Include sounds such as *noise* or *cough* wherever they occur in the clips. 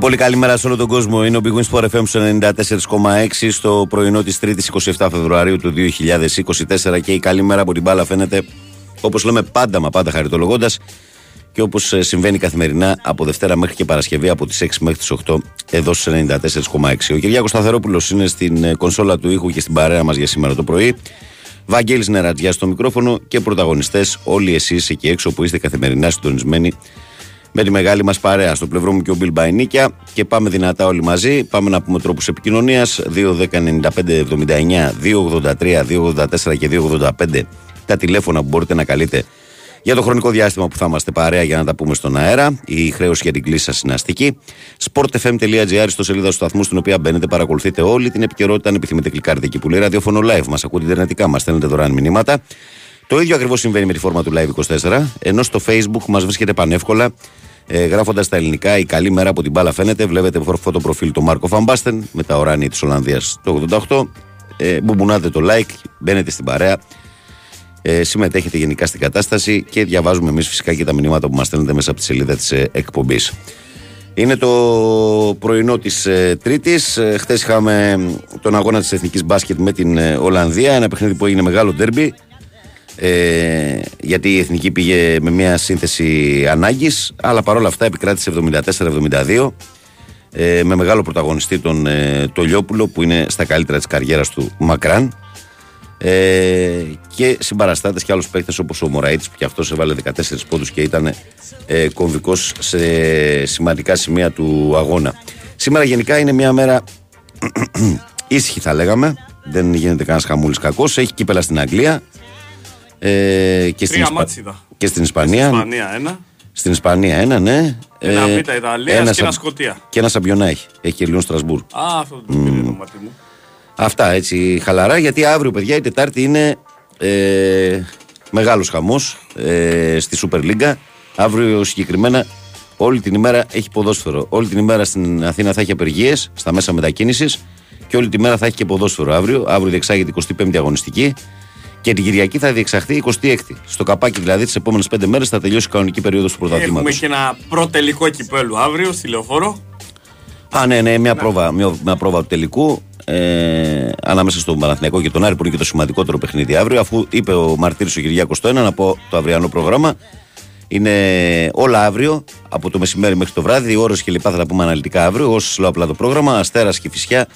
Πολύ πολύ καλημέρα σε όλο τον κόσμο. Είναι ο Big Wings for FM 94,6 στο πρωινό της 3η 27 Φεβρουαρίου του 2024 και η καλημέρα από την μπάλα φαίνεται όπως λέμε πάντα μα πάντα χαριτολογώντας και όπως συμβαίνει καθημερινά από Δευτέρα μέχρι και Παρασκευή από τις 6 μέχρι τις 8 εδώ στους 94,6. Ο Κυριάκος Σταθερόπουλος είναι στην ε, κονσόλα του ήχου και στην παρέα μας για σήμερα το πρωί. Βαγγέλης Νερατζιάς στο μικρόφωνο και πρωταγωνιστές όλοι εσείς εκεί έξω που είστε καθημερινά συντονισμένοι με τη μεγάλη μας παρέα. Στο πλευρό μου και ο Μπιλ Μπαϊνίκια και πάμε δυνατά όλοι μαζί. Πάμε να πούμε τρόπους επικοινωνίας. 2.10.95.79, 2.83, 2.84 και 2.85 τα τηλέφωνα που μπορείτε να καλείτε για το χρονικό διάστημα που θα είμαστε παρέα για να τα πούμε στον αέρα. Η χρέωση για την κλίση σας είναι αστική. sportfm.gr στο σελίδα του σταθμού στην οποία μπαίνετε, παρακολουθείτε όλη την επικαιρότητα. Αν επιθυμείτε, κλικάρετε εκεί που λέει ραδιόφωνο live. Μας ακούτε ιντερνετικά, μας στέλνετε δωρεάν μηνύματα. Το ίδιο ακριβώς συμβαίνει με τη φόρμα του Live 24, ενώ στο Facebook μας βρίσκεται πανεύκολα ε, γράφοντας τα ελληνικά η καλή μέρα από την μπάλα φαίνεται. Βλέπετε φωτο προφίλ του Μάρκο Φαμπάστεν με τα οράνια της Ολλανδίας το 88. Ε, μπουμπονάτε το like, μπαίνετε στην παρέα. Ε, συμμετέχετε γενικά στην κατάσταση και διαβάζουμε εμείς φυσικά και τα μηνύματα που μας στέλνετε μέσα από τη σελίδα της ε, εκπομπής. Είναι το πρωινό της ε, Τρίτης. Ε, Χθες είχαμε τον αγώνα της Εθνικής Μπάσκετ με την ε, Ολλανδία. Ένα παιχνίδι που έγινε μεγάλο ντέρμπι ε, γιατί η Εθνική πήγε με μια σύνθεση ανάγκης αλλά παρόλα αυτά επικράτησε 74-72 ε, με μεγάλο πρωταγωνιστή τον ε, το Λιόπουλο που είναι στα καλύτερα της καριέρας του Μακράν ε, και συμπαραστάτες και άλλους παίκτες όπως ο Μωραήτης που και αυτός έβαλε 14 πόντους και ήταν ε, κομβικός σε σημαντικά σημεία του αγώνα σήμερα γενικά είναι μια μέρα *clears throat* ήσυχη θα λέγαμε δεν γίνεται κανένας χαμούλης κακός. Έχει κύπελα στην Αγγλία. Ε, και, στην Ισπα... και στην Ισπανία. Στην Ισπανία ένα. Στην Ισπανία ένα, ναι. Ένα ε, Β' Ιταλίας ένα και ένα Σκοτία. Και ένα Σαμπιονά έχει. Έχει και λίγο Στρασβούρ. Α, αυτό το πήρε το μάτι μου. Αυτά έτσι χαλαρά γιατί αύριο, παιδιά, η Τετάρτη είναι ε, μεγάλος χαμός ε, στη Σούπερ Λίγκα. Αύριο συγκεκριμένα όλη την ημέρα έχει ποδόσφαιρο. Όλη την ημέρα στην Αθήνα θα έχει απεργίες στα μέσα μετακίνησης και όλη τη μέρα θα έχει και ποδόσφαιρο αύριο. Αύριο διεξάγεται 25η αγωνιστική. Και την Κυριακή θα διεξαχθεί 26η. Στο καπάκι δηλαδή τις επόμενες πέντε μέρες θα τελειώσει η κανονική περίοδος του πρωταθλήματος. Έχουμε και ένα πρώτελικό κυπέλου αύριο στη λεωφόρο. Α, ναι, ναι, μια, Πρόβα, μια, μια πρόβα του τελικού ε, ανάμεσα στον Παναθηναϊκό και τον Άρη που είναι και το σημαντικότερο παιχνίδι αύριο. Αφού είπε ο Μαρτύρης ο Κυριάκος το ένα, να πω το αυριανό πρόγραμμα. Είναι όλα αύριο, από το μεσημέρι μέχρι το βράδυ, ώρες και λοιπά θα τα πούμε αναλυτικά αύριο. Όσο λέω απλά το πρόγραμμα, Αστέρας και Φυσιά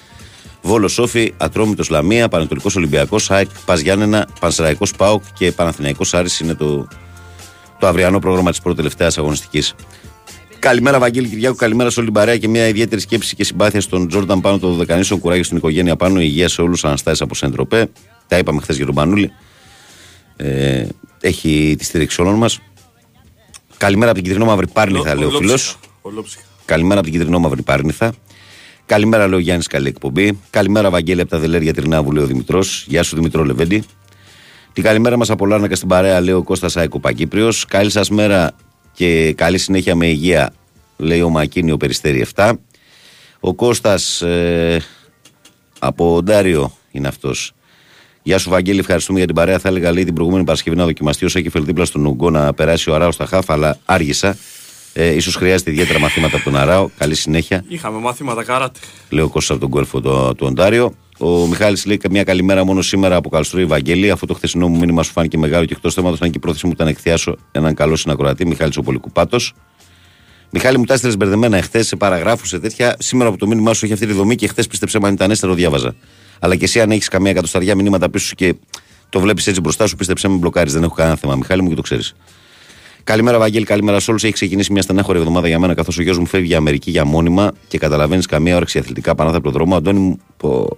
Βόλο Σόφι, Ατρόμητος Λαμία, Πανετολικός Ολυμπιακός, ΑΕΚ, Πας Γιάννενα, Πανσεραϊκός Πάοκ και Παναθηναϊκός Άρης είναι το, το αυριανό πρόγραμμα της πρώτης τελευταίας αγωνιστικής. Καλημέρα, Βαγγέλη Κυριάκου. Καλημέρα σε όλη την παρέα και μια ιδιαίτερη σκέψη και συμπάθεια στον Τζόρνταν πάνω το Δεκανήσιο. Κουράγιο στην οικογένεια πάνω. Υγεία σε όλους. Αναστάσεις από Σεντροπέ. Τα είπαμε χθες για τον Πανούλη. Ε, έχει τη στήριξη όλων μας. Καλημέρα από την Κιτρινό Μαύρη Πάρνηθα, λέει ο φίλος. Καλημέρα από την Κιτρινό Μαύρη Πάρνηθα. Καλημέρα, λέει ο Γιάννης, καλή εκπομπή. Καλημέρα, Βαγγέλη, από τα Δελέρια Τρινάβου, λέει ο Δημητρός. Γεια σου, Δημητρό Λεβέντη. Την καλημέρα μας από Λάρνακα στην παρέα, λέει ο Κώστας Άικο Πακύπριο. Καλή σας μέρα και καλή συνέχεια με υγεία, λέει ο Μακίνη, ο Περιστέρη 7. Ο Κώστας ε, από Ντάριο είναι αυτός. Γεια σου, Βαγγέλη, ευχαριστούμε για την παρέα. Θα έλεγα λέει την προηγούμενη Παρασκευή να δοκιμαστεί όσο έχει δίπλα στον Ουγγό να περάσει ο Αράος στα χάφα, αλλά άργησα. Ε, ίσως χρειάζεται ιδιαίτερα μαθήματα από τον Αράο. Καλή συνέχεια. Είχαμε μαθήματα καράτε. Λέω Κώστα από τον κόλφο του, του Οντάριο. Ο Μιχάλης λέει μια καλημέρα μόνο σήμερα από Καλστρό Βαγγέλη. Αφού το χθεσινό μου μήνυμα σου φάνηκε μεγάλο και εκτός θέματος, αν και η πρόθεση μου ήταν να εκθιάσω έναν καλό συνακροατή, Μιχάλη ο Πολυκουπάτο. Μιχάλη μου τα έστειλες μπερδεμένα εχθές σε παραγράφους, σε τέτοια. Σήμερα από το μήνυμά σου έχει αυτή τη δομή και χθε πίστεψε αν ήταν έστερο διάβαζα. Αλλά και εσύ αν έχεις καμία εκατοσταριά μηνύματα πίσω και το βλέπεις έτσι μπροστά σου, πίστεψε με μπλοκάρεις. Δεν έχω κανένα θέμα, Μιχάλη μου και το ξέρεις. Καλημέρα, Βαγγέλη, καλημέρα σε όλους. Έχει ξεκινήσει μια στενάχωρη εβδομάδα για μένα, καθώς ο γιος μου φεύγει για Αμερική για μόνιμα και καταλαβαίνεις καμία όρεξη αθλητικά πάνω από τον δρόμο. Αντώνη μου, πω...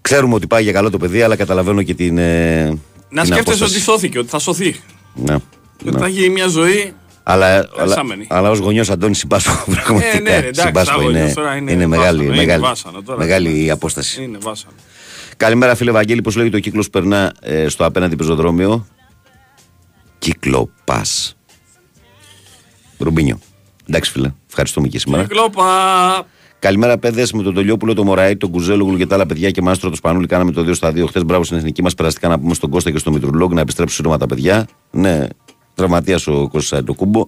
ξέρουμε ότι πάει για καλό το παιδί, αλλά καταλαβαίνω και την. Ε, να την σκέφτεσαι ότι σώθηκε, ότι θα σωθεί. Ναι. Και ναι. θα έχει μια ζωή. Αλλά, αλλά, αλλά ως γονιός Αντώνη συμπάσχω πραγματικά. Ε, ναι, εντάξει, συμπάσχω, είναι, είναι, είναι, μεγάλη, είναι μεγάλη, βάσανο, τώρα, μεγάλη η απόσταση. Είναι βάσανο. Καλημέρα, φίλε Βαγγέλη. Πώς λέγεται ο κύκλος περνά ε, στο απέναντι πεζοδρόμιο; Κύκλο Ρουμπίνιο. Εντάξει, φίλε. Ευχαριστούμε και σήμερα. Κύκλοπα. Καλημέρα, παιδες. Με τον Τολιόπουλο, τον Μωραή, τον Κουζέλογλου και τα άλλα παιδιά και μάστρο του Σπανούλη. Κάναμε το 2 στα 2 χθες. Μπράβο στην εθνική μας. Περαστικά να πούμε στον Κώστα και στον Μητρουλόγκ να επιστρέψουν σύντομα τα παιδιά. Ναι, τραυματίας ο Κώστας το κούμπο.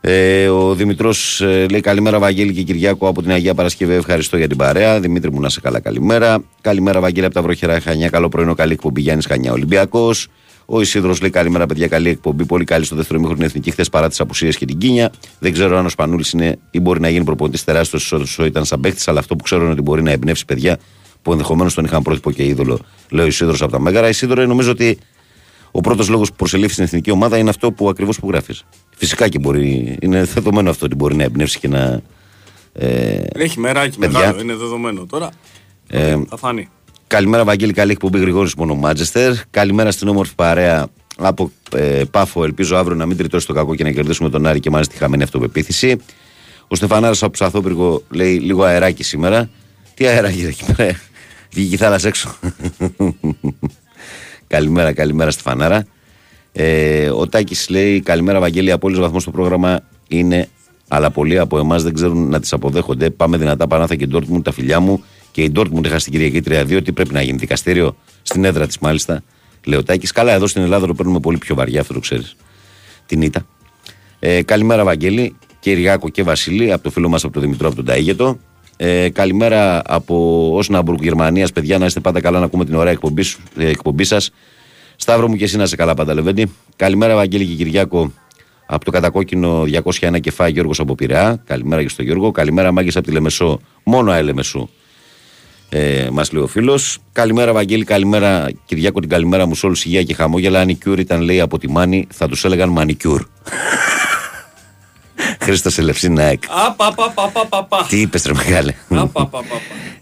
Ε, ο Δημητρός ε, λέει καλημέρα, Βαγγέλη και Κυριάκο από την Αγία Παρασκευή. Ευχαριστώ για την παρέα. Δημήτρη μου να σε καλά, καλημέρα. Καλημέρα, Βαγγέλη από τα βροχερά Χανιά. Καλό πρωινό, καλή εκπομπή Γιάννης Χανιά Ολυμπιακός. Ο Ισίδρος λέει καλημέρα, παιδιά, καλή εκπομπή. Πολύ καλή στο δεύτερο μήχρονο εθνική χθες παρά τις απουσίες και την κίνια. Δεν ξέρω αν ο Σπανούλης είναι ή μπορεί να γίνει προπονητής τεράστιος όσο ήταν σαν παίχτη, αλλά αυτό που ξέρω είναι ότι μπορεί να εμπνεύσει παιδιά που ενδεχομένως τον είχαν πρότυπο και είδωλο, λέει ο Ισίδρος από τα Μέγαρα. Ισίδρο νομίζω ότι ο πρώτος λόγος που προσελήφθη στην εθνική ομάδα είναι αυτό που ακριβώς που γράφεις. Φυσικά και μπορεί, είναι δεδομένο αυτό ότι μπορεί να εμπνεύσει και να. Ε, Έχει μεράκι παιδιά. μεγάλο, είναι δεδομένο τώρα. Ε, θα φανεί. Καλημέρα, Βαγγέλη. Καλή εκπομπή Γρηγόρης μόνο Μάτζεστερ. Καλημέρα στην όμορφη παρέα από ε, Πάφο. Ελπίζω αύριο να μην τριτώσει το κακό και να κερδίσουμε τον Άρη και μάλιστα τη χαμένη αυτοπεποίθηση. Ο Στεφανάρα από Ψαθόπυργο λέει λίγο αεράκι σήμερα. Τι αεράκι εκεί πέρα; Βγήκε η θάλασσα έξω. *laughs* καλημέρα, καλημέρα Στεφανάρα. Ε, ο Τάκης λέει: Καλημέρα, Βαγγέλη. Απόλυτο βαθμό στο πρόγραμμα είναι, αλλά πολλοί από εμάς δεν ξέρουν να τις αποδέχονται. Πάμε δυνατά Πανάθα και Ντόρτμουντ, τα φιλιά μου. Και η Ντόρτμουντ είχα στην Κυριακή 3-2. Τι πρέπει να γίνει, δικαστήριο στην έδρα της μάλιστα. Λέει ο Τάκης. Καλά, εδώ στην Ελλάδα το παίρνουμε πολύ πιο βαριά, αυτό το ξέρεις. Την ήττα. Ε, καλημέρα, Βαγγέλη. Κυριάκο και Βασίλη, από το φίλο μας από τον Δημητρό από τον Ταίγετο. Ε, καλημέρα από Όσναμπουργκ, Γερμανίας. Παιδιά, να είστε πάντα καλά να ακούμε την ωραία εκπομπής, ε, εκπομπή σας. Σταύρο μου και εσύ να σε καλά πάντα, Λεβέντη. Καλημέρα, Βαγγέλη και Κυριάκο από το κατακόκκινο 201 κεφά Γιώργος από Πειραιά. Καλημέρα και στο Γιώργο. Καλημέρα, Μάγκε από τη Λεμεσό. Μόνο αέλεμεσού. Ε, Μας λέει ο φίλος. Καλημέρα, Βαγγέλη. Καλημέρα, Κυριάκο. Την καλημέρα μου σε όλους. Υγεία και χαμόγελα. Αν η Κιουρί ήταν, λέει, από τη Μάνη, θα τους έλεγαν Μανικιούρ. *laughs* Χρήστος Ελευσίνα ΑΕΚ. Τι είπες, ρε μεγάλε.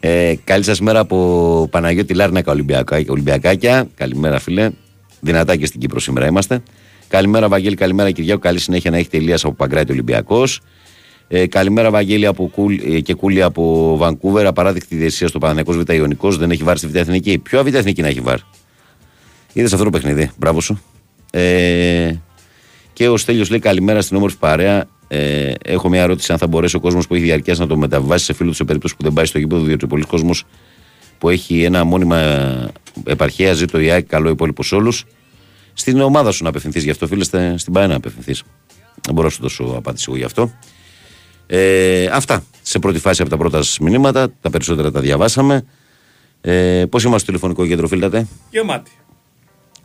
ε, καλή σας μέρα από Παναγιώτη Λάρνακα Ολυμπιακάκια. Καλημέρα, φίλε. Δυνατά και στην Κύπρο σήμερα είμαστε. Καλημέρα, Βαγγέλη. Καλημέρα, Κυριάκο. Καλή συνέχεια να έχετε Ηλίας από Παγκράτη Ολυμπιακός. Ε, καλημέρα, Βαγγέλη από Κούλ, ε, και Κούλη από Βανκούβερ. Απαράδεκτη διαιτησία στο Παναγιακό Β' Ιωνικός. Δεν έχει βάρ στη Β' Εθνική. Ποιο Β' Εθνική να έχει βάρ. Είδες αυτό το παιχνίδι. Μπράβο σου. Ε, και ο Στέλιος λέει καλημέρα στην όμορφη παρέα. Ε, έχω μια ερώτηση αν θα μπορέσει ο κόσμος που έχει διαρκέσει να το μεταβάσει σε φίλο του σε περίπτωση που δεν πάει στο γήπεδο, διότι ο πολλή κόσμος που έχει ένα μόνιμα επαρχία ζει το ΙΑΚ, καλό υπόλοιπο σε όλους. Στην ομάδα σου να απευθυνθείς γι' αυτό, φίλε, στην ΠΑΕ να απευθυνθείς. Δεν μπορώ να σου δώσω απάντηση εγώ γι' αυτό. Ε, αυτά σε πρώτη φάση από τα πρώτα μηνύματα. Τα περισσότερα τα διαβάσαμε. Ε, Πώς είμαστε στο τηλεφωνικό κέντρο, φίλτατε; Γεμάτι.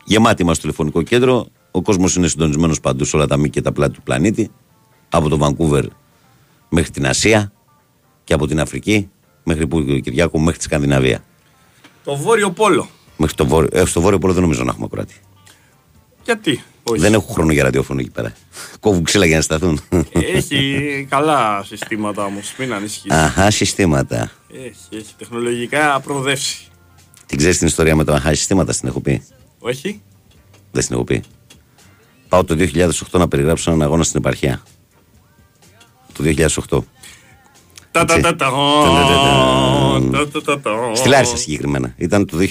Γεμάτι είμαστε στο τηλεφωνικό κέντρο. Ο κόσμος είναι συντονισμένος παντού σε όλα τα μήκη και τα πλάτη του πλανήτη από το Βανκούβερ μέχρι την Ασία και από την Αφρική μέχρι που Κυριάκο μέχρι τη Σκανδιναβία. Το Βόρειο Πόλο. Μέχρι το βόρειο, ε, στο Βόρειο Πόλο δεν νομίζω να έχουμε κράτη. Γιατί, όχι. Δεν έχω χρόνο για ραδιόφωνο εκεί πέρα. Κόβουν ξύλα για να σταθούν. Έχει καλά συστήματα όμως, μην ανησυχείς. Αχά, συστήματα. Έχει, έχει τεχνολογικά προοδεύσει. Την ξέρεις την ιστορία με τα αχά συστήματα, την έχω πει; Όχι. Δεν την έχω πει. Πάω το 2008 να περιγράψω έναν αγώνα στην επαρχία. Το 2008. Στη Λάρισα συγκεκριμένα. Ήταν το 2008.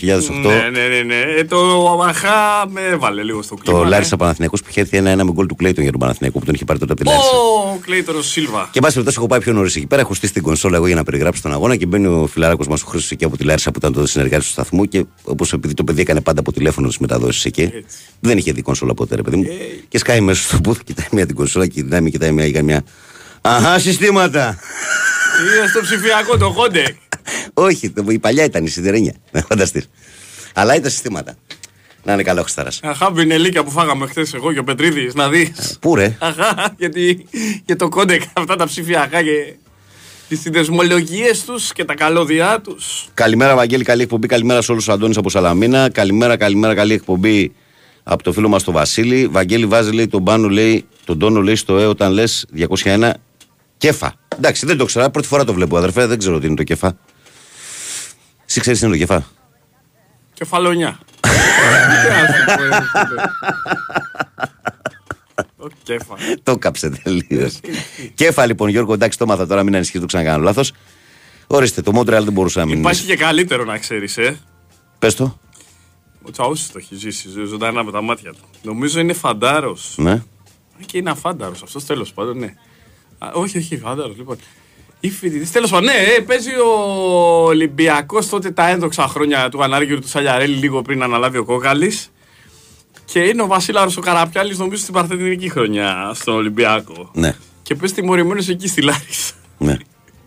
Ναι, ναι, ναι. ναι. Ε, το Αμαχά με έβαλε λίγο στο κλίμα. Το ναι. Λάρισα Παναθηναϊκός που είχε έρθει ένα-ένα με γκολ του Κλέιτον για τον Παναθηναϊκό που τον είχε πάρει τότε από τη Λάρισα. Ο Κλέιτον Σίλβα. Και πάση περιπτώσει έχω πάει πιο νωρίς εκεί πέρα. Έχω στήσει την κονσόλα εγώ για να περιγράψω τον αγώνα και μπαίνει ο φιλαράκος μας ο Χρήστος εκεί από τη Λάρισα που ήταν το συνεργάτης του σταθμού και όπως επειδή το παιδί έκανε πάντα από τηλέφωνο τι μεταδόσεις εκεί. Δεν είχε δει κονσόλα ποτέ, ρε παιδί μου. Και σκάει μέσα στο booth, κοιτάει μια την κονσόλα, κοιτάει μια, κοιτάει μια, μια. Αχά, συστήματα. Είναι στο ψηφιακό το codec. Όχι, η παλιά ήταν η σιδερένια. Να φανταστείς. Αλλά ήταν συστήματα. Να είναι καλό Χριστάρα. Αχά, μπινελίκια που φάγαμε χθες εγώ και ο Πετρίδης, να δεις. Πού ρε; Αχά, γιατί και το codec, αυτά τα ψηφιακά και τις συνδεσμολογίες τους και τα καλώδια τους. Καλημέρα, Βαγγέλη, καλή εκπομπή. Καλημέρα σε όλους του Αντώνης από Σαλαμίνα. Καλημέρα, καλημέρα, καλή εκπομπή από το φίλο μας τον Βασίλη. Βαγγέλη βάζει λέει τον πάνω, λέει, τον τόνο λέει στο ΕΟ όταν λες 201 κέφα. Εντάξει, δεν το ξέρω. Πρώτη φορά το βλέπω, αδερφέ. Δεν ξέρω τι είναι το κεφά. Εσύ ξέρεις τι είναι το κεφά. Κεφαλονιά. Κέφα. Το κάψε τελείως. Κέφα λοιπόν, Γιώργο, εντάξει, το μάθα τώρα, μην ανησυχείς, το ξανακάνω λάθος. Ορίστε, το Μόντρεαλ δεν μπορούσε να μείνει. Υπάρχει και καλύτερο να ξέρεις, ε. Πες το. Ο Τσαούσης το έχει ζήσει ζωντανά με τα μάτια του. Νομίζω είναι φαντάρος. Ναι. Και είναι αφάνταρος αυτός τέλος πάντων, ναι. Α, όχι, όχι, φαντάρο λοιπόν. Ή φοιτητής. Τέλος πάντων, ναι, ε, παίζει ο Ολυμπιακός τότε τα ένδοξα χρόνια του Ανάργυρου του Σαλιαρέλη λίγο πριν αναλάβει ο Κόκαλη. Και είναι ο Βασίλαρος ο Καραπιάλης, νομίζω στην παρθενική χρονιά στον Ολυμπιακό. Ναι. Και πες τιμωρημένος εκεί στη Λάρισα. Ναι.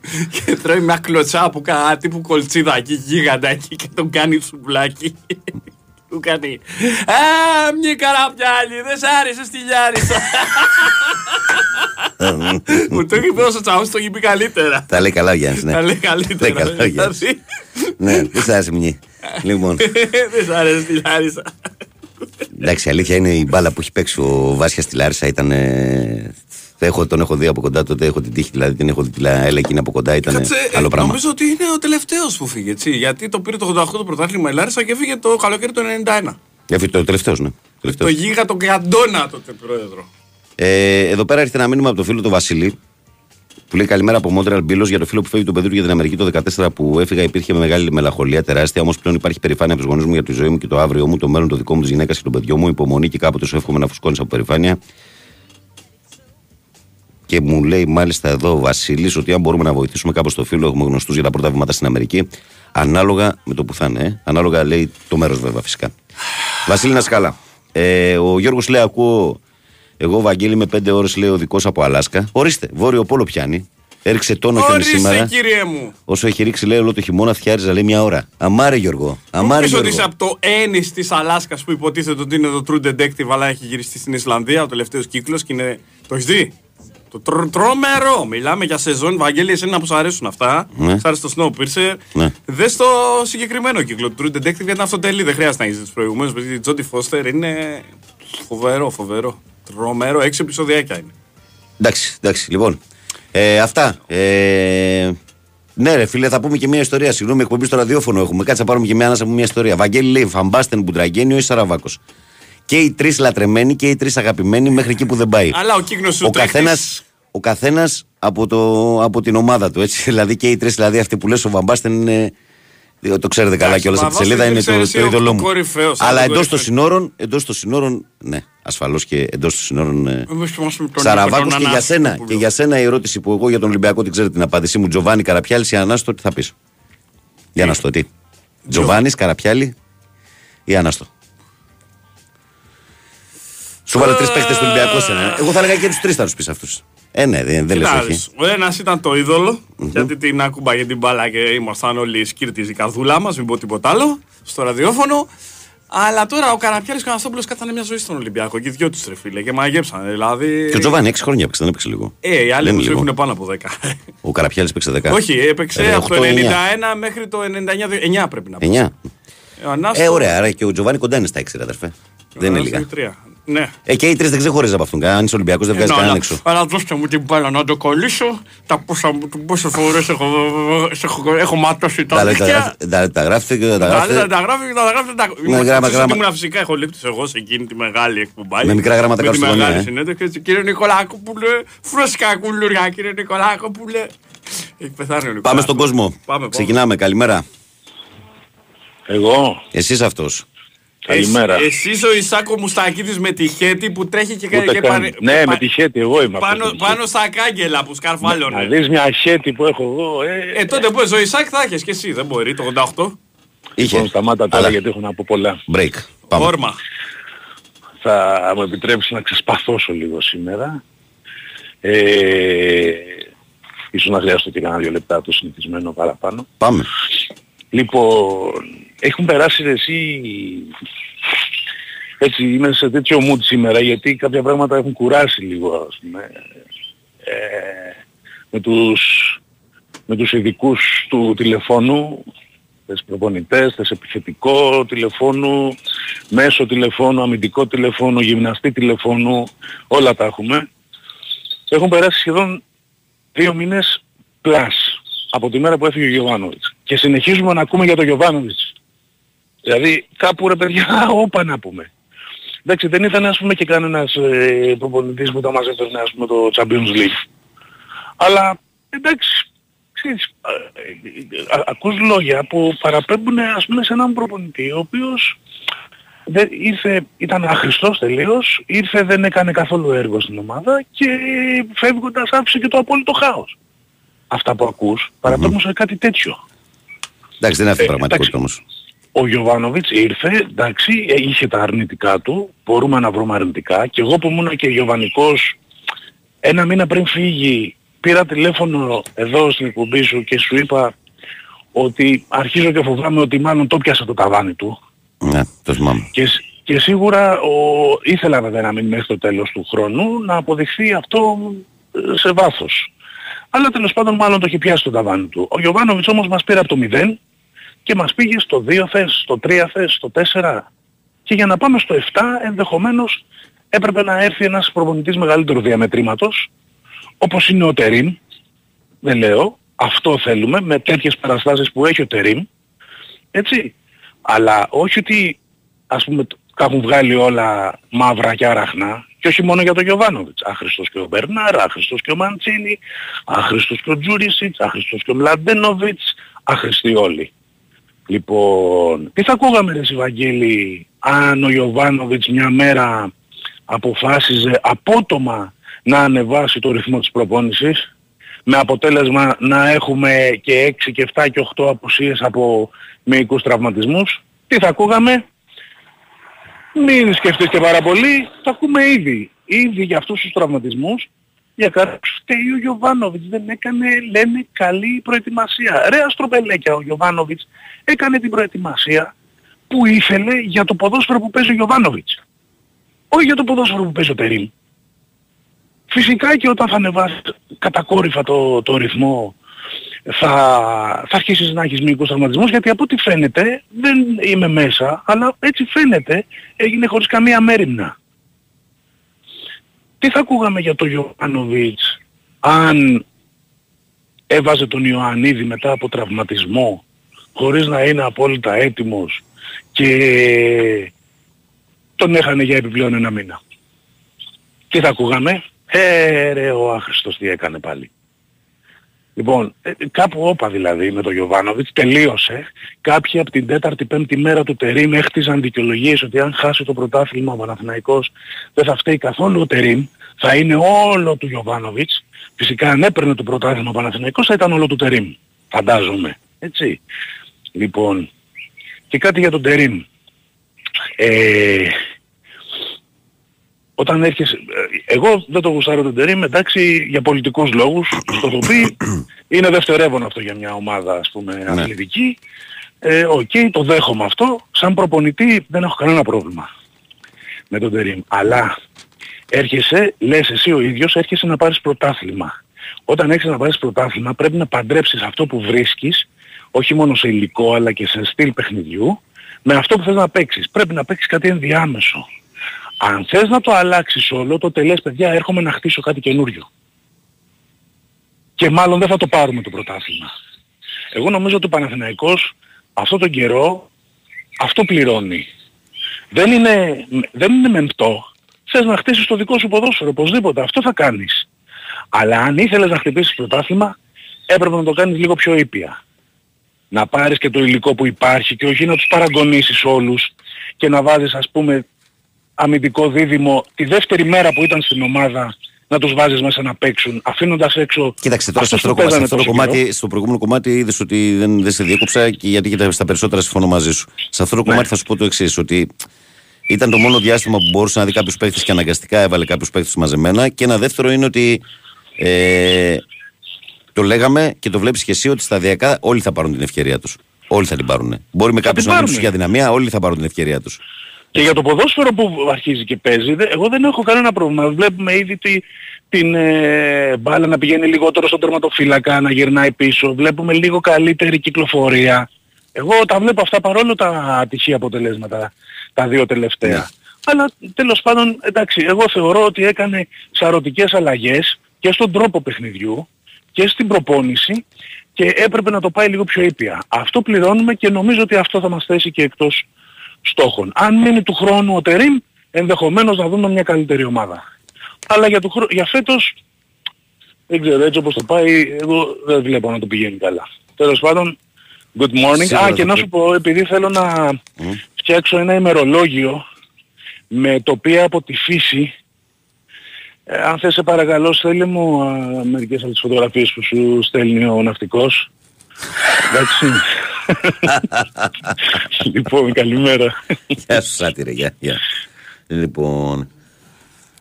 *laughs* Και τρώει μια κλωτσά από κανένα τύπου κολτσίδα εκεί, γίγαντα εκεί και τον κάνει σουβλάκι. Του κάνει. Α, μια καραπιάλη, δεν σ' άρεσε στη Λιάρισα. Μου το έχει πει ο Τσαούς, το έχει πει καλύτερα. Τα λέει καλά ο Γιάννης, ναι. Τα λέει Τα λέει καλύτερα. καλά ο Γιάννης. Δηλαδή, Ναι, δεν σ' άρεσε μνη. Λοιπόν, *laughs* Δεν σ' άρεσε στη Λιάρισα. εντάξει, η αλήθεια είναι η μπάλα που έχει παίξει ο Βάσια στη Λάρισα ήταν. Ε, Έχω, τον έχω δει από κοντά τότε, έχω την τύχη, δηλαδή την έχω δει τη Λαέλα εκείνη από κοντά, ήταν Κάτσε, ε, άλλο πράγμα. νομίζω ότι είναι ο τελευταίος που φύγε. Έτσι, γιατί το πήρε το 88 το πρωτάθλημα η Λάρισα και φύγε το καλοκαίρι του 91. Έφυγε το τελευταίος, ναι. Το Τελευταίος. γίγα τον Καντόνα τότε πρόεδρο. Ε, εδώ πέρα έρχεται ένα μήνυμα από το φίλο του Βασίλη που λέει Καλημέρα από Μόντρεαλ Μπίλος για το φίλο που φεύγει του Πεδρού για την Αμερική το 14 που έφυγα. Υπήρχε μεγάλη μελαγχολία τεράστια. Όμως πλέον υπάρχει περηφάνεια από τους γονείς μου για τη ζωή μου και το αύριο μου, το μέλλον το δικό μου, της γυναίκας και των παιδιών μου. Υπομονή και κάποτε σου εύχομαι να φουσκώνεις από περηφάνεια. Και μου λέει μάλιστα εδώ ο Βασίλης ότι αν μπορούμε να βοηθήσουμε κάπως το φίλο, έχουμε γνωστούς για τα πρώτα βήματα στην Αμερική. Ανάλογα με το που θα είναι. ε. Ανάλογα λέει το μέρος βέβαια φυσικά. Βασίλη, να είσαι καλά. Ε, ο Γιώργος λέει: Ακούω εγώ, Βαγγέλη, με πέντε ώρες λέει ο δικό από Αλάσκα. Ορίστε, βόρειο πόλο πιάνει. Έριξε τόνο χιόνι Ορίστε σήμερα. κύριε μου. Όσο έχει ρίξει, λέει, όλο το χειμώνα φτιάριζα, λέει μια ώρα. Αμάρε, Γιώργο. Αμάρε, Πεις ότι Γιώργο. είσαι από το Ένι της Αλάσκας που υποτίθεται ότι είναι το True Detective, αλλά έχει γυριστεί στην Ισλανδία ο τελευταίος κύκλος και είναι. Το έχεις δει; Το τρο, τρομερό. Μιλάμε για σεζόν. Βαγγέλη, εσένα που σου αρέσουν αυτά. Ναι. Σ' άρεσε το Snowpiercer. Ναι. Δες το συγκεκριμένο κύκλο του True Detective γιατί είναι αυτοτελή. Δεν χρειάζεται να έχεις τους προηγούμενους. Γιατί η Τζόντι Φώστερ είναι φοβερό, φοβερό. Τρομερό. Έξι επεισοδιάκια είναι. Εντάξει, εντάξει, λοιπόν. Ε, αυτά. Ε, ναι, ρε φίλε, θα πούμε και μια ιστορία. Συγγνώμη, εκπομπής στο ραδιόφωνο έχουμε. Κάτσε να πάρουμε και μια ανάσα από μια ιστορία. Βαγγέλη λέει Φαμπάστεν Μπουντραγένιο ή Σαραβάκος. Και οι τρεις λατρεμένοι και οι τρεις αγαπημένοι μέχρι εκεί που δεν πάει. Αλλά ο κύκνο σου ο καθένας, ο καθένας από, το, από την ομάδα του. Έτσι. *laughs* Δηλαδή και οι τρεις, δηλαδή αυτοί που λες ο Βαμπάστεν είναι. Το ξέρετε καλά Εντάξει, κιόλας από τη Βαμπάστεν σελίδα είναι ξέρεις, το, το είναι είδωλό ο μου. κορυφαίος, Αλλά είναι ο εντός των κορυφαίος. συνόρων, εντός των συνόρων, ναι, ασφαλώς και εντός των συνόρων. ε, Εμείς είμαστε με τον Σαραβάκος Νίκο, και τον για σένα. Αναστόπουλο. Και για σένα η ερώτηση που εγώ για τον Ολυμπιακό την ξέρετε την απάντησή μου. Τζοβάνι Καραπιάλης ή Ανάστο, τι θα πεις. Για Ανάστο, τι. Τζοβάνις Καραπιάλη ή Ανάστο. Σου βάλε τρεις παίχτε του Ολυμπιακού εσένα. ε. Εγώ θα έλεγα και τους τρεις θα τους πεις αυτούς. Ε, ναι, δεν, δεν λες όχι. Κοιτάξτε, Ο ένας ήταν το ειδωλο γιατί την άκουμπαγε την μπάλα και ήμασταν όλοι σκύρτη η καρδούλα μας, μην πω τίποτα άλλο, στο ραδιόφωνο. Αλλά τώρα ο Καραπιάλης και ο Αναστόπουλος κάτσανε μια ζωή στον Ολυμπιακό και οι δυο τους ρε φίλε και μαγέψανε. Δηλαδή. Και ο Τζοβάνι 6 χρόνια έπαιξε, δεν έπαιξε λίγο. Ε, οι άλλοι Δεν όμω είναι λίγο. έχουν πάνω από 10. Ο Καραπιάλης παίξε 10. Όχι, έπαιξε Ε, από το 8, 91 9. μέχρι το 99. 9 πρέπει να πω. 9. Ο Ανάστο- Ε, ωραία, άρα και ο Τζοβάνι κοντά είναι στα 6, ρε αδερφέ. ο Δεν είναι Ανάστο λίγα. τρία. Ναι. Ε, και οι τρεις δεν ξεχωρίζει από αυτόν. Αν είσαι Ολυμπιακός δεν βγάζει Ε, κανέναν αλλά- έξω. Αλλά δώστε μου την μπάλα να το κολλήσω. Τα πόσα, πόσες φορές έχω, έχω, έχω ματώσει τα Τα λέει, τα δίχτυα. γράφει- τα- Τα γράφετε και τα Τα γράφετε. τα- τα γράφει, τα γράφει. τα- Ήμουν- γράμμα, ξέρεις γράμμα. ότι Ήμουν φυσικά έχω λήπτης εγώ σε εκείνη τη μεγάλη εκπομπή. Με μικρά γράμματα Με κάτω τη στη γωνία, μεγάλη ε. συνέντευξη. έτσι, Κύριε Νικολάκοπουλε, φρόσκα κουλουριά κύριε Νικολάκοπουλε. Έχει πεθάνει ο Πάμε Νικολάκος. στον κόσμο. Πάμε, πάμε. Ξεκινάμε. Καλημέρα. Εγώ, Εσεί αυτός. Καλημέρα. Εσύ ο Ισάκο Μουστακίδης με τη χέτη που τρέχει και, Ούτε και καν. πάνε- ναι, πα- με τη χέτη, εγώ είμαι πάνω, αυτός. πάνω στα κάγκελα που Να σκαρφάλωνε. δεις μια χέτη που έχω εγώ, ε. Ε, τότε που ο Ισάκ θα έχεις και εσύ, δεν μπορεί, το 88. Είχε. Λοιπόν, σταμάτα τώρα Αλλά- γιατί έχω να πω πολλά. Break. Πάμε. Όρμα. Θα μου επιτρέψεις να ξεσπαθώσω λίγο σήμερα. Ε, ίσως να χρειαστώ και κανένα δύο λεπτά το συνηθισμένο παραπάνω. Πάμε. Λοιπόν, έχουν περάσει εσύ... Έτσι, είμαι σε τέτοιο mood σήμερα γιατί κάποια πράγματα έχουν κουράσει λίγο, ας πούμε. Ε, με τους, με τους ειδικούς του τηλεφώνου, θες προπονητές, θες επιθετικό τηλεφώνου, μέσο τηλεφώνου, αμυντικό τηλεφώνου, γυμναστή τηλεφώνου, όλα τα έχουμε. Έχουν περάσει σχεδόν δύο μήνες πλάς από τη μέρα που έφυγε ο Γιωβάνοβιτς. Και συνεχίζουμε να ακούμε για τον Γιωβάνοβιτς. Δηλαδή κάπου ρε παιδιά, *laughs* όπα να πούμε. Εντάξει, δεν ήταν ας πούμε και κανένας ε, προπονητής που τα μας έφερνε ας πούμε το Champions League. Αλλά εντάξει, ξέρεις, ε, ε, α- ακούς λόγια που παραπέμπουν ας πούμε σε έναν προπονητή ο οποίος δεν, ήρθε, ήταν αχρηστός τελείως, ήρθε δεν έκανε καθόλου έργο στην ομάδα και φεύγοντας άφησε και το απόλυτο χάος. Αυτά που ακούς παραπέμπουν σε κάτι τέτοιο. Εντάξει, δεν είναι αυτή η Ε, πραγματικότητα όμως. Ο Γιωβάνοβιτς ήρθε, εντάξει, ε, είχε τα αρνητικά του, μπορούμε να βρούμε αρνητικά και εγώ που ήμουν και Γιωβανικός ένα μήνα πριν φύγει πήρα τηλέφωνο εδώ στην εκπομπή σου και σου είπα ότι αρχίζω και φοβάμαι ότι μάλλον το πιάσε το ταβάνι του. Ναι, το θυμάμαι. Και, και σίγουρα ο, ήθελα βέβαια να μείνει μέχρι το τέλος του χρόνου να αποδειχθεί αυτό ε, σε βάθος. Αλλά τέλος πάντων μάλλον το έχει πιάσει το ταβάνι του. Ο Γιωβάνοβιτς όμως μας πήρε από το 0 και μας πήγε στο 2 θες, στο 3 θες, στο 4 και για να πάμε στο 7 ενδεχομένως έπρεπε να έρθει ένας προπονητής μεγαλύτερου διαμετρήματος όπως είναι ο Τερίμ, δεν λέω, αυτό θέλουμε με τέτοιες παραστάσεις που έχει ο Τερίμ, έτσι. Αλλά όχι ότι ας πούμε τα έχουν βγάλει όλα μαύρα και αραχνά και όχι μόνο για τον Γιωβάνοβιτς. Άχρηστος και ο Μπερνάρ, άχρηστος και ο Μαντσίνη, άχρηστος και ο Τζούρισιτς, άχρηστος και ο Μλαντένοβιτς, άχρηστοι όλοι. Λοιπόν, τι θα ακούγαμε ρε Βαγγέλη αν ο Γιωβάνοβιτς μια μέρα αποφάσιζε απότομα να ανεβάσει το ρυθμό της προπόνησης με αποτέλεσμα να έχουμε και 6 και 7 και 8 απουσίες από μυϊκούς τραυματισμούς. Τι θα ακούγαμε, μην σκεφτείς και πάρα πολύ, θα ακούμε ήδη. Ήδη για αυτούς τους τραυματισμούς για κάποιους φταίει ο Γιωβάνοβιτς. Δεν έκανε, λένε, καλή προετοιμασία. Ρε αστροπελέκια ο Γιωβάνοβιτς έκανε την προετοιμασία που ήθελε για το ποδόσφαιρο που παίζει ο Γιωβάνοβιτς. Όχι για το ποδόσφαιρο που παίζει ο Τερίμ. Φυσικά και όταν θα ανεβάσει κατακόρυφα το, το ρυθμό θα, θα αρχίσεις να έχεις μυϊκούς τραυματισμούς γιατί από ό,τι φαίνεται, δεν είμαι μέσα, αλλά έτσι φαίνεται έγινε χωρίς καμία μέρημνα. Τι θα ακούγαμε για τον Ιωάννοβιτς αν έβαζε τον Ιωαννίδη μετά από τραυματισμό χωρίς να είναι απόλυτα έτοιμος και τον έχανε για επιπλέον ένα μήνα. Τι θα ακούγαμε, ε, ρε, ο άχρηστος τι έκανε πάλι. Λοιπόν, ε, κάπου όπα δηλαδή με τον Γιωβάνοβιτς τελείωσε. Κάποιοι από την τέταρτη πέμπτη μέρα του Τερίμ έχτιζαν δικαιολογίες ότι αν χάσει το πρωτάθλημα ο Παναθηναϊκός δεν θα φταίει καθόλου ο Τερίμ, θα είναι όλο του Γιωβάνοβιτς. Φυσικά αν έπαιρνε το πρωτάθλημα ο Παναθηναϊκός θα ήταν όλο του Τερίμ. Φαντάζομαι. Έτσι. Λοιπόν, και κάτι για τον Τερίμ. Ε, όταν έρχεσαι... Ε, εγώ δεν το γουστάρω τον Τερίμ, εντάξει, για πολιτικούς λόγους, στο το πει *clears throat* είναι δευτερεύον αυτό για μια ομάδα, ας πούμε, ναι. αθλητική. Ε, OK, okay, το δέχομαι αυτό. Σαν προπονητή δεν έχω κανένα πρόβλημα με τον Τερίμ. Αλλά έρχεσαι, λες εσύ ο ίδιος, έρχεσαι να πάρεις πρωτάθλημα. Όταν έχεις να πάρεις πρωτάθλημα πρέπει να παντρέψεις αυτό που βρίσκεις, όχι μόνο σε υλικό αλλά και σε στυλ παιχνιδιού, με αυτό που θες να παίξεις. Πρέπει να παίξεις κάτι ενδιάμεσο. Αν θες να το αλλάξεις όλο, τότε λες παιδιά έρχομαι να χτίσω κάτι καινούριο. Και μάλλον δεν θα το πάρουμε το πρωτάθλημα. Εγώ νομίζω ότι ο Παναθηναϊκός αυτό τον καιρό αυτό πληρώνει. Δεν είναι, δεν είναι μεμπτό. Θες να χτίσεις το δικό σου ποδόσφαιρο, οπωσδήποτε. Αυτό θα κάνεις. Αλλά αν ήθελες να χτυπήσεις πρωτάθλημα, έπρεπε να το κάνεις λίγο πιο ήπια. Να πάρεις και το υλικό που υπάρχει και όχι να τους παραγωνίσεις όλους και να βάζεις ας πούμε αμυντικό δίδυμο τη δεύτερη μέρα που ήταν στην ομάδα να τους βάζεις μέσα να παίξουν, αφήνοντας έξω... Κοίταξε τώρα στο, αυτό κομμάτι, στο προηγούμενο κομμάτι είδες ότι δεν, δεν σε διέκοψα και γιατί και στα περισσότερα συμφωνώ μαζί σου. Σε αυτό το ναι. κομμάτι θα σου πω το εξής ότι ήταν το μόνο διάστημα που μπορούσε να δει κάποιους παίχτες και αναγκαστικά έβαλε κάποιους παίχτες μαζεμένα και ένα δεύτερο είναι ότι ε, το λέγαμε και το βλέπεις και εσύ ότι σταδιακά όλοι θα πάρουν την ευκαιρία τους. Όλοι θα την πάρουν. Μπορεί με κάποιους να για δυναμία, όλοι θα πάρουν την ευκαιρία τους. Και για το ποδόσφαιρο που αρχίζει και παίζει, εγώ δεν έχω κανένα πρόβλημα. Βλέπουμε ήδη τη, την ε, μπάλα να πηγαίνει λιγότερο στον τερματοφύλακα, να γυρνάει πίσω. Βλέπουμε λίγο καλύτερη κυκλοφορία. Εγώ τα βλέπω αυτά παρόλο τα ατυχή αποτελέσματα, τα δύο τελευταία. Ναι. Αλλά τέλος πάντων, εντάξει, εγώ θεωρώ ότι έκανε σαρωτικές αλλαγές και στον τρόπο παιχνιδιού και στην προπόνηση και έπρεπε να το πάει λίγο πιο ήπια. Αυτό πληρώνουμε και νομίζω ότι αυτό θα μας θέσει και εκτός στόχων. Αν μείνει του χρόνου ο Τερίμ, ενδεχομένως να δούμε μια καλύτερη ομάδα. Αλλά για, του, για φέτος, δεν ξέρω, έτσι όπως το πάει, εγώ δεν βλέπω να το πηγαίνει καλά. Τέλος πάντων, good morning. Α, και να σου πω, επειδή θέλω να φτιάξω ένα ημερολόγιο με τοπία από τη φύση, ε, αν θες σε παρακαλώ στέλνει μου α, μερικές από τις φωτογραφίες που σου στέλνει ο ναυτικός. Εντάξει. λοιπόν, καλημέρα. Γεια σου, Σάτυρε, γεια, γεια. Λοιπόν,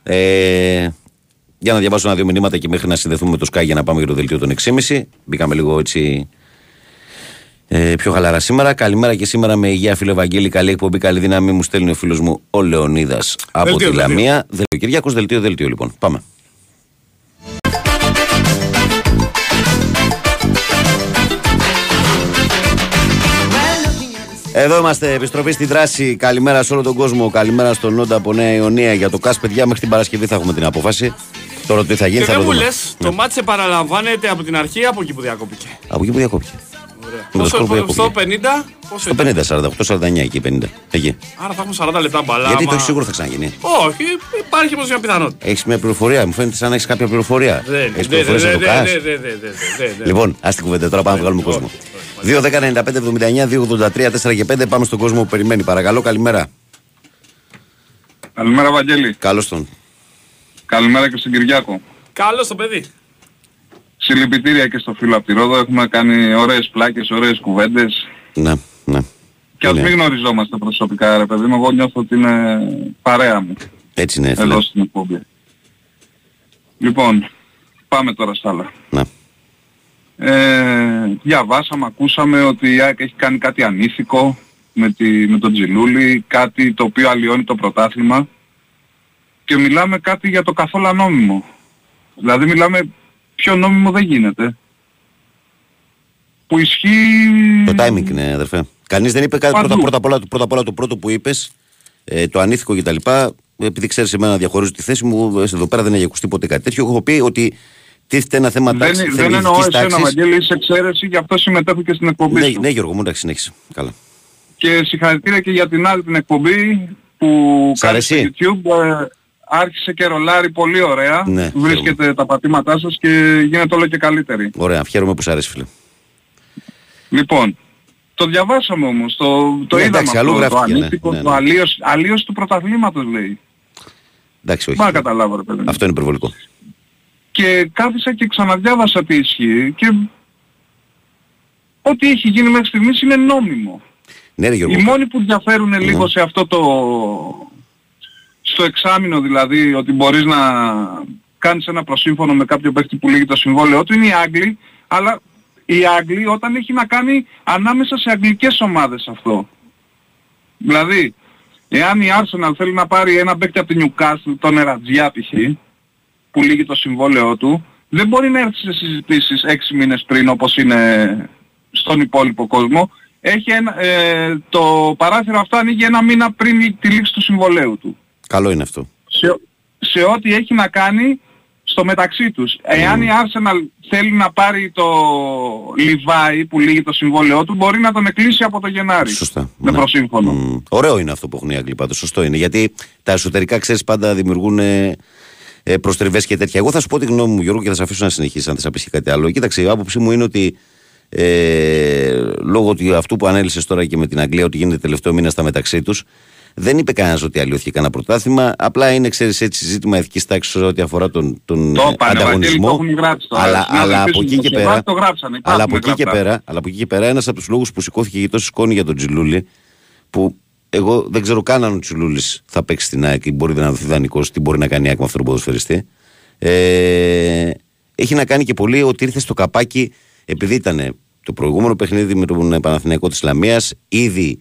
ε, Για να διαβάσω ένα-δύο μηνύματα και μέχρι να συνδεθούμε με το Sky για να πάμε για το δελτίο των 6.30. Μπήκαμε λίγο έτσι ε, πιο χαλαρά σήμερα. Καλημέρα και σήμερα με υγεία, φίλο Ευαγγέλη. Καλή εκπομπή, καλή δύναμη. Μου στέλνει ο φίλος μου ο Λεωνίδας από Δελτίο, τη δελτίο. Λαμία. Δελτίο Κυριάκο, δελτίο, δελτίο λοιπόν. Πάμε. Εδώ είμαστε, επιστροφή στη δράση. Καλημέρα σε όλο τον κόσμο. Καλημέρα στον Νόντα από Νέα Ιωνία για το ΚΑΣ. Παιδιά, μέχρι την Παρασκευή θα έχουμε την απόφαση. Τώρα τι θα γίνει, Και θα δεν το μου δούμε. λες, Ναι. το μάτσε παραλαμβάνεται από την αρχή ή από εκεί που διακόπηκε; Από εκεί που διακόπηκε. Ωραία. Με το Πόσο, σκορ που στο διακόπηκε. 50, πόσο Στο ήταν; 50, 48, 49 εκεί 50. Εκεί. Άρα θα έχουμε 40 λεπτά μπαλά. Γιατί το άμα- έχεις σίγουρο θα ξαναγίνει; Όχι, υπάρχει όμως μια πιθανότητα. Έχεις μια πληροφορία, μου φαίνεται σαν να έχεις κάποια πληροφορία. Δεν Έχεις δεν- δεν- πληροφορίε δεν- από το δεν- ΚΑΣ. δεν- δεν- δεν- δεν- δεν- δεν- Λοιπόν, ας την κουβέντα τώρα, πάμε να βγάλουμε κόσμο. 2, 10, 95, 79, 2, 83, 4 και 5. Πάμε στον κόσμο που περιμένει. Παρακαλώ, καλημέρα. Καλημέρα Βαγγέλη. Καλώς τον. Καλημέρα και στον Κυριάκο. Καλό το παιδί. Συλληπιτήρια και στο φίλο από τη Ρόδο. Έχουμε κάνει ωραίες πλάκες, ωραίες κουβέντες. Ναι, ναι. Και ας Είναι. μην γνωριζόμαστε προσωπικά ρε παιδί μου. Εγώ νιώθω ότι είναι παρέα μου Έτσι είναι, φίλε. εδώ στην εκπομπή. Λοιπόν, πάμε τώρα στα άλλα. Ναι. Ε, διαβάσαμε, ακούσαμε ότι η ΑΕΚ έχει κάνει κάτι ανήθικο με, τη, με τον Τζιλούλη, κάτι το οποίο αλλοιώνει το πρωτάθλημα και μιλάμε κάτι για το καθόλου ανώμιμο. Δηλαδή μιλάμε πιο νόμιμο δεν γίνεται. Που ισχύει... Το timing είναι, αδερφέ. Κανείς δεν είπε κάτι. Παντού. Πρώτα, πρώτα, απ' όλα, πρώτα απ' όλα το πρώτο που είπες, ε, το ανήθικο κτλ. Επειδή ξέρεις εμένα να διαχωρίζω τη θέση μου, ε, εδώ πέρα δεν έχει ακουστεί ποτέ κάτι τέτοιο. Έχω πει ότι τίθεται ένα θέμα δεν, τάξη, δεν εννοώ θεμελιωδικής εσένα τάξης. Βαγγέλη, είσαι εξαίρεση, γι' αυτό συμμετέχω και στην εκπομπή Ναι, σου. ναι, Γιώργο μου, εντάξει, συνέχισε. Καλά. Και συγχαρητήρια και για την άλλη την εκπομπή που Σ' κάνει στο αρέσει; YouTube. Ε, άρχισε και ρολάρει πολύ ωραία. Ναι, Βρίσκεται τα πατήματά σας και γίνεται όλο και καλύτερη. Ωραία, χαίρομαι που σ' αρέσει, φίλε. Λοιπόν, το διαβάσαμε όμως, το, το Ναι, είδαμε εντάξει, αλλού αυτό, το γράφτηκε, ναι, ανήθικο, ναι, το ναι. αλλίωση, αλλίωση του πρωταθλήματος λέει. Εντάξει, όχι. Μα καταλάβω ρε παιδί. μου. Αυτό είναι υπερβολικό. Και κάθισα και ξαναδιάβασα τι ισχύει και ό,τι έχει γίνει μέχρι στιγμής είναι νόμιμο. Ναι, ρε Γιώργο. Οι μόνοι που διαφέρουν λίγο Ναι. σε αυτό το... στο εξάμεινο δηλαδή ότι μπορείς να κάνεις ένα προσύμφωνο με κάποιο παίχτη που λύγει το συμβόλαιό του είναι οι Άγγλοι, αλλά οι Άγγλοι όταν έχει να κάνει ανάμεσα σε αγγλικές ομάδες αυτό. Δηλαδή, εάν η Arsenal θέλει να πάρει ένα παίκτη από την Newcastle, τον Ερατζιά π.χ., που λύγει το συμβόλαιό του, δεν μπορεί να έρθει σε συζητήσεις έξι μήνες πριν όπως είναι στον υπόλοιπο κόσμο. Έχει ένα, ε, το παράθυρο αυτό ανοίγει ένα μήνα πριν τη λήξη του συμβολέου του. Καλό είναι αυτό. Σε, σε ό,τι έχει να κάνει στο μεταξύ τους. Εάν η Arsenal θέλει να πάρει το Levi που λύγει το συμβόλαιό του, μπορεί να τον εκκλείσει από το Γενάρη. Σωστά. Με Ναι. προσύμφωνο. Μμ, ωραίο είναι αυτό που έχουν οι Άγγλοι πάντως, Σωστό είναι. Γιατί τα εσωτερικά, ξέρεις, πάντα δημιουργούν ε, ε, προστριβές και τέτοια. Εγώ θα σου πω τη γνώμη μου, Γιώργο, και θα σε αφήσω να συνεχίσει αν θες να πεις κάτι άλλο. Κοίταξε, η άποψή μου είναι ότι ε, λόγω ότι αυτού που ανέλησες τώρα και με την Αγγλία, ότι γίνεται τελευταίο μήνα στα μεταξύ τους, δεν είπε κανένας ότι αλλοιώθηκε κανένα πρωτάθλημα. Απλά είναι, ξέρεις, έτσι ζήτημα ηθική τάξης ό,τι αφορά τον, τον Το ε, είπανε, Βαγγέλη, ανταγωνισμό. το έχουν γράψει τώρα. αλλά, Συνάδελφοί αλλά από σου εκεί στο και Σεβάς πέρα. το γράψανε, αλλά, από υπάρχουν εκεί και γραπτά. πέρα αλλά από εκεί και πέρα, ένας από τους λόγους που σηκώθηκε και τόσο σκόνη για τον Τζιλούλη, που εγώ δεν ξέρω καν αν ο Τσιλούλη θα παίξει στην ΑΕΚ ή μπορεί να δοθεί δανεικός, τι μπορεί να κάνει η ΑΕΚ με αυτόν τον ποδοσφαιριστή. Ε, έχει να κάνει και πολύ ότι ήρθε στο καπάκι, επειδή ήταν το προηγούμενο παιχνίδι με τον Παναθηναϊκό της Λαμίας, ήδη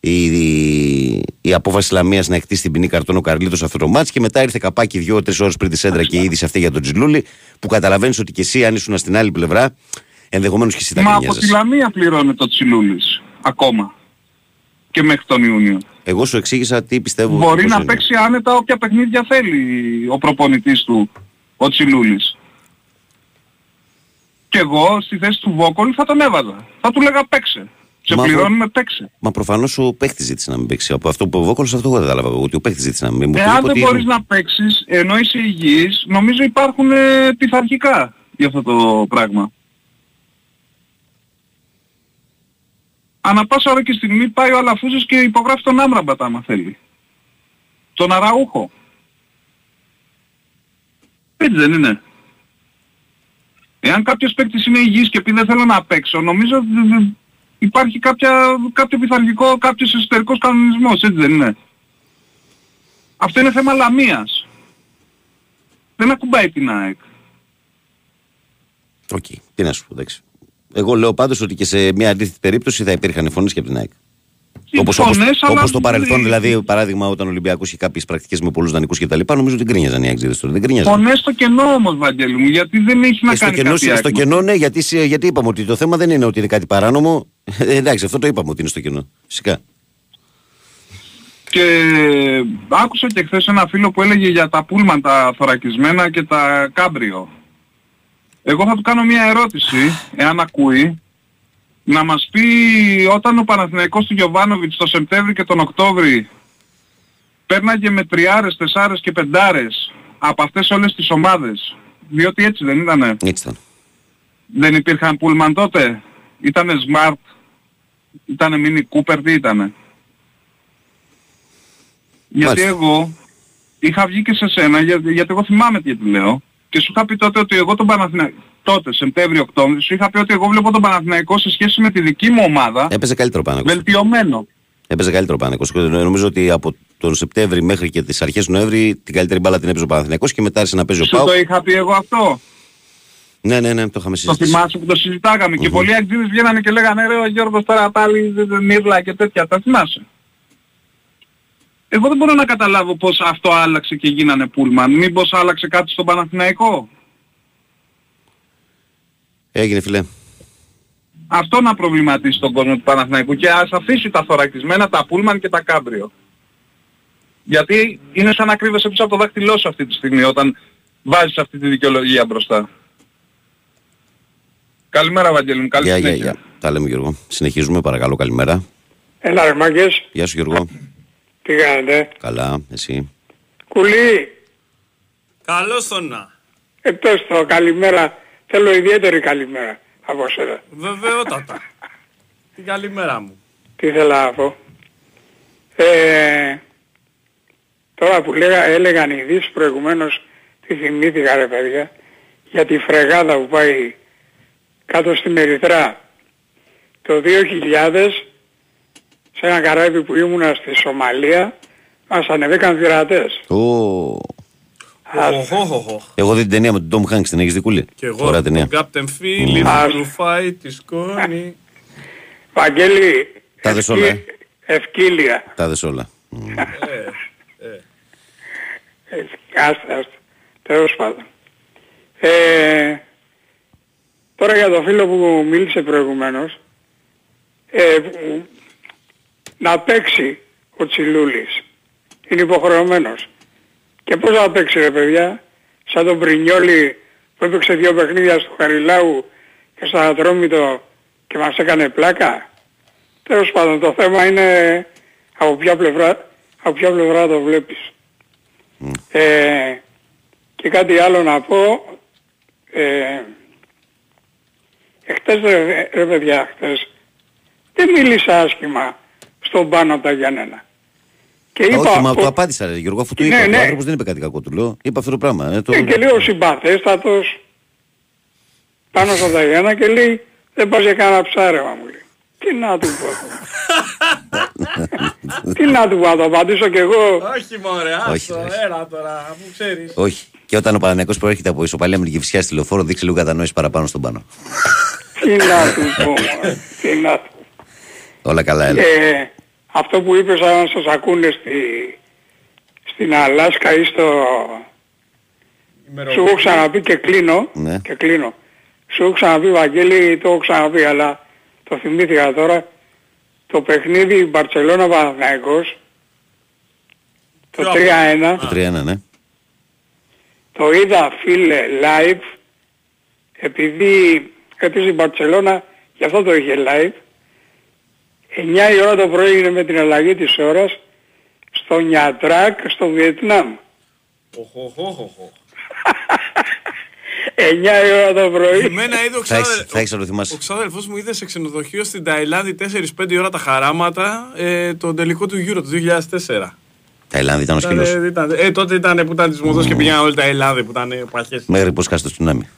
η, η, η απόφαση τη Λαμίας να εκτίσει την ποινή καρτών ο Καρλίτο αυτό το μάτς και μετά ήρθε καπάκι δύο-τρει ώρες πριν τη σέντρα και η είδηση αυτή για τον Τζιλούλη, που καταλαβαίνεις ότι και εσύ, αν ήσουν στην άλλη πλευρά, ενδεχομένως και εσύ θα Μα από τη γκρινιάζεσαι. Λαμία πληρώνει το Τσιλούλης ακόμα. Και μέχρι τον Ιούνιο. Εγώ σου εξήγησα τι πιστεύω. Μπορεί πώς να είναι. παίξει άνετα όποια παιχνίδια θέλει ο προπονητής του, ο Τσιλούλης. Και εγώ στη θέση του Βόκολ θα τον έβαζα. Θα του λέγα παίξε. Σε Μα πληρώνουμε παίξε. Μα προφανώς ο παίχτη ζήτησε να μην παίξει. Από αυτό που ο Βόκολο, αυτό εγώ δεν κατάλαβα. Ότι ο παίχτη ζήτησε να μην παίξει. Εάν δεν μπορείς να παίξεις ενώ είσαι υγιής, νομίζω υπάρχουν ε, πειθαρχικά για αυτό το πράγμα. Ανά πάσα ώρα και στιγμή πάει ο Αλαφούζος και υπογράφει τον Άμραμπατ άμα θέλει. Τον Αραούχο. Έτσι δεν είναι. Εάν κάποιος παίκτης είναι υγιής και πει δεν θέλω να παίξω, νομίζω δ- δ- υπάρχει κάποια, κάποιο πειθαρχικό, κάποιος εσωτερικός κανονισμός, έτσι δεν είναι. Αυτό είναι θέμα Λαμίας. δεν ακουμπάει την ΑΕΚ. Οκ, τι να σου πω, εντάξει. Εγώ λέω πάντως ότι και σε μια αντίθετη περίπτωση θα υπήρχαν φωνές και από την ΑΕΚ. Οι Όπως φωνές, αλλά στο παρελθόν, δεν- δηλαδή, παράδειγμα, όταν ο Ολυμπιακός είχε κάποιες πρακτικές με πολλούς δανεικούς κτλ. Νομίζω ότι γκρίνιαζαν οι ΑΕΚτζήδες τώρα. Δεν γκρίνιαζαν. Φωνές στο κενό όμως Βαγγέλη μου, γιατί δεν έχει να Ε, στο κάνει κενό, κάτι στο ΑΕΚ. κενό, ναι, γιατί, σε- γιατί είπαμε ότι το θέμα δεν είναι ότι είναι κάτι παράνομο. Ε, εντάξει, αυτό το είπαμε ότι είναι στο κενό. Φυσικά. Και άκουσα και χθες ένα φίλο που έλεγε για τα πούλμαν τα θωρακισμένα και τα κάμπριο. Εγώ θα του κάνω μια ερώτηση, εάν ακούει, να μας πει όταν ο Παναθηναϊκός του Γιωβάνοβιτς το Σεπτέμβρη και τον Οκτώβρη πέρναγε με τριάρες, τεσσάρες και πεντάρες από αυτές όλες τις ομάδες. Διότι έτσι δεν ήτανε; Έτσι ήταν. Δεν υπήρχαν πούλμαν τότε; Ήτανε Smart, ήτανε Mini Cooper, τι ήτανε; Γιατί Μάλιστα. εγώ είχα βγει και σε σένα, για- γιατί εγώ θυμάμαι τι λέω, και σου είχα πει τότε ότι εγώ τον Παναθηναϊκό, τότε Σεπτέμβριο-Οκτώβριο, σου είχα πει ότι εγώ βλέπω τον Παναθηναϊκό σε σχέση με τη δική μου ομάδα, Έπαιζε καλύτερο Παναγό. βελτιωμένο. Έπαιζε καλύτερο Παναγό. Νομίζω ότι από τον Σεπτέμβρη μέχρι και τις αρχές Νοέμβρη την καλύτερη μπάλα την έπαιζε ο Παναθηναϊκός και μετά άρχισε να παίζει ο Σου Πάου. το είχα πει εγώ αυτό; Ναι, ναι, ναι, το είχαμε Το συζητήσει. θυμάσαι που το συζητάγαμε και πολλοί αγγλίδες βγαίνανε και λέγανε ρε ο Γιώργος τώρα πάλι δεν- δεν μύρλα και τέτοια. Τα θυμάσαι; Εγώ δεν μπορώ να καταλάβω πώς αυτό άλλαξε και γίνανε πούλμαν. Μήπως άλλαξε κάτι στον Παναθηναϊκό; Έγινε φιλέ. Αυτό να προβληματίσει τον κόσμο του Παναθηναϊκού και ας αφήσει τα θωρακισμένα, τα πούλμαν και τα κάμπριο. Γιατί είναι σαν να κρύβεσαι πίσω από το δάχτυλό σου αυτή τη στιγμή όταν βάζεις αυτή τη δικαιολογία μπροστά. Καλημέρα Βαγγέλη μου, καλή Γεια, γεια, συνέχεια. γεια. Τα λέμε Γιώργο. Συνεχίζουμε, παρακαλώ, καλημέρα. Έλα ρε μάγκες, Γεια σου Γιώργο. Τι κάνετε; Καλά, εσύ. Κουλή, Καλώς τον να. εκτός το καλημέρα, θέλω ιδιαίτερη καλημέρα από σένα. Βεβαιότατα. *laughs* Την καλημέρα μου. Τι ήθελα να πω. Ε, τώρα που λέγα, έλεγαν οι ειδήσεις προηγουμένως, τι θυμήθηκα ρε παιδιά, για τη φρεγάδα που πάει κάτω στη Μεριτρά. Το 2000, σε ένα καράβι που ήμουνα στη Σομαλία, μας ανεβήκαν πειρατές. Ω, Οχοχοχοχ. Εγώ δει την ταινία με τον Tom Hanks, την έχεις δει κούλη. Και εγώ Ωραία ταινία. τον Captain Philip Ας. που φάει τη σκόνη. Βαγγέλη, Τα δες όλα, ε; ευκύλια. Τα δες όλα. Μμ. Ε, Άστα, άστα. Τέλος πάντων. Ε, τώρα για το φίλο που μίλησε προηγουμένως, ε, που- να παίξει ο Τσιλούλης. Είναι υποχρεωμένος. Και πώς θα παίξει ρε παιδιά, σαν τον Πρινιόλη που έπαιξε δύο παιχνίδια στο Χαριλάου και στο Ατρόμητο και μας έκανε πλάκα. Τέλος πάντων το θέμα είναι από ποια πλευρά, από ποια πλευρά το βλέπεις. Ε, και κάτι άλλο να πω. Ε, εχθές ρε, ρε παιδιά, χθες δεν μίλησα άσχημα στον πάνω από τα Γιάννενα. Και είπα, Όχι, μα ο- το απάντησα, ρε Γιώργο, αφού του Ναι, είπα. Ο ναι. άνθρωπος δεν είπε κάτι κακό, του λέω. Είπα αυτό το πράγμα. ε, το- ε, και λέει ο συμπαθέστατος πάνω στον Ταγιάννα και λέει δεν πας για κανένα ψάρεμα μου λέει. Τι να του πω. *laughs* Τι να του πω, να το απαντήσω κι εγώ. Όχι μωρέ, Όχι, άστο, όχι. έλα τώρα, αφού ξέρεις. Όχι. Και όταν ο Παναγιακός προέρχεται από ισοπαλία με την Κυφσιά στη λεωφόρο, δείξει λίγο κατανόηση παραπάνω στον πάνω. Τι να του πω, μωρέ. τι να του Όλα καλά, έλα. Ε, αυτό που είπες αν σας ακούνε στη, στην Αλάσκα ή στο... Σου έχω ξαναπεί και κλείνω, Ναι. και κλείνω. Σου έχω ξαναπεί Βαγγέλη, το έχω ξαναπεί, αλλά το θυμήθηκα τώρα. Το παιχνίδι Μπαρτσελώνα Παναθηναϊκός, το Ποιο 3-1, Το 3-1, ναι. το είδα φίλε live, επειδή έπαιζε η Μπαρτσελώνα, γι' αυτό το είχε live. 9 η ώρα το πρωί είναι με την αλλαγή της ώρας, στο Νιατράκ, στο Βιετνάμ. Οχοχοχοχο. *laughs* 9 η ώρα το πρωί. Εμένα είδε ο Θα έχεις- ξάδελφος. θα έχεις να το θυμάσαι. Ο ξάδελφος μου είδε σε ξενοδοχείο στην Ταϊλάνδη 4-5 ώρα τα χαράματα ε, τον τελικό του Euro του 2004. Ταϊλάνδη ήταν ο Ήταν, σκύλος. ε, ήταν, ε, τότε ήταν που ήταν της μοδός και πήγαιναν όλοι τα Ελλάδα που ήταν ε, παχές. Μέχρι πως χάσει το τσουνάμι.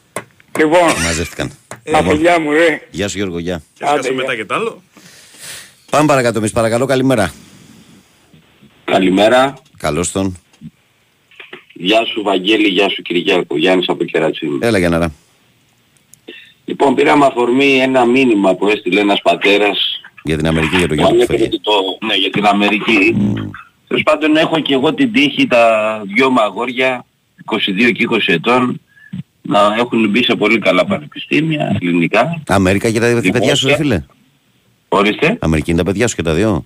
Λοιπόν, Μαζεύτηκαν. τα φιλιά μου ρε. Γεια σου Γιώργο, γεια. Και έσκασε Άντε, μετά γεια. και τ' άλλο. Πάμε παρακάτω εμείς, παρακαλώ, καλημέρα. Καλημέρα. Καλώς τον. Γεια σου Βαγγέλη, γεια σου Κυριάκο. Γιάννης από Κερατσίνη. Έλα Γιάνναρα. Λοιπόν, πήραμε αφορμή ένα μήνυμα που έστειλε ένας πατέρας Για την Αμερική, για το που Γιάννη που ανέφερε φεύγει. ότι το, ναι, για την Αμερική. Τέλος πάντων έχω και εγώ την τύχη τα δυο μου αγόρια, 22 και 20 ετών, να έχουν μπει σε πολύ καλά πανεπιστήμια, ελληνικά. Αμέρικα και τα Λοιπόν, παιδιά σου, ρε και- φίλε. Ορίστε. Αμερική είναι τα παιδιά σου και τα δύο.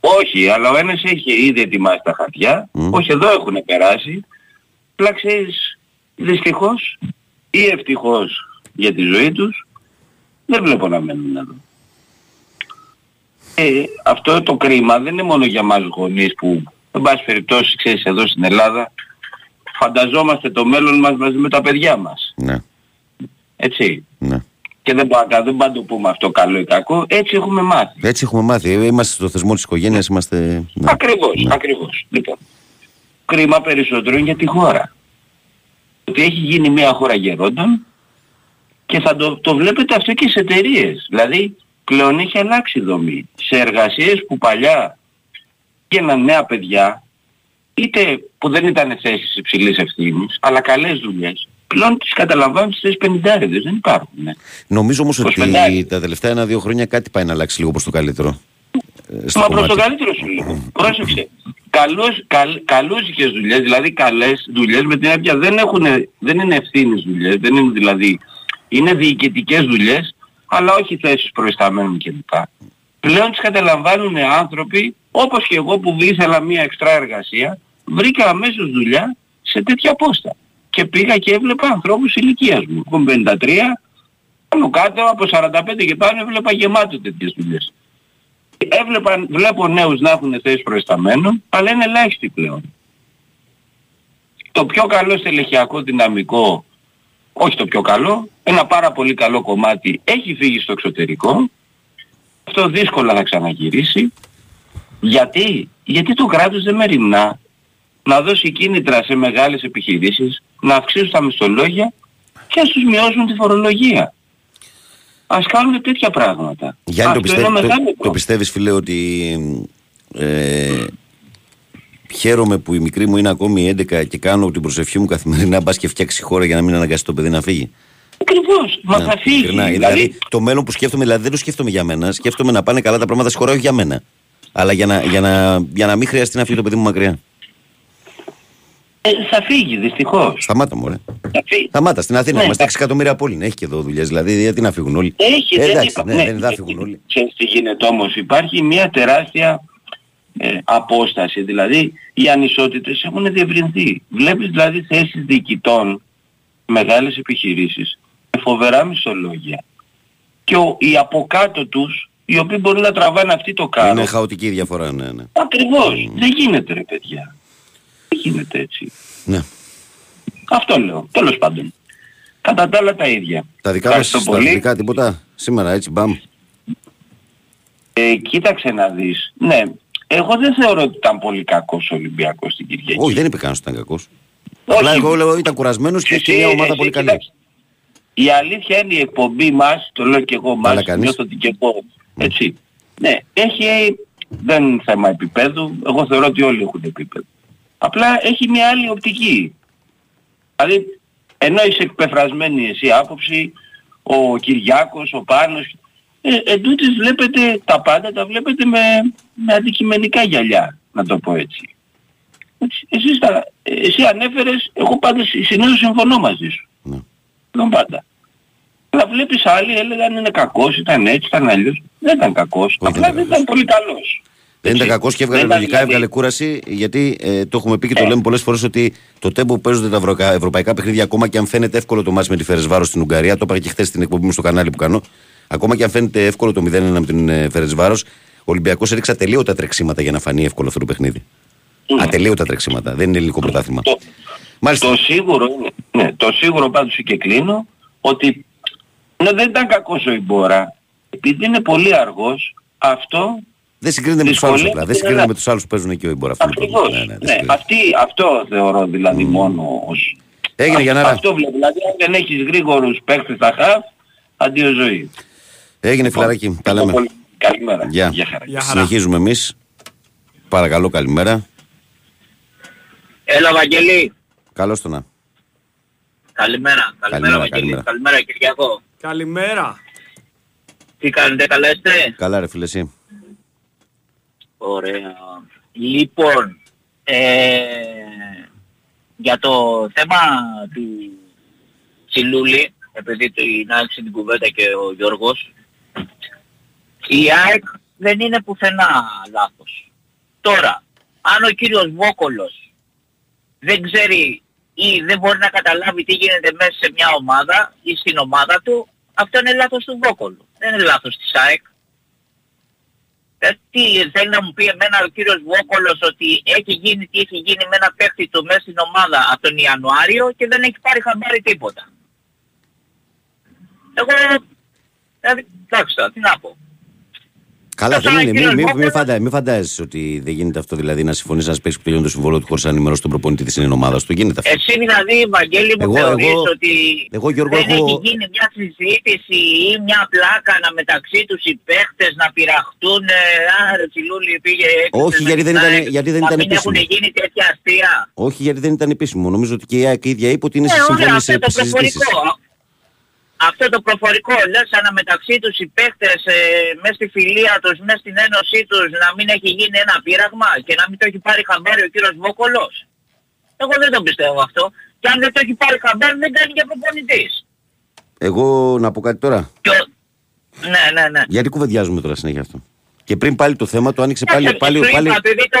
Όχι, αλλά ο ένας έχει ήδη ετοιμάσει τα χαρτιά. Μμ. Όχι, εδώ έχουν περάσει. Αλλά ξέρεις, δυστυχώς ή ευτυχώς για τη ζωή τους, δεν βλέπω να μένουν εδώ. Ε, αυτό το κρίμα δεν είναι μόνο για μας γονείς που, εν πάση περιπτώσει, ξέρεις, εδώ στην Ελλάδα, φανταζόμαστε το μέλλον μας μαζί με τα παιδιά μας. Ναι, Έτσι. ναι. Και δεν μπορούμε να δεν πάντα το πούμε αυτό καλό ή κακό. Έτσι έχουμε μάθει. Έτσι έχουμε μάθει. Ε, Είμαστε στο θεσμό της οικογένειας, είμαστε... ναι. Ακριβώς, Ναι. ακριβώς. Λοιπόν, κρίμα περισσότερο είναι για τη χώρα. Ότι έχει γίνει μια χώρα γερόντων και θα το, το βλέπετε αυτό και σε εταιρείες. Δηλαδή, πλέον έχει αλλάξει η δομή. Σε εργασίες που παλιά γίναν νέα παιδιά, είτε που δεν ήταν θέσεις υψηλής ευθύνης, αλλά καλές δουλειές, πλέον τις καταλαμβάνουν στις 50 δεν υπάρχουν. ναι. Νομίζω όμως Προς ότι πεντάρι. τα τελευταία ένα-δύο χρόνια κάτι πάει να αλλάξει λίγο προς το καλύτερο. ε, στο Μα προς το κομμάτι. καλύτερο σου λέω. Πρόσεξε. Καλούς, καλ, καλούσικες δουλειές, δηλαδή καλές δουλειές με την έννοια δεν, έχουν, δεν είναι ευθύνες δουλειές, δεν είναι δηλαδή, είναι διοικητικές δουλειές, αλλά όχι θέσεις προϊσταμένων κλπ. Πλέον τις καταλαμβάνουν άνθρωποι, όπως και εγώ που ήθελα μια εξτρά εργασία, βρήκα αμέσως δουλειά σε τέτοια πόστα. Και πήγα και έβλεπα ανθρώπους ηλικίας μου. Εγώ 53, πάνω κάτω από 45 και πάνω έβλεπα γεμάτο τέτοιες δουλειές. Έβλεπα, βλέπω νέους να έχουν θέσεις προϊσταμένων, αλλά είναι ελάχιστοι πλέον. Το πιο καλό στελεχειακό δυναμικό, όχι το πιο καλό, ένα πάρα πολύ καλό κομμάτι έχει φύγει στο εξωτερικό. Αυτό δύσκολα θα ξαναγυρίσει. Γιατί; Γιατί το κράτος δεν μεριμνά να δώσει κίνητρα σε μεγάλες επιχειρήσεις, να αυξήσουν τα μισθολόγια και να τους μειώσουν τη φορολογία. Ας κάνουν τέτοια πράγματα. Γιάννη, το, Αυτό πιστεύ, είναι το, μεγάλος το πρόβλημα. πιστεύεις φίλε ότι ε, χαίρομαι που η μικρή μου είναι ακόμη 11 και κάνω την προσευχή μου καθημερινά μπας και φτιάξει χώρα για να μην αναγκάσει το παιδί να φύγει; Ακριβώς. Μα Ναι, θα φύγει. ειλικρινά. Δηλαδή, Δηλαδή, το μέλλον που σκέφτομαι, δηλαδή δεν το σκέφτομαι για μένα, σκέφτομαι να πάνε καλά τα πράγματα στη χώρα, όχι για μένα. Αλλά για να, για να, για να μην χρειαστεί να φύγει το παιδί μου μακριά. Ε, θα φύγει δυστυχώς. Σταμάτα μου, ρε. Θα φύγει. Σταμάτα, στην Αθήνα Ναι, είμαστε θα- 6 εκατομμύρια από Έχει και εδώ δουλειές, δηλαδή γιατί να φύγουν όλοι; Έχει, Ε, δεν εντάξει, είπα- ναι, δεν θα φύγουν όλοι. Ξέρεις τι γίνεται όμως. Υπάρχει μια τεράστια ε, απόσταση. Δηλαδή οι ανισότητες έχουν διευρυνθεί. Βλέπεις δηλαδή θέσεις διοικητών μεγάλες επιχειρήσεις με φοβερά μισθολόγια. Και ο, οι από κάτω τους οι οποίοι μπορούν να τραβάνε αυτή το κάρο. Είναι χαοτική η διαφορά, ναι, ναι. Ακριβώς. Δεν γίνεται ρε παιδιά. Δεν γίνεται έτσι. ναι. Αυτό λέω. Τέλος πάντων. Κατά τα άλλα τα ίδια. Τα δικά μας Ευχαριστώ στα πολύ. αθλητικά τίποτα. Σήμερα έτσι, μπαμ. Ε, κοίταξε να δεις. Ναι, εγώ δεν θεωρώ ότι ήταν πολύ κακός ο Ολυμπιακός στην Κυριακή. Όχι, δεν είπε κανένας ότι ήταν κακός. Όχι. Απλά εγώ λέω ήταν κουρασμένος και Εσύ- και μια ομάδα εσύ πολύ καλή. κοίταξε. Η αλήθεια είναι η εκπομπή μας, το λέω και εγώ Καλά μας, κάνεις. νιώθω ότι και εγώ, έτσι. Ναι, έχει, δεν είναι θέμα επίπεδου, εγώ θεωρώ ότι όλοι έχουν επίπεδο. Απλά έχει μια άλλη οπτική. Δηλαδή, ενώ είσαι εκπεφρασμένη εσύ άποψη, ο Κυριάκος, ο Πάνος, ε, εν τούτης βλέπετε τα πάντα, τα βλέπετε με, με αντικειμενικά γυαλιά, να το πω έτσι. Έτσι, Εσύ, τα, εσύ ανέφερες, εγώ πάντα συ- συνήθως συμφωνώ μαζί σου. Ναι. Δεν πάντα. Αλλά βλέπεις άλλοι έλεγαν είναι κακός, ήταν έτσι, ήταν αλλιώς. Δεν ήταν κακός. Όχι, Απλά δεν δεν ήταν ήταν πολύ καλός. Δεν ήταν Έτσι. κακός και έβγαλε Δεν ήταν λογικά, δηλαδή- έβγαλε κούραση. Γιατί ε, το έχουμε πει και το Ε. λέμε πολλές φορές ότι το τέμπο που παίζονται τα ευρωκα- ευρωπαϊκά παιχνίδια, ακόμα και αν φαίνεται εύκολο το μάτς με τη Φερεσβάρο στην Ουγγαρία, το είπα και χθες στην εκπομπή μου στο κανάλι που κάνω. Ακόμα και αν φαίνεται εύκολο το 0-1 με την ε, Φερεσβάρος, ο Ολυμπιακός έριξε ατελείωτα τρεξίματα για να φανεί εύκολο αυτό το παιχνίδι. Ναι. Ατελείωτα τρεξίματα. Δεν είναι ελληνικό πρωτάθλημα. Το, Μάλιστα. το σίγουρο είναι, ναι, το σίγουρο πάντως και κλείνω, ότι ναι, δεν ήταν κακός ο Ιμπόρα. Επειδή είναι πολύ αργός, αυτό Δεν συγκρίνεται με τους δυσκολεύει άλλους απλά. Δεν την συγκρίνεται Ελλάδα. με τους άλλους που παίζουν εκεί ο Ιμπόρα. Αυτό είναι το ακριβώς. πρόβλημα. Ναι, ναι, δεν ναι, συγκρίνεται. αυτή, αυτό θεωρώ δηλαδή μόνο ως... Έγινε Α- για να Αυτό βλέπω. Δηλαδή αν δεν έχεις γρήγορους παίκτες στα χαφ, αντίο ζωή. Έγινε φιλαράκι. Τα Ευχαριστώ λέμε. πολύ. Καλημέρα. Γεια. Γεια χαρά. Γεια χαρά. Συνεχίζουμε εμείς. Παρακαλώ, καλημέρα. Έλα Βαγγελή, Καλώς το να. Καλημέρα. Καλημέρα, Καλημέρα, Βαγγέλη. καλημέρα. Καλημέρα, Κυριακό. Καλημέρα. Τι κάνετε, καλά είστε; Καλά, ρε φίλε, εσύ. Ωραία. Λοιπόν, ε, για το θέμα του Τσιλούλη, επειδή την άρχισε την κουβέντα και ο Γιώργος, η ΑΕΚ δεν είναι πουθενά λάθος. Τώρα, αν ο κύριος Βόκολος δεν ξέρει ή δεν μπορεί να καταλάβει τι γίνεται μέσα σε μια ομάδα ή στην ομάδα του, αυτό είναι λάθος του Βόκολου. Δεν είναι λάθος της ΑΕΚ. Ε, τι θέλει να μου πει εμένα ο κύριος Βόκολος ότι έχει γίνει τι έχει γίνει με ένα παίχτη του μέσα στην ομάδα από τον Ιανουάριο και δεν έχει πάρει χαμπάρι τίποτα. Εγώ, δηλαδή, εντάξει τώρα, τι να πω. Καλά, Αυτό δεν είναι. είναι, Μην κύριε μη, μη, Βόκολο. φαντα, μη φαντάζεσαι ότι δεν γίνεται αυτό. Δηλαδή να συμφωνείς να παίξει που τελειώνει το συμβόλαιο του χωρίς να ενημερώσει τον προπονητή της είναι ομάδα του. Γίνεται αυτό. Εσύ δηλαδή, Βαγγέλη μου, Εγώ- θεωρείς εγώ- ότι εγώ, Γιώργο, δεν έχω- έχει γίνει μια συζήτηση ή μια πλάκα να μεταξύ τους οι παίχτες να πειραχτούν ε, «Α, ρε Τσιλούλη πήγε έξω Όχι, με γιατί την δεν ήταν- ΑΕΚ», γιατί δεν να ήταν μην έχουν επίσημο. γίνει τέτοια αστεία. Όχι γιατί δεν ήταν επίσημο. Νομίζω ότι και η ΑΕΚ ίδια είπε ότι είναι Ναι, σε ωραία, σύμφωνη αυτό το συζητήσει. προφορικό. Αυτό το προφορικό, λες αναμεταξύ τους οι παίχτες ε, μέσα στη φιλία τους, μέσα στην ένωσή τους να μην έχει γίνει ένα πείραγμα και να μην το έχει πάρει χαμπάρι ο κύριος Βόκολος. Εγώ δεν το πιστεύω αυτό. Και αν δεν το έχει πάρει χαμπάρι δεν κάνει και προπονητής. Εγώ να πω κάτι τώρα. Και ο- Ναι, ναι, ναι. Γιατί κουβεντιάζουμε τώρα συνέχεια αυτό; Και πριν πάλι το θέμα το άνοιξε πάλι. Εντάξει, πάλι, σου πάλι... είπα, επειδή το...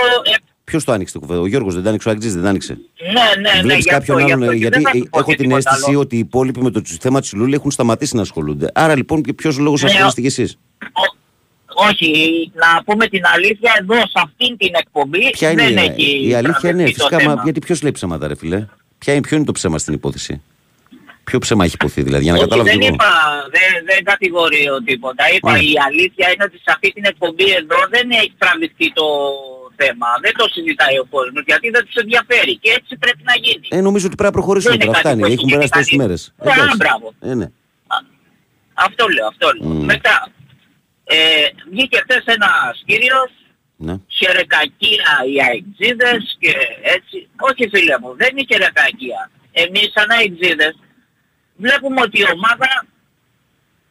ε, Ποιος το άνοιξε το κουβέντα, ο Γιώργος δεν το άνοιξε, ο Αγγλής δεν το άνοιξε. Ναι, ναι, ναι. Βλέπεις γι' κάποιον αυτό, γι' άλλον. αυτό. Και Γιατί δεν θα σου πω έχω και την τίποτα αίσθηση άλλο. ότι οι υπόλοιποι με το θέμα τη Λούλη έχουν σταματήσει να ασχολούνται. Άρα λοιπόν, ποιος λόγος Ναι, ασχολείστε κι εσείς; Ο- Όχι, να πούμε την αλήθεια, εδώ σε αυτήν την εκπομπή Ποια είναι δεν η, έχει η αλήθεια, ναι, τραβηχτεί το φυσικά. Μα, θέμα. γιατί ποιος λέει ψέματα, ρε φιλέ. Ποια είναι, ποιο είναι το ψέμα στην υπόθεση; Ποιο ψέμα έχει υποθεί, δηλαδή, για να Όχι, καταλάβω δεν κι εγώ. είπα, δεν, δεν κατηγορείω τίποτα. Είπα Ναι. η αλήθεια είναι ότι σε αυτή την εκπομπή εδώ δεν έχει τραβηχτεί το θέμα. Δεν το συζητάει ο κόσμος γιατί δεν τους ενδιαφέρει και έτσι πρέπει να γίνει. Ε, νομίζω ότι πρέπει να προχωρήσουμε Δεν είναι τώρα. κάτι Φτάνει. που έχει Έχουν γίνει περάσει τόσες κάτι. μέρε. Α, μπράβο. Ε, ναι. Αυτό λέω, αυτό λέω. Μμ. Μετά, ε, βγήκε χθες ένας κύριος ναι. χερεκακία οι αεξίδες και έτσι. Όχι φίλε μου, δεν είναι χερεκακία. Εμείς σαν αεξίδες βλέπουμε ότι η ομάδα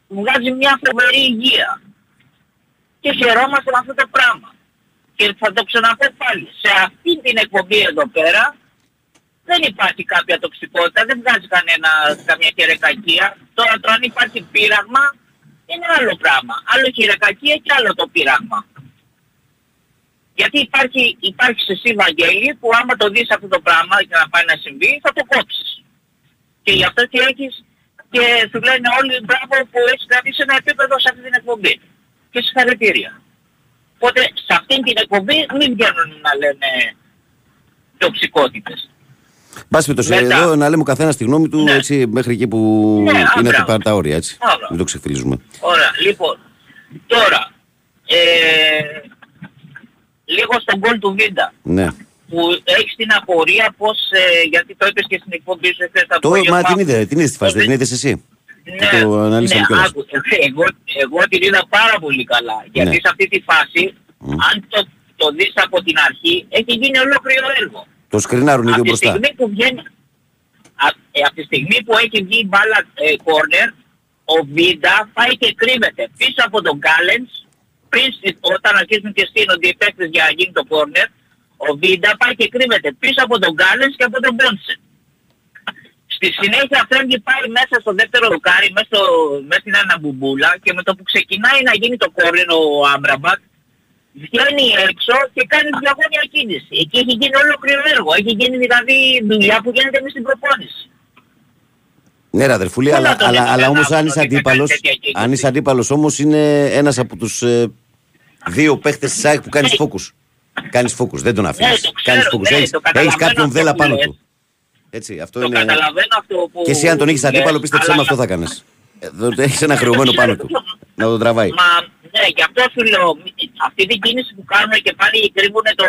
βγάζει μια φοβερή υγεία. Και χαιρόμαστε με αυτό το πράγμα. Και θα το ξαναπώ πάλι. Σε αυτή την εκπομπή εδώ πέρα δεν υπάρχει κάποια τοξικότητα, δεν βγάζει κανένα, καμία χερεκακία. Τώρα το αν υπάρχει πείραγμα είναι άλλο πράγμα. Άλλο χειρακακία και άλλο το πείραγμα. Γιατί υπάρχει, υπάρχει σε εσύ Βαγγέλη που άμα το δεις αυτό το πράγμα και να πάει να συμβεί θα το κόψεις. Και γι' αυτό και έχεις και σου λένε όλοι μπράβο που έχεις κρατήσει ένα επίπεδο σε αυτή την εκπομπή. Και συγχαρητήρια. Οπότε σε αυτήν την εκπομπή μην βγαίνουν να λένε τοξικότητες. Πάση περιπτώσει, Μετά. εδώ να λέμε ο καθένας τη γνώμη του Ναι. έτσι, μέχρι εκεί που Ναι, α, είναι μπράβο. τα, τα όρια. Έτσι. Μπράβο. Μην το ξεφυλίζουμε. Ωραία, λοιπόν, τώρα, ε, λίγο στον γκολ του Βίντα, Ναι. που έχεις την απορία πως, ε, γιατί το είπες και στην εκπομπή σου εχθές το Το, απόγευμα. μα την είδε, την είδες στη φάση, Ότι- δεν την είδες εσύ; Ναι, Και το αναλύσαμε ναι, κιόλας. άκου, εγώ, εγώ την είδα πάρα πολύ καλά. Γιατί Ναι. σε αυτή τη φάση, Μμ. αν το, το δεις από την αρχή, έχει γίνει ολόκληρο έργο. Το σκρινάρουν ήδη Από τη μπροστά. στιγμή που βγαίνει, α, ε, από τη στιγμή που έχει βγει η μπάλα ε, corner, ο Βίντα πάει και κρύβεται πίσω από τον Γκάλενς, πριν στη- όταν αρχίζουν και στείνονται οι παίκτες για να γίνει το corner, ο Βίντα πάει και κρύβεται πίσω από τον Γκάλενς και από τον Μπόνσεν. Στη συνέχεια φεύγει πάει μέσα στο δεύτερο δοκάρι, μέσα, στο, μέσα στην αναμπουμπούλα και με το που ξεκινάει να γίνει το corner ο Άμπραμπατ, βγαίνει έξω και κάνει διαγώνια κίνηση. Εκεί έχει γίνει ολόκληρο έργο. Έχει γίνει δηλαδή δουλειά που γίνεται μες στην προπόνηση. Ναι, ρε αδερφούλη, Όλα αλλά, τον αλλά, είδαμε αλλά να όμως βγουν αν είσαι ότι θα κάνει αντίπαλο, τέτοια κίνηση. αν είσαι αντίπαλος όμως είναι ένας από τους δύο παίχτες της ΑΕΚ που κάνεις Ναι. φόκου. Κάνεις φόκου, δεν τον αφήνεις. Ναι, το ξέρω, Κάνεις φόκου. ναι, Έχει το καταλαβαίνω κάποιον αυτό δέλα που πάνω λες. του. Έτσι, αυτό Το είναι. καταλαβαίνω αυτό που... Και εσύ αν τον έχεις λες, αντίπαλο, πίστεψέ με αλλά- αυτό θα κάνεις. Έχεις ένα χρεωμένο Το πάνω ξέρω, του. το ξέρω. Να τον τραβάει. Μα ναι, γι' αυτό σου λέω, μη- αυτή την κίνηση που κάνουν και πάλι κρύβουν το,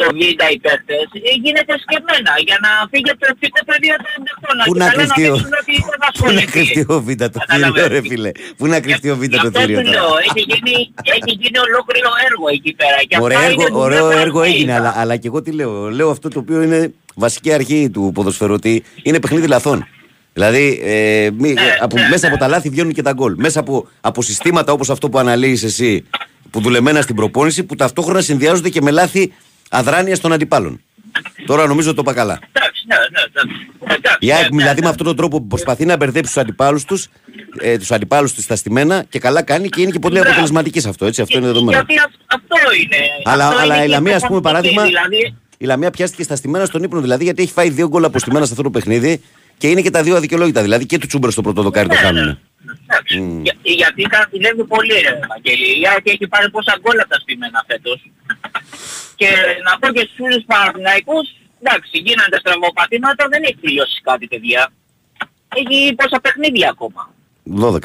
το βίντεο οι παίκτες, ε, γίνεται σκεμμένα για να φύγει από το ευθύκο πεδίο των παιχτών. Πού Και να καλά κρυφτεί ο- δείξουν ότι δεν θα Πού να ασχοληθεί. κρυφτεί ο Β' το θηρίο, Καταλαβαίνεις. ρε φίλε. Πού να κρυφτεί ο Β' Γι' το αυτό θηρίο σου λέω, τώρα. έχει γίνει, έχει γίνει ολόκληρο έργο εκεί πέρα. Και Ωραίο αυτά έργο, είναι δουλειά ωραίο που έργο έχουμε έγινε, είδα. αλλά, αλλά και εγώ τι λέω. Λέω αυτό το οποίο είναι βασική αρχή του ποδοσφαιρωτή είναι παιχνίδι λαθών. Δηλαδή, ε, μη- Ναι, από, ναι, μέσα ναι. από τα λάθη βγαίνουν και τα γκολ. Μέσα από, από συστήματα όπως αυτό που αναλύεις εσύ, που δουλεμένα στην προπόνηση, που ταυτόχρονα συνδυάζονται και με λάθη αδράνειας των αντιπάλων. Τώρα νομίζω το είπα καλά. Εντάξει, ναι, ναι, ναι. Εντάξει, Η ΑΕΚ ναι, ναι, δηλαδή ναι. με αυτόν τον τρόπο που προσπαθεί να μπερδέψει τους αντιπάλους τους, ε, τους αντιπάλους της στα στημένα και καλά κάνει και είναι και πολύ Ναι. αποτελεσματικής σε αυτό. Έτσι, αυτό είναι δεδομένο. Γιατί αυ- αυτό είναι. Αλλά, αυτό αλλά είναι η και Λαμία, ας πούμε, προπονητική, παράδειγμα, Δηλαδή, η Λαμία πιάστηκε στα στημένα στον ύπνο, δηλαδή γιατί έχει φάει δύο γκολ από στημένα σε αυτό το παιχνίδι και είναι και τα δύο αδικαιολόγητα. Δηλαδή και του Τσούμπερ στο πρώτο δοκάρι το Ναι, χάνουν. εντάξει. Για- γιατί καρφιλεύει πολύ ρε Ευαγγέλη. Η ΑΕΚ έχει πάρει πόσα γκολ από τα στημένα φέτος. Και να πω και στους φίλους Παναθηναϊκούς, εντάξει, γίνανε τα στραβοπατήματα, δεν έχει τελειώσει κάτι παιδιά. Έχει πόσα παιχνίδια ακόμα. 12.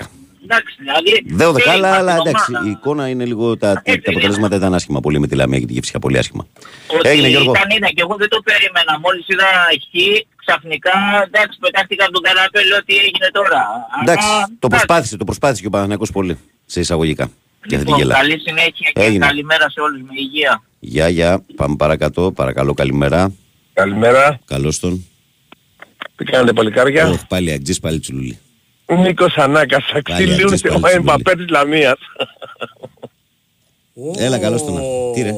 Εντάξει, δηλαδή... Δεν θέλει αλλά, κάθε αλλά εντάξει, ομάδα. η εικόνα είναι λίγο. Τα, τα Έτσι, αποτελέσματα ήταν άσχημα πολύ με τη Λαμία και τη Γευσικά πολύ άσχημα. Ότι Έγινε Γιώργο. ήταν είδα και εγώ δεν το περίμενα. Μόλις είδα χ, ξαφνικά εντάξει πετάχτηκα από τον καραπέ, λέω τι έγινε τώρα; Εντάξει, Αλλά, το εντάξει. προσπάθησε, το προσπάθησε και ο Παναγιακός πολύ σε εισαγωγικά. Και αυτή την Λοιπόν, γελά. καλή συνέχεια και Έγινε. καλημέρα σε όλους με υγεία. Γεια, γεια. Πάμε παρακάτω. Παρακαλώ, καλημέρα. Καλημέρα. Καλώς τον. Τι κάνετε παλικάρια; Όχι, πάλι Αγτζή, πάλι Τσουλούλη. Νίκος Ανάκας, αξιλίουν Αγγλής, ο πάλι Εμπαπέ της Λαμίας. Έλα, καλώς τον. Τι ρε;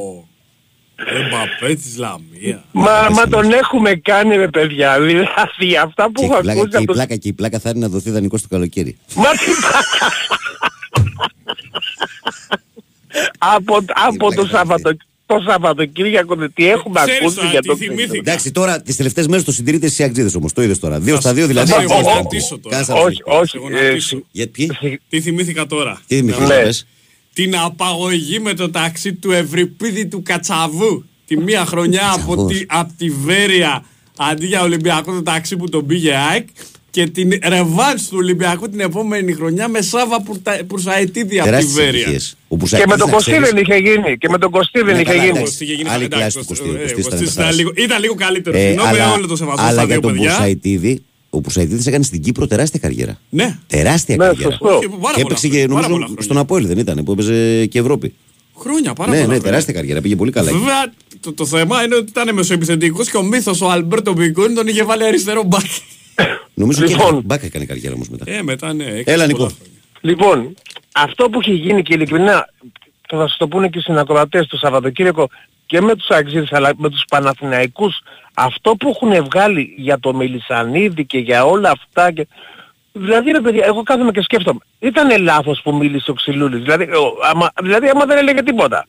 Εμπαπέ της Λαμίας. Μα, μα τον έχουμε κάνει ρε παιδιά, δηλαδή αυτά που Και, έχω η πλάκα, ακούσει και, η από τους... πλάκα, και η πλάκα θα είναι να δοθεί δανεικό το καλοκαίρι. Μα τι πλάκα. *laughs* από από πλάκα το, θα Σαββατο, το Σαββατοκύριακο τι έχουμε Ξέρεις ακούσει τώρα για τι το θυμήθηκα. Εντάξει, τώρα τις τελευταίες μέρες το συντηρείτε εσείς Αγτζίδε όμως. Το είδες τώρα. Δύο στα δύο δηλαδή. θα σε Κάνεις γονατίσω τώρα. Κάνεις Όχι, αριθμό. όχι. Σε ε, γονατίσω. Για ποιοι; Τι θυμήθηκα τώρα; Τι δημιουργεί, Ναι. πες. Την απαγωγή με το ταξί του Ευρυπίδη του Κατσαβού. Τη μία χρονιά από Κατσαβός. τη, απ' τη Βέρεια αντί για Ολυμπιακό το ταξί που τον πήγε ΑΕΚ. Και την ρεβάνς του Ολυμπιακού την επόμενη χρονιά με Σάβα Πουρτα- Πουρσαετίδη από τη Τεράστιες Βέρεια. επιτυχίες. Ο Και Πουσακίδης, με τον να Κωστή ξέρεις, δεν είχε γίνει. Και με τον Κωστή δεν Ναι, είχε καλά, γίνει. εντάξει. Κωστή είχε γίνει Άλλη εντάξει, κλάση του Κωστή- Κωστή, ο ε, Κωστής ήταν Κωστής ήταν παιχταράς. λίγο- Ήταν λίγο καλύτερος. Ε, Συγγνώμη, αλλά, όλο το σεβασμό αλλά στα για δύο τον παιδιά. Πουρσαϊτίδη, ο Πουρσαϊτίδη έκανε στην Κύπρο τεράστια καριέρα. Ναι. Τεράστια Ναι, καριέρα. σωστό. Και πάρα Και πολλά έπαιξε χρόνια, και πάρα πολλά νομίζω χρόνια. στον Απόελ δεν ήταν που έπαιζε και Ευρώπη. Χρόνια, πάρα Ναι, πολλά ναι, χρόνια. τεράστια καριέρα. Πήγε πολύ καλά. εκεί. Βέβαια, το, το θέμα είναι ότι ήταν μεσοεπιθετικός και ο μύθος ο Αλμπέρτο Μπιγκόν τον είχε βάλει αριστερό μπακ. Νομίζω και Λοιπόν. μπακ έκανε καριέρα όμως μετά. Ε, μετά ναι. έκανα Έλα, πολλά Νίκο. χρόνια. Λοιπόν, αυτό που έχει γίνει και ειλικρινά θα σας το πούνε και οι συνακροατές το Σαββατοκύριακο και με τους Αγγλίδες αλλά με τους Παναθηναϊκούς αυτό που έχουν βγάλει για το Μελισανίδη και για όλα αυτά και... Δηλαδή ρε παιδιά, εγώ κάθομαι και σκέφτομαι. Ήταν λάθος που μίλησε ο Ξυλούλης. Δηλαδή, ο, άμα, δηλαδή άμα δεν έλεγε τίποτα.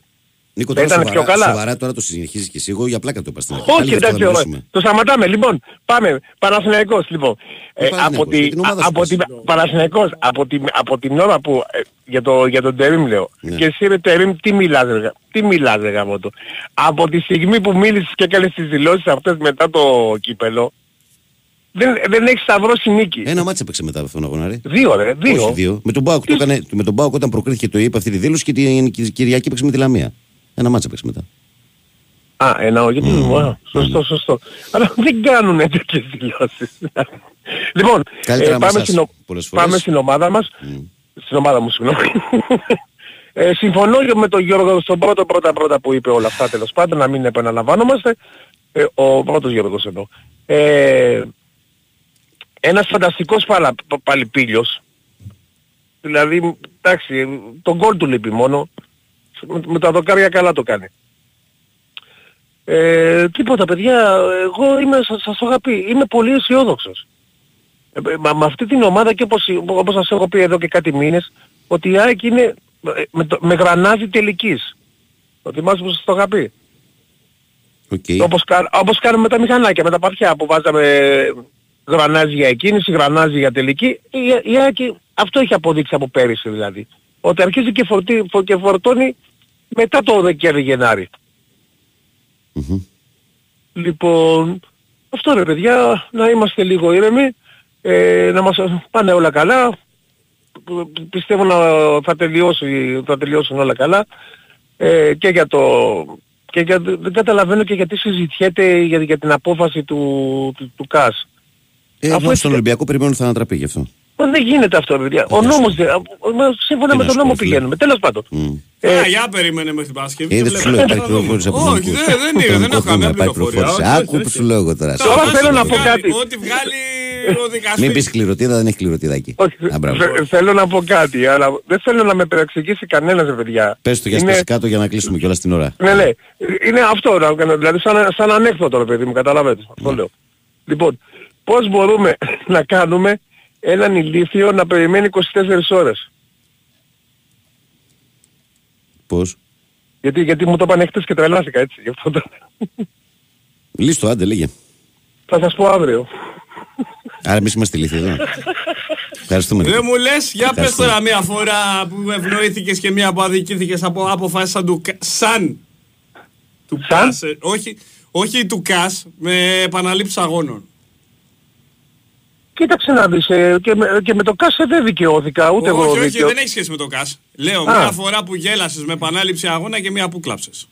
Νίκο, θα τώρα ήταν σοβαρά, πιο καλά. σοβαρά τώρα το συνεχίζεις και εσύ. Εγώ για πλάκα το είπα στην αρχή. Όχι, Πάλι γι' αυτό εντάξει, θα ωραία. μιλήσουμε. το σταματάμε. Λοιπόν, πάμε. Παναθηναϊκός, λοιπόν. Ε, Παναθηναϊκός, από, τη, για την ομάδα α- σου από πες. την, Παναθηναϊκός, από, την, από την ώρα που, ε, για, το, για τον Τερίμ λέω, Ναι. και εσύ ρε Τερίμ, τι μιλάς ρε, γα- τι μιλάς ρε γαμώτο. Από τη στιγμή που μίλησες και έκανες τις δηλώσεις αυτές μετά το κύπελο, δεν, δεν έχεις σταυρώσει νίκη. Ένα μάτσα έπαιξε μετά από αυτόν τον αγώνα. ρε. Δύο ρε, δύο. Όχι δύο. Με τον Μπάουκ το έκανε. Με τον Μπάουκ όταν προκρίθηκε το είπε αυτή τη δήλωση και την Κυ- Κυριακή έπαιξε με τη Λαμία. Ένα μάτσα έπαιξε μετά. Α, εννοώ, γιατί Μμμ. α, σωστό, σωστό. Αλλά δεν κάνουν τέτοιες δηλώσεις. λοιπόν, Καλύτερα ε, με πάμε, εσάς στην, ο- πολλές φορές. πάμε στην ομάδα μας. Μμ. Στην ομάδα μου, συγγνώμη. ε, συμφωνώ με τον Γιώργο στον πρώτο πρώτα πρώτα που είπε όλα αυτά τέλος πάντων, να μην επαναλαμβάνομαστε. Ε, ο πρώτος Γιώργος εννοώ. Ε, ένας φανταστικός παλα, πα- παλιπίλιος. Δηλαδή, εντάξει, τον γκολ του λείπει μόνο. Με, με τα δοκάρια καλά το κάνει. Ε, τίποτα παιδιά, εγώ είμαι, σας, σας το είχα πει, είμαι πολύ αισιόδοξος. Ε, μα, με αυτή την ομάδα και όπως, όπως σας έχω πει εδώ και κάτι μήνες, ότι η ΑΕΚ είναι ε, με, το, με γρανάζι τελικής. Το θυμάσαι που σας το είχα πει; Οκ. Όπως, κα- όπως κάνουμε με τα μηχανάκια, με τα παπιά που βάζαμε γρανάζι για εκκίνηση, γρανάζι για τελική. Η, η ΑΕΚ αυτό έχει αποδείξει από πέρυσι δηλαδή. Ότι αρχίζει και, φορτί, φο- και φορτώνει μετά το Δεκέμβρη-Γενάρη. Μμμ. Λοιπόν, αυτό ρε παιδιά, να είμαστε λίγο ήρεμοι, ε, να μας πάνε όλα καλά. Π- Πιστεύω να θα, τελειώσει, θα τελειώσουν όλα καλά. Ε, και για το... Και για, δεν καταλαβαίνω και γιατί συζητιέται για, για την απόφαση του, του, του ΚΑΣ. Ε, Αφού εγώ έτσι- στον Ολυμπιακό περιμένω ότι θα ανατραπεί γι' αυτό. Μα δεν γίνεται αυτό, ρε παιδιά. Ο νόμος, δεν- ο- μα σύμφωνα Τι με να τον σου νόμο πω, φίλε. πηγαίνουμε. Τέλος πάντων. Μμ. Ε, Α, για περίμενε μέχρι την Παρασκευή. Είδες και που σου λέω, βλέπουμε. υπάρχει Θα δούμε. πληροφόρηση από Όχι, την δεν, δεν είναι, δεν έχω καμία Υπάρχει πληροφορία. πληροφόρηση. Όχι, Άκου όχι, που όχι. σου λέω εγώ τώρα. Τα Τώρα βάζει θέλω ό,τι να πω βγάλει- κάτι. Ό,τι βγάλει ο Μην δικαστής. πεις κληροτίδα, δεν έχει κληροτίδα εκεί. όχι, Α, μπράβο. θε- θέλω να πω κάτι, αλλά δεν θέλω να με περαξηγήσει κανένας, ρε παιδιά. Πες το για Είναι- σπίτι κάτω για να κλείσουμε κιόλας την ώρα. Ναι, ναι. Είναι αυτό, να κάνω, δηλαδή σαν, σαν ανέκδοτο, ρε παιδί μου, καταλαβαίνετε. Ναι. Αυτό λέω. Λοιπόν, πώς μπορούμε να κάνουμε έναν ηλίθιο να περιμένει 24 ώρες. Πώς; Γιατί, γιατί μου το είπαν χτες και τρελάθηκα έτσι. Γι' αυτό το... Λύστο, άντε, λέγε. Θα σας πω αύριο. Άρα εμείς είμαστε ηλίθιοι εδώ. Ευχαριστούμε. Δεν μου λες, για πες Ευχαριστώ. τώρα μία φορά που ευνοήθηκες και μία που αδικήθηκες από αποφάσεις σαν του, Κα- σαν του Σαν; ΚΑΣ, ε, όχι, όχι του ΚΑΣ, με επαναλήψεις αγώνων. Κοίταξε να δεις, ε, και, με, και με το κάσε δεν δικαιώθηκα, ούτε εγώ όχι, όχι, δικαιώ- δεν έχει σχέση με το ΚΑΣ. Λέω, Α. μία φορά που γέλασες με επανάληψη αγώνα και μία που κλάψες.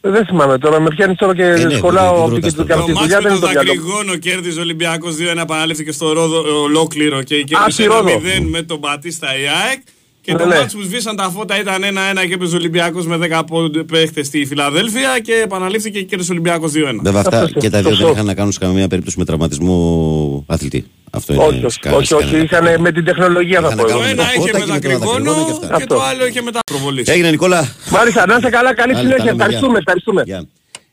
Δεν θυμάμαι τώρα, με πιάνεις τώρα και ναι, σχολάω δεν από ρωτάς την- τώρα. από Το τη μάτς δουλειά με δεν το είναι το μυαλό μου. δακρυγόνο κέρδιζε ο Ολυμπιακός 2-1 επαναλήφθηκε στο Ρόδο ε, ολόκληρο και κέρδισε στη Ρόδο. 1-0 με τον Πατίστα η ΑΕΚ. Και Ναι, το ναι. μάτς που σβήσαν τα φώτα ήταν 1-1 και έπαιζε ο Ολυμπιακός με 10 πόντ- παίχτες στη Φιλαδέλφια και επαναλήφθηκε και κέρδισε ο Ολυμπιακός 2-1. Βέβαια αυτά Αυτό, και τα δύο δεν σωστό. είχαν να κάνουν σε καμία περίπτωση με τραυματισμό αθλητή. Αυτό είναι Όχι, όχι, σκάνδαλο, όχι, όχι, σκάνδαλο. είχαν με την τεχνολογία θα Είχαν πω. να Το κάνουν εγώ. ένα με τα είχε φώτα με και με τα δακρυγόνο δακρυγόνα και αυτά. και το Αυτό. άλλο είχε μετά προβολής. Έγινε Νικόλα. Μάλιστα, να είστε καλά, καλή Άλλη, συνέχεια. τα λέμε, Ευχαριστούμε, γεια. ευχαριστούμε. Γεια.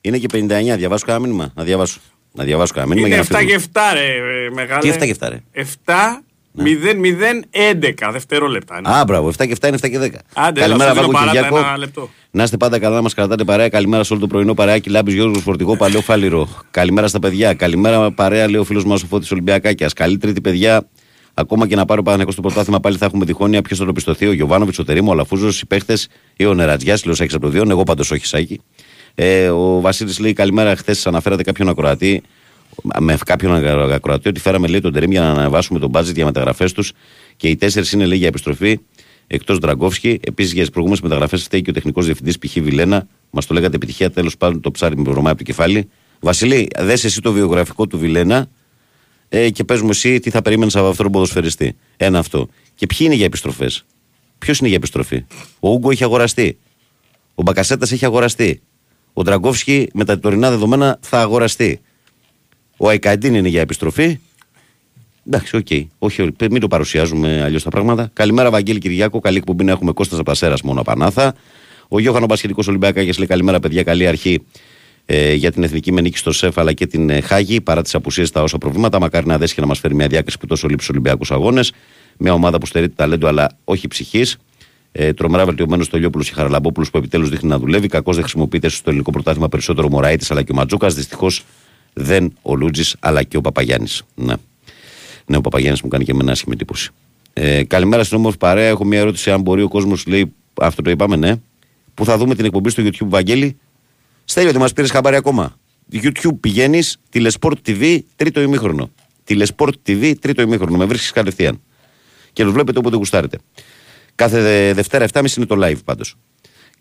Είναι και 59. Διαβάσω κανένα μήνυμα. Να διαβάσω. Να διαβάσω κανένα μήνυμα. Είναι για να 7 φύγουμε. και 7 ρε ε, μεγάλε. Τι 7 και 7 ρε. 7, 0, 0, 11 δευτερόλεπτα. είναι. Α, μπράβο. 7 και 7 είναι 7 και 10. Άντε, Καλημέρα, έλα, σου δίνω Βάγκο παράτα Κυριακό. ένα λεπτό. Να είστε πάντα καλά, να μας κρατάτε παρέα. Καλημέρα σε όλο το πρωινό παρεάκι. Λάμπη Γιώργος Φορτηγό, παλαιό φάληρο. Καλημέρα στα παιδιά. Καλημέρα παρέα, λέει ο φίλος μας ο Φώτης Ολυμπιακάκια. Καλή τρίτη, παιδιά. Ακόμα και να πάρει ο Παναγενικό στο πρωτάθλημα, πάλι θα έχουμε διχόνοια. Ποιος θα το πιστωθεί, ο Γιωβάνοβιτς, ο Τερήμο, ο Αλαφούζος, οι παίχτες ή ο Νερατζιάς, λέω Σάκη από το δύο. Εγώ πάντως όχι, Σάκη. Ε, ο Βασίλης λέει καλημέρα. Χθες αναφέρατε κάποιον ακροατή, με κάποιον ακροατή, ότι φέραμε λέει τον Τερήμ για να ανεβάσουμε τον μπάτζετ για μεταγραφές τους και οι τέσσερις είναι λέει για επιστροφή εκτός Δραγκόφσκι. Επίσης για τις προηγούμενες μεταγραφές φταίει και ο τεχνικός διευθυντής π.χ. Βιλένα. Μας το λέγατε επιτυχία, τέλος πάντων το ψάρι με βρωμάει από το κεφάλι. Βασίλη, δες εσύ το βιογραφικό του Βιλένα ε, και πες μου εσύ τι θα περίμενες από αυτόν τον ποδοσφαιριστή. Ένα αυτό. Και ποιοι είναι για επιστροφές; Ποιος είναι για επιστροφή; Ο Ούγκο έχει αγοραστεί. Ο Μπακασέτας έχει αγοραστεί. Ο Ντραγκόφσκι με τα τωρινά δεδομένα θα αγοραστεί. Ο Αϊκαντίν είναι για επιστροφή. Εντάξει, οκ. Όχι, όχι, μην το παρουσιάζουμε αλλιώς τα πράγματα. Καλημέρα, Βαγγέλη Κυριάκο. Καλή εκπομπή να έχουμε Κώστας Απασέρας μόνο Πανάθα. Ο Γιώχανος Πασχετικό Ολυμπιακά λέει καλημέρα, παιδιά. Καλή αρχή ε, για την εθνική με νίκη στο ΣΕΦ αλλά και την ε, Χάγη παρά τις απουσίες στα όσα προβλήματα. Μακάρι να δέσει και να μας φέρει μια διάκριση που τόσο λείπει στους Ολυμπιακούς Αγώνες. Μια ομάδα που στερείται ταλέντο αλλά όχι ψυχής. Ε, τρομερά βελτιωμένος ο Τολιόπουλος και Χαραλαμπόπουλος που επιτέλους δείχνει να δουλεύει. Κακώς δεν χρησιμοποιείται στο ελληνικό πρωτάθλημα περισσότερο ο Μωραΐτης αλλά και ο Μαντζούκας. Δυστυχώς δεν ο Λούντζης αλλά και ο Παπαγιάννης. Ναι. ναι, ο Παπαγιάννης μου κάνει και εμένα άσχημη εντύπωση. Ε, καλημέρα στην όμορφη παρέα. Έχω μια ερώτηση αν μπορεί ο κόσμος, λέει, αυτό το είπαμε, ναι. Πού θα δούμε την εκπομπή στο YouTube, Βαγγέλη; Στέλιο, δεν μας πήρες χαμπάρι ακόμα. YouTube πηγαίνεις, τηλεσπορτ TV, τρίτο ημίχρονο. Τηλεσπορτ TV, τρίτο ημίχρονο. Με βρίσκεις κατευθείαν. Και τους βλέπετε όποτε γουστάρετε. Κάθε δε- Δευτέρα 7.30 είναι το live πάντως.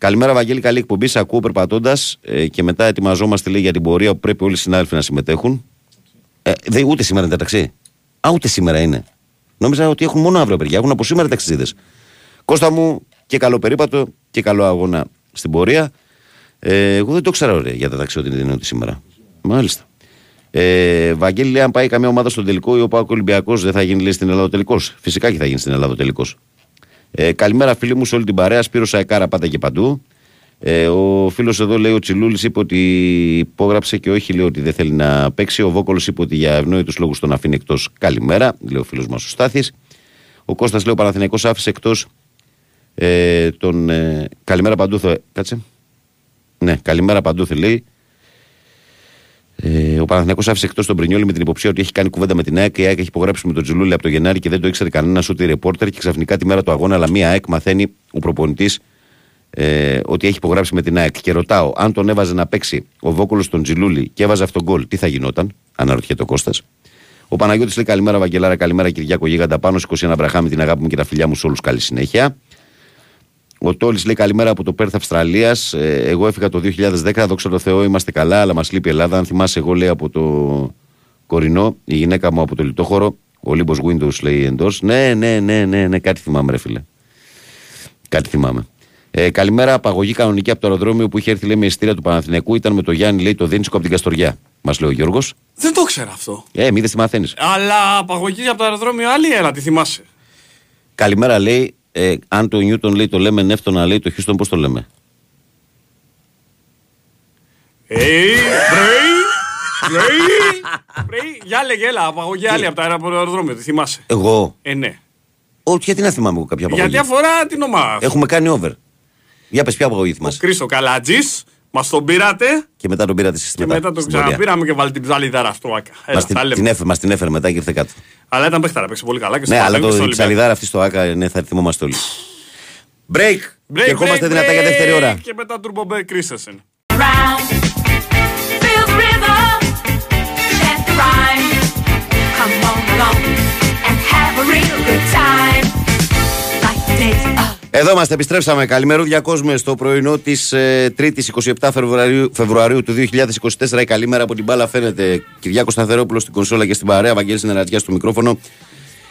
Καλημέρα, Βαγγέλη. Καλή εκπομπή. Σε ακούω περπατώντας ε, και μετά ετοιμαζόμαστε λέει, για την πορεία που πρέπει όλοι οι συνάδελφοι να συμμετέχουν. Ε, δε, ούτε σήμερα είναι ταξί. Α, ούτε σήμερα είναι. Νόμιζα ότι έχουν μόνο αύριο, παιδιά. Έχουν από σήμερα ταξιδίδε. Κώστα μου και καλό περίπατο και καλό αγώνα στην πορεία. Ε, εγώ δεν το ξέρα ωραία για τα ταξιδιώτη είναι ότι σήμερα. Μάλιστα. Ε, Βαγγέλη, λέει, αν πάει καμία ομάδα στον τελικό ή ο Πάοκ Ολυμπιακός, δεν θα γίνει λέει, στην Ελλάδα τελικός. Φυσικά και θα γίνει στην Ελλάδα τελικός. Ε, καλημέρα, φίλοι μου, σε όλη την παρέα. Σπύρος Σαϊκάρα, πάτα και παντού. Ε, ο φίλος εδώ λέει: Ο Τσιλούλης είπε ότι υπόγραψε και όχι λέει ότι δεν θέλει να παίξει. Ο Βόκολος είπε ότι για ευνόητους λόγους τον αφήνει εκτός. Καλημέρα, λέει ο φίλος μας ο Στάθης. Ο Κώστας λέει: Ο Παναθηναϊκός άφησε εκτός ε, τον. Ε, καλημέρα παντού. Θα... Κάτσε. Ναι, καλημέρα παντού, θα λέει. Ε, ο Παναθηναϊκός άφησε εκτός τον Πρινιόλη με την υποψία ότι έχει κάνει κουβέντα με την ΑΕΚ. Η ΑΕΚ έχει υπογράψει με τον Τζουλούλη από το Γενάρη και δεν το ήξερε κανένας ούτε η ρεπόρτερ. Και ξαφνικά τη μέρα του αγώνα, αλλά μία ΑΕΚ μαθαίνει ο προπονητής ε, ότι έχει υπογράψει με την ΑΕΚ. Και ρωτάω, αν τον έβαζε να παίξει ο Βόκολος τον Τζιλούλη και έβαζε αυτόν γκολ, τι θα γινόταν, αναρωτιέται ο Κώστας. Ο Παναγιώτης λέει καλημέρα Βαγγελάρα, καλημέρα Κυριάκο Γίγαντα πάνω, 21 Μπραχάμι, την αγάπη μου και τα φιλιά μου σε όλους. Καλή συνέχεια. Ο Τόλης λέει καλημέρα από το Πέρθ Αυστραλίας. Ε, εγώ έφυγα το 2010, δόξα τω Θεώ, είμαστε καλά, αλλά μας λείπει η Ελλάδα. Αν θυμάσαι, εγώ λέει από το Κορινό, η γυναίκα μου από το Λιτόχωρο, Ο Olympus Windows λέει εντός. Ναι, ναι, ναι, ναι, ναι, κάτι θυμάμαι, ρε φίλε. Κάτι θυμάμαι. Ε, καλημέρα, απαγωγή κανονική από το αεροδρόμιο που είχε έρθει λέει, με ειστήρια του Παναθηναϊκού. Ήταν με το Γιάννη, λέει το Δίνσκο από την Καστοριά. Μας λέει ο Γιώργος. Δεν το ξέρω αυτό. Ε, μη δεν τη μαθαίνεις. Αλλά απαγωγή από το αεροδρόμιο άλλη ένα, τη θυμάσαι. Καλημέρα, λέει. Ε, αν το Νιούτον λέει το λέμε νεύτωνα, λέει το Χίστον, πώς το λέμε; Hey, Μπρέι, Μπρέι, Μπρέι. Για λέγε, έλα, απαγωγή άλλη από το αεροδρόμιο, τη θυμάσαι; Εγώ; Ε, ναι. Όχι, γιατί να θυμάμαι εγώ κάποια απαγωγή; Γιατί αφορά την ομάδα. Έχουμε κάνει over. Για πες ποια απαγωγή Ο θυμάσαι. Κρίστο Καλατζής, μας τον πήρατε Και μετά τον πήρατε εσείς και μετά. μετά τον στην πορεία. ξαναπήραμε και βάλει την ψαλιδάρα στο άκα. Έλα, Μας την, τα λέμε. την, έφερε, μας την έφερε μετά και ήρθε κάτω. Αλλά ήταν παίχταρα, παίξε πολύ καλά και στο Ναι, αλλά Παναθηναϊκό και το στο Ολυμπιακό. ψαλιδάρα αυτή στο ΑΚΑ ναι, θα τη θυμόμαστε όλοι. Break! Break, και ερχόμαστε break, δυνατά για break. δεύτερη ώρα. Και μετά Turbo Bear Christensen. round. Feel the rhythm, chant the rhyme. Come on along and have a real good time. Εδώ είμαστε, επιστρέψαμε. Καλημέρα, κόσμου στο πρωινό της ε, 3η 27 Φεβρουαρίου, Φεβρουαρίου του 2024. Η καλή μέρα από την μπάλα φαίνεται. Κυριάκο Σταθερόπουλος στην κονσόλα και στην παρέα. Βαγγέλη Νερατζιά στο μικρόφωνο.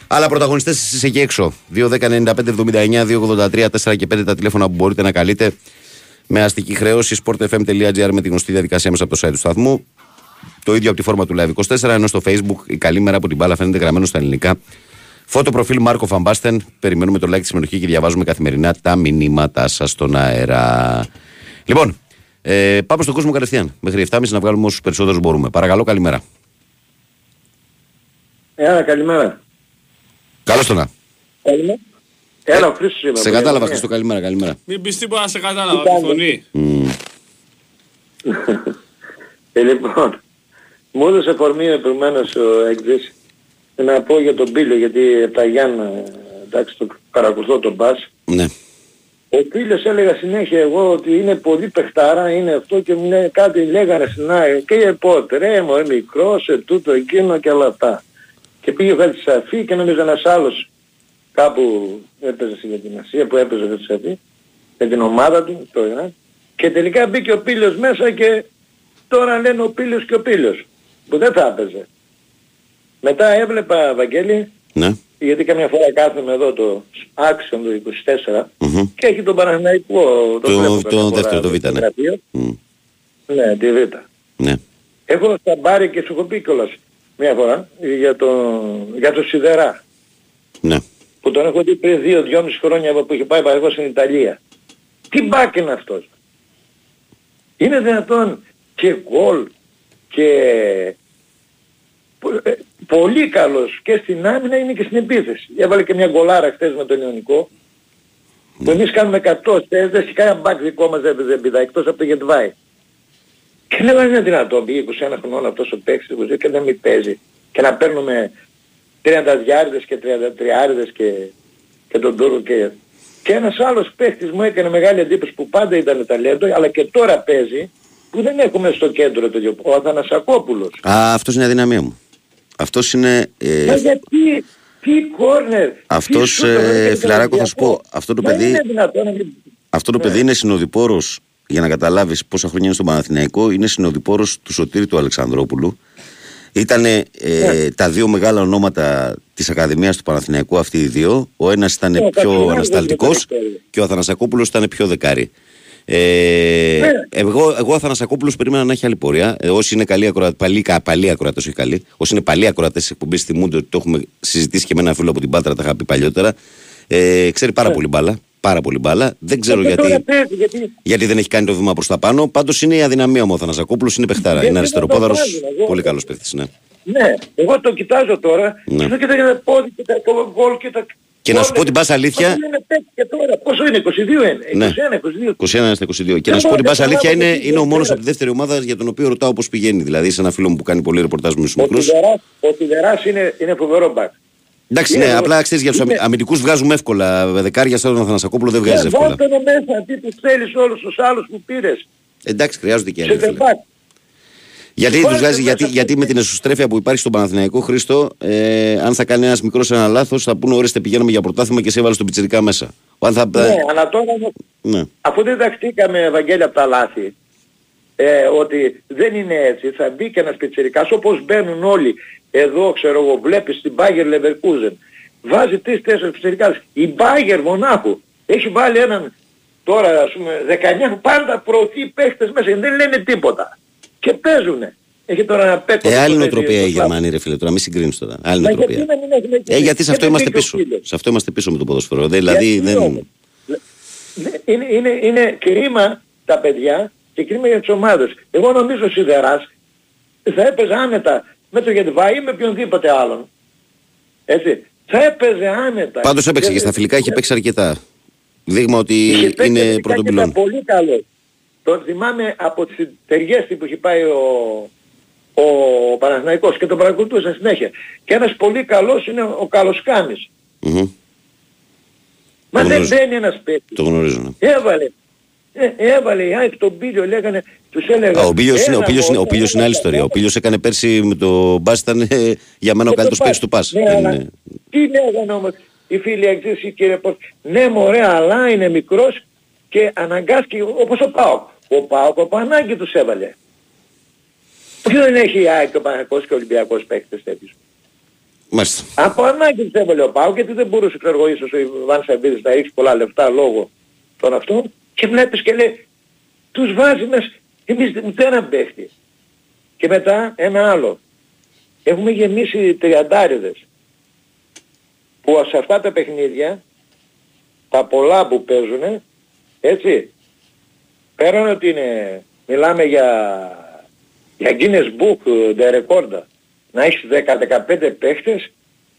Αλλά πρωταγωνιστές εσείς εκεί έξω. 2.195.79, 2.83, 4 και 5 τα τηλέφωνα που μπορείτε να καλείτε με αστική χρέωση. sportfm.gr με τη γνωστή διαδικασία μέσα από το site του σταθμού. Το ίδιο από τη φόρμα του Live 24, ενώ στο Facebook η καλή μέρα από την μπάλα φαίνεται γραμμένο στα ελληνικά. Φώτο προφίλ Μάρκο Φαμπάστεν. Περιμένουμε το like της συμμετοχής και διαβάζουμε καθημερινά τα μηνύματά σας στον αέρα. Λοιπόν, ε, πάμε στον κόσμο κατευθείαν. Μέχρι 7.30 να βγάλουμε όσους περισσότερους μπορούμε. Παρακαλώ, καλημέρα. Έλα, καλημέρα. Καλώς το να. Καλημέρα. Έλα, ο Χρήστος είμαι. Σε από κατάλαβα, Γερμανία. Χριστό, καλημέρα, καλημέρα. Μην πεις τίποτα να σε κατάλαβα από τη φωνή. Μμμ. Ε, λοιπόν, μου έδωσε φορμή προηγουμένως ο Έγκρις να πω για τον Πύλιο, γιατί από τα Γιάννα, εντάξει, το παρακολουθώ τον Μπάς. Ναι. Ο Πύλιος έλεγα συνέχεια εγώ ότι είναι πολύ παιχτάρα, είναι αυτό και μου λέει κάτι λέγανε στην ΑΕΚ και πότε ρε μου, ε, μικρός, ε, τούτο, εκείνο και όλα αυτά. Και πήγε ο Χαλτσαφή και νομίζω ένας άλλος κάπου έπαιζε στην Ασία που έπαιζε ο Χαλτσαφή με την ομάδα του, το Ιράν. Και τελικά μπήκε ο Πύλιος μέσα και τώρα λένε ο Πύλιος και ο Πύλιος που δεν θα έπαιζε. Μετά έβλεπα, Βαγγέλη, Ναι. γιατί καμιά φορά κάθομαι εδώ το Action το 24 Μμμ. και έχει τον Παναθηναϊκό το, Το- βλέπω το καμιά φορά δεύτερο, το Β, στο ναι. γραφείο. Μμ. Ναι, τη Β. Ναι. Έχω στα μπάρει και σου έχω πει κιόλας μια φορά για το, για το Σιδερά Ναι. που τον έχω δει πριν 2-2,5 χρόνια που είχε πάει εγώ στην Ιταλία. Τι μπάκ είναι αυτός; Είναι δυνατόν και γκολ και πο- ε, πολύ καλός και στην άμυνα είναι και στην επίθεση. Έβαλε και μια γκολάρα χθες με τον Ιωνικό. Που εμείς κάνουμε 100 θέσεις, δεν έχει κανένα μπακ δικό μας δεν δεν πηδά, εκτός από το Γετβάη. Και λέω είναι δυνατόν, πήγε 21 χρονών αυτός ο παίκτης 22 και δεν μη παίζει. Και να παίρνουμε 30 διάρδες και 33 και, και τον Τούρκο και... Και ένας άλλος παίχτης μου έκανε μεγάλη εντύπωση που πάντα ήταν ταλέντο, αλλά και τώρα παίζει, που δεν έχουμε στο κέντρο το ο Αθανασακόπουλος. Α, αυτός είναι η αδυναμία μου. Αυτός είναι. Ε, Μα γιατί, τι κόρνερ, Αυτός, τι σούτ, ε, έκανε φιλαράκο, θα σου πω, Ολυμπιακό. αυτό το Μα παιδί- είναι δυνατόν να μην- Αυτό το παιδί είναι συνοδοιπόρος, για να καταλάβεις πόσα χρόνια είναι στον Παναθηναϊκό, είναι συνοδοιπόρος του Σωτήρη του Αλεξανδρόπουλου. Ήταν Ναι. τα δύο μεγάλα ονόματα της Ακαδημίας του Παναθηναϊκού, αυτοί οι δύο. Ο ένας ήταν Ναι, ο πιο Κατσουράνης ανασταλτικός δεν ήταν και ο Αθανασακόπουλο ήταν πιο δεκάρι. Ε, Ναι. εγώ, εγώ Αθανασακόπουλο περίμενα να έχει άλλη πορεία. Ε, όσοι είναι καλοί ακροατέ, παλιοί, κα- παλιοί ακροατέ, όχι καλοί, όσοι είναι παλιοί ακροατέ τη εκπομπή, θυμούνται ότι το έχουμε συζητήσει και με ένα φίλο από την Πάτρα, τα είχα πει παλιότερα. Ε, ξέρει πάρα πολύ μπάλα. Πάρα πολύ μπάλα. Δεν ξέρω Ναι. Και τώρα γιατί, παίζει, γιατί γιατί δεν έχει κάνει το βήμα προ τα πάνω. Πάντω είναι η αδυναμία μου ο Θανασακόπουλο, είναι παιχτάρα. Γιατί Είναι δεν το αριστεροπόδαρο, βάζει, εγώ- πολύ καλό παίχτη. Ναι. Ναι, εγώ το κοιτάζω τώρα Ναι. και εδώ κοιτάζω τα πόδι και τα γκολ και τα... Και να σου πω την πάσα αλήθεια- Πόσο είναι παίκτη και τώρα, πόσο είναι, 22 είναι, Ναι. 21, 22. 21 στα 22. Και Δεν να σου πω την μπορώ πάσα να αλήθεια, είναι, καταλάβω τι είναι ο μόνος γίνεται. από τη δεύτερη ομάδα για τον οποίο ρωτάω πώς πηγαίνει. Δηλαδή, σε ένα φίλο μου που κάνει πολύ ρεπορτάζ με τους Ο μικρούς. Τιδεράς, ο Τιδεράς είναι, είναι φοβερό μπακ. Εντάξει, Είναι ναι, ο- απλά ξέρεις για τους είναι- αμυντικούς βγάζουμε εύκολα. Δεκάρια σαν τον Αθανασακόπουλο δεν βγάζει Ναι, εύκολα. βάλτε το μέσα, τι τους θέλεις όλους τους άλλους που πήρες. Εντάξει, χρειάζονται και Σε άλλοι. Φίλε. τεμπάκ. Γιατί Βάλτε του βγάζει, μέσα γιατί, το γιατί με την εσωστρέφεια που υπάρχει στον Παναθηναϊκό Χρήστο, ε, αν θα κάνει ένας μικρός ένα λάθος, θα πούνε ορίστε πηγαίνουμε για πρωτάθλημα και σε έβαλε τον πιτσυρικά μέσα. Ο αν θα, Ναι, αλλά τώρα όμως, ναι. αφού δεν δεχτήκαμε Ευαγγέλια από τα λάθη, ε, ότι δεν είναι έτσι, θα μπει και ένας πιτσιρικάς όπως μπαίνουν όλοι εδώ ξέρω εγώ βλέπεις την Bayer Leverkusen βάζει τρεις τέσσερις πιτσιρικάδες. Η Bayer μονάχου έχει βάλει έναν τώρα ας πούμε 19 που πάντα προωθεί παίχτες μέσα και δεν λένε τίποτα. Και παίζουνε. Έχει τώρα ένα πέτο. Ε, άλλη νοοτροπία η Γερμανία, ρε φίλε, τώρα μην συγκρίνεις τώρα. Άλλη Μα νοοτροπία. γιατί να μην έχουμε Ε, γιατί σε αυτό δεν είμαστε μπήκε ο πίσω. φίλος; Σε αυτό είμαστε πίσω με το ποδοσφαιρό. Δηλαδή Γιατί δεν. όμως. Ναι, Είναι, είναι, είναι κρίμα τα παιδιά και κρίμα για τις ομάδες. Εγώ νομίζω ο Σιδεράς θα έπαιζε άνετα με το Γετβάη ή με οποιονδήποτε άλλον. Έτσι. Θα έπαιζε άνετα. Πάντως έπαιξε και Δεν- στα φιλικά είχε παίξει αρκετά. Δείγμα ότι Είχε παίξει είναι τελικά πρώτον και ήταν πυλών. πολύ καλό. Τον θυμάμαι από τις ταιριές που έχει πάει ο, ο Παναθηναϊκός και τον παρακολουθούσα συνέχεια. Και ένας πολύ καλός είναι ο Καλοσκάνης. Μμμ. Μα Το δεν γνωρίζω. μπαίνει ένας παίκτης. Το γνωρίζω. ναι. Έβαλε. Ε, έβαλε η ΑΕΚ τον Πίλιο, λέγανε, τους έλεγα. Α, ο Πίλιος είναι, ο «Έλα, Πίλιος είναι, ο μωρέ, Πίλιος είναι άλλη έλα, ιστορία. Ο έλα». Πίλιος έκανε πέρσι με το Μπάς ήταν ε, για μένα ο Και καλύτερος το παίκτης του Πας. Ναι, Δεν αλλά είναι- Τι λέγανε όμως οι φίλοι εξής, οι κύριε Πώς. Ναι μωρέ, αλλά είναι μικρός και αναγκάστηκε όπως ο Πάοκ. Ο Πάοκ από ανάγκη τους έβαλε. Ποιο δεν έχει η ΑΕΚ και ο Παναγικός και ο Ολυμπιακός παίκτες τέτοιους; Μάλιστα. Από ανάγκη τους έβαλε ο Πάοκ γιατί δεν μπορούσε ξέρω εγώ ίσως ο Ιβάν Σαμπίδης να ρίξει πολλά λεφτά λόγω των αυτών και βλέπεις και λέει τους βάζει μέσα εμείς δεν- ούτε έναν παίχτη. Και μετά ένα άλλο. Έχουμε γεμίσει τριαντάριδες που σε αυτά τα παιχνίδια τα πολλά που παίζουν έτσι πέραν ότι είναι μιλάμε για για Guinness Book de Record να έχεις 10-15 παίχτες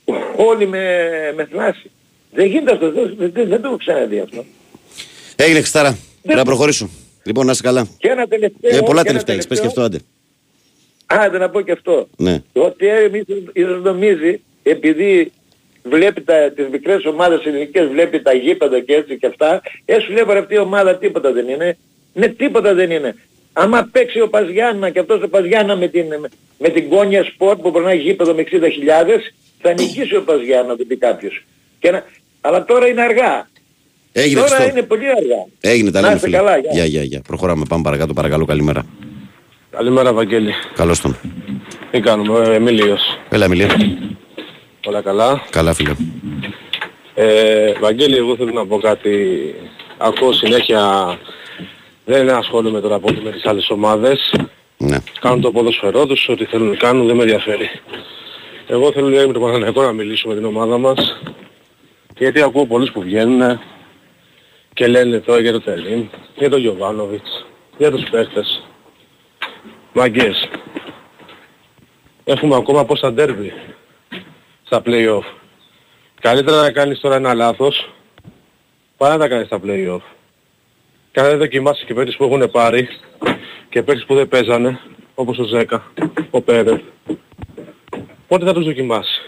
*laughs* όλοι με, με θλάση. Δεν γίνεται αυτό, δεν, δεν, δεν το έχω ξαναδεί αυτό. Έγινε Χριστάρα. Πρέπει να προχωρήσω. Λοιπόν, να είσαι καλά. Και ένα τελευταίο... Ε, πολλά και ένα τελευταία έχεις. Πες και αυτό, άντε. Άντε να πω και αυτό. Ναι. Ότι εμείς ίσως νομίζει, επειδή βλέπει τα, τις μικρές ομάδες ελληνικές, βλέπει τα γήπεδα και έτσι και αυτά, ε, σου λέει «Βρε, αυτή η ομάδα τίποτα δεν είναι. Ναι, τίποτα δεν είναι. Άμα παίξει ο Παζιάννα και αυτός ο Παζιάννα με την, με, με την Κόνια Σπορτ που περνάει γήπεδο με 60.000, θα νικήσει ο Παζιάννα, το πει κάποιος. Και να, αλλά τώρα είναι αργά. Έγινε τώρα Χριστό. είναι πολύ αργά. Έγινε τα Να λέμε είστε φίλε. καλά, γεια. Γεια, γεια, γεια. Προχωράμε, πάμε παρακάτω. Παρακαλώ, καλημέρα. Καλημέρα Βαγγέλη. Καλώς τον. Τι κάνουμε, ε, Εμίλιος. Έλα, Μιλία. Όλα καλά; Καλά, φίλε. Ε, Βαγγέλη, εγώ θέλω να πω κάτι. Ακούω συνέχεια, δεν ασχολούμαι τώρα πολύ με τις άλλες ομάδες. Ναι. Κάνουν το ποδοσφαιρό τους, ό,τι θέλουν να κάνουν, δεν με ενδιαφέρει. Εγώ θέλω λίγο με τον Παναθηναϊκό να μιλήσω με την ομάδα μας. Γιατί ακούω πολλούς που βγαίνουν και λένε τώρα για το Τελίν, για τον Γιωβάνοβιτς, για τους παίχτες. Μαγκές. Έχουμε ακόμα πόσα ντέρμπι στα play-off. Καλύτερα να κάνεις τώρα ένα λάθος παρά να τα κάνεις στα play-off. Και αν δεν δοκιμάσεις και παίκτες που έχουν πάρει και παίκτες που δεν παίζανε, όπως ο Ζέκα, ο Πέρες, πότε θα τους δοκιμάσει;